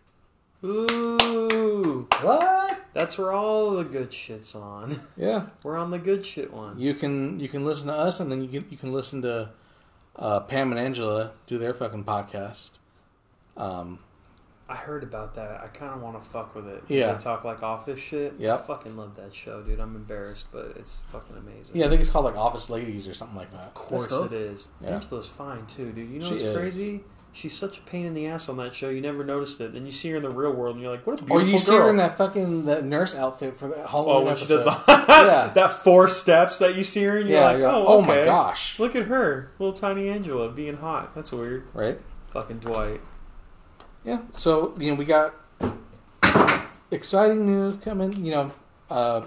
Ooh, What? that's where all the good shit's on. Yeah, We're on the good shit one. you can you can listen to us, and then you can you can listen to uh, Pam and Angela do their fucking podcast. Um, I heard about that. I kind of want to fuck with it. Yeah. They talk like office shit. Yep. I fucking love that show, dude. I'm embarrassed, but it's fucking amazing. yeah, I think it's called like Office Ladies or something like that. Of course cool. it is. Yeah. Angela's fine too, dude. You know She what's is. crazy? She's such a pain in the ass on that show. You never noticed it. Then you see her in the real world, and you're like, "What a beautiful girl. Or you see girl." her in that fucking that nurse outfit for that oh, Halloween when she episode. does the Yeah. that four steps that you see her, and you're yeah, like, you're like, "Oh, oh okay. my gosh, Look at her, little tiny Angela being hot. That's weird." right? Fucking Dwight. Yeah. So you know we got exciting news coming. You know, uh,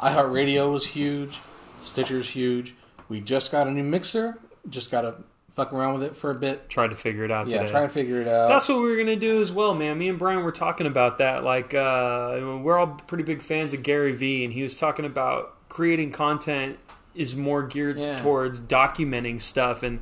iHeartRadio was huge, Stitcher's huge. We just got a new mixer. Just got to fuck around with it for a bit. Tried to figure it out Yeah, today. trying to figure it out. That's what we were gonna do as well, man. Me and Brian were talking about that. Like, uh, we're all pretty big fans of Gary Vee, and he was talking about creating content is more geared Yeah. towards documenting stuff, and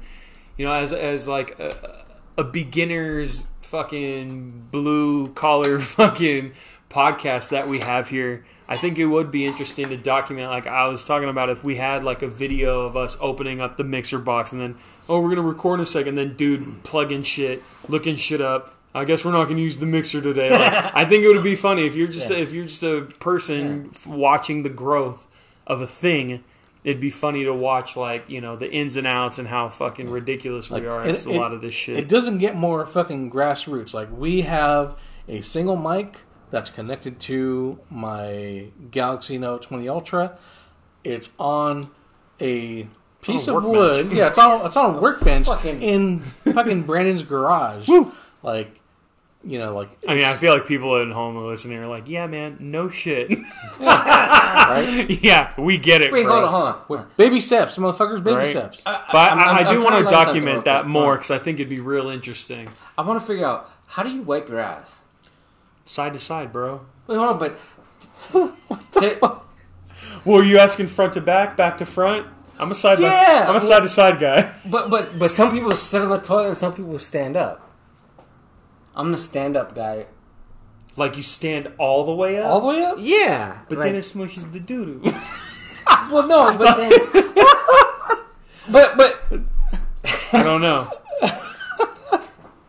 you know, as as like a, a beginner's fucking blue collar fucking podcast that we have here. I think it would be interesting to document. Like I was talking about, if we had like a video of us opening up the mixer box, and then oh, we're gonna record in a second, then dude plugging shit, looking shit up. I guess we're not gonna use the mixer today. Like, I think it would be funny if you're just Yeah. if you're just a person f watching the growth of a thing. it'd be funny to watch like you know the ins and outs and how fucking ridiculous Like, we are it- at a lot of this shit. It doesn't get more fucking grassroots. Like we have a single mic that's connected to my Galaxy Note 20 Ultra. It's on a piece on a of workbench. wood. Yeah, it's on it's on a workbench Fucking- in fucking Brandon's garage. Like, you know, like I mean, I feel like people at home are listening are like, "Yeah, man, no shit." right? yeah, we get it. Wait, bro. hold on, hold on. With baby steps, motherfuckers, baby Right. steps. I, But I, I'm- I, I'm- I'm do want to document that more because I think it'd be real interesting. I want to figure out how do you wipe your ass? Side to side, bro. Wait, hold on, but there- Well, are you asking front to back, back to front? I'm a side. Yeah, I'm a well- side to side guy. but but but some people sit on the toilet and some people stand up. I'm the stand up guy. Like you stand all the way up, All the way up? Yeah, but like- then it smushes the doo doo. well, no, but then, but but I don't know.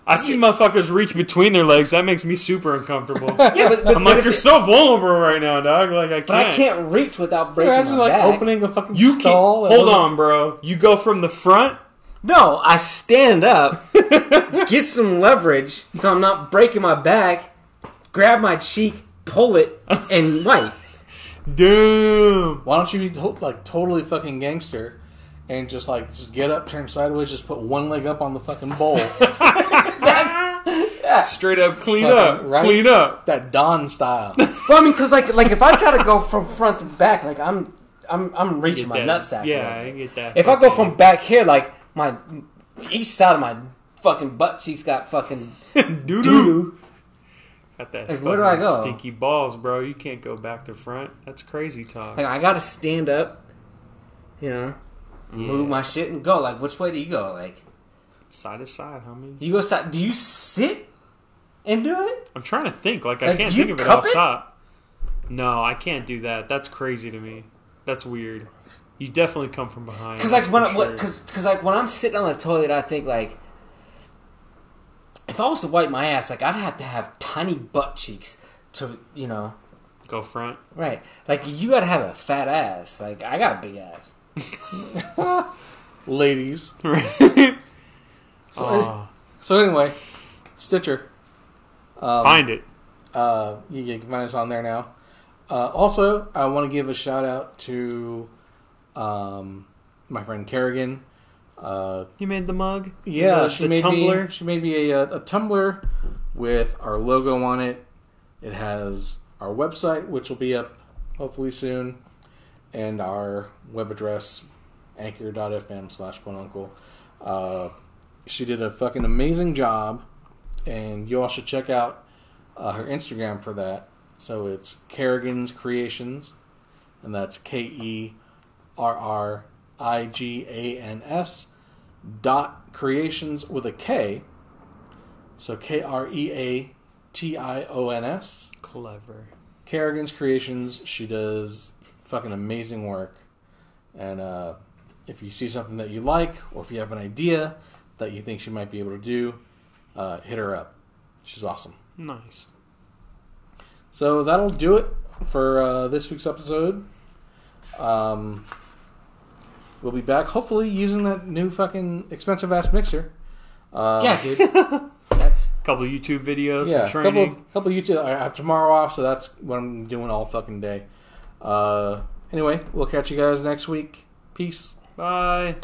I see motherfuckers reach between their legs. That makes me super uncomfortable. yeah, but, but, I'm but like, you're it- so vulnerable right now, dog. Like I can't. but I can't reach without breaking Imagine my like back. opening a fucking You can't. stall. that Hold on, bro. You go from the front. No, I stand up, get some leverage, so I'm not breaking my back. Grab my cheek, pull it, and wipe. Damn. Why don't you be to- like totally fucking gangster and just like just get up, turn sideways, just put one leg up on the fucking bowl. That's straight up, clean Fucking up, right. clean up. that Don style. Well, I mean, because like like if I try to go from front to back, like I'm I'm I'm reaching my Get that- nutsack. Yeah, man. I get that. If I go from back here, like my each side of my fucking butt cheeks got fucking doo doo, doo. got that Like, where do I fucking go? stinky balls, bro. You can't go back to front. That's crazy talk. Like I gotta stand up, you know, move my shit and go. Like which way do you go? Like Side to side, homie. you go side? Do you sit and do it? I'm trying to think. Like I can't think of it off it? top. No, I can't do that. That's crazy to me. That's weird. You definitely come from behind. Because like when for I, sure. because because like when I'm sitting on the toilet, I think like if I was to wipe my ass, like I'd have to have tiny butt cheeks to you know go front. right. Like you gotta have a fat ass. Like I got a big ass. Ladies. So, Oh, so anyway, Stitcher. Um, find it. Uh, you, you can find us on there now. Uh, also, I want to give a shout out to um, my friend Kerrigan. Uh, You made the mug. yeah, the, she the made tumbler. me. She made me a, a tumbler with our logo on it. It has our website, which will be up hopefully soon, and our web address, anchor.fm slash uncle. Uh, she did a fucking amazing job, and you all should check out uh, her Instagram for that. So it's Kerrigan's Creations, and that's K E R R I G A N S dot creations with a K. So K R E A T I O N S. Clever. Kerrigan's Creations. She does fucking amazing work. And uh, if you see something that you like, or if you have an idea that you think she might be able to do, uh, hit her up. She's awesome. Nice. So that'll do it for uh, this week's episode. Um, we'll be back, hopefully, using that new fucking expensive ass mixer. Uh, yeah, dude. That's couple of YouTube videos, yeah, some couple training. couple YouTube. I have tomorrow off, so that's what I'm doing all fucking day. Uh, anyway, we'll catch you guys next week. Peace. Bye.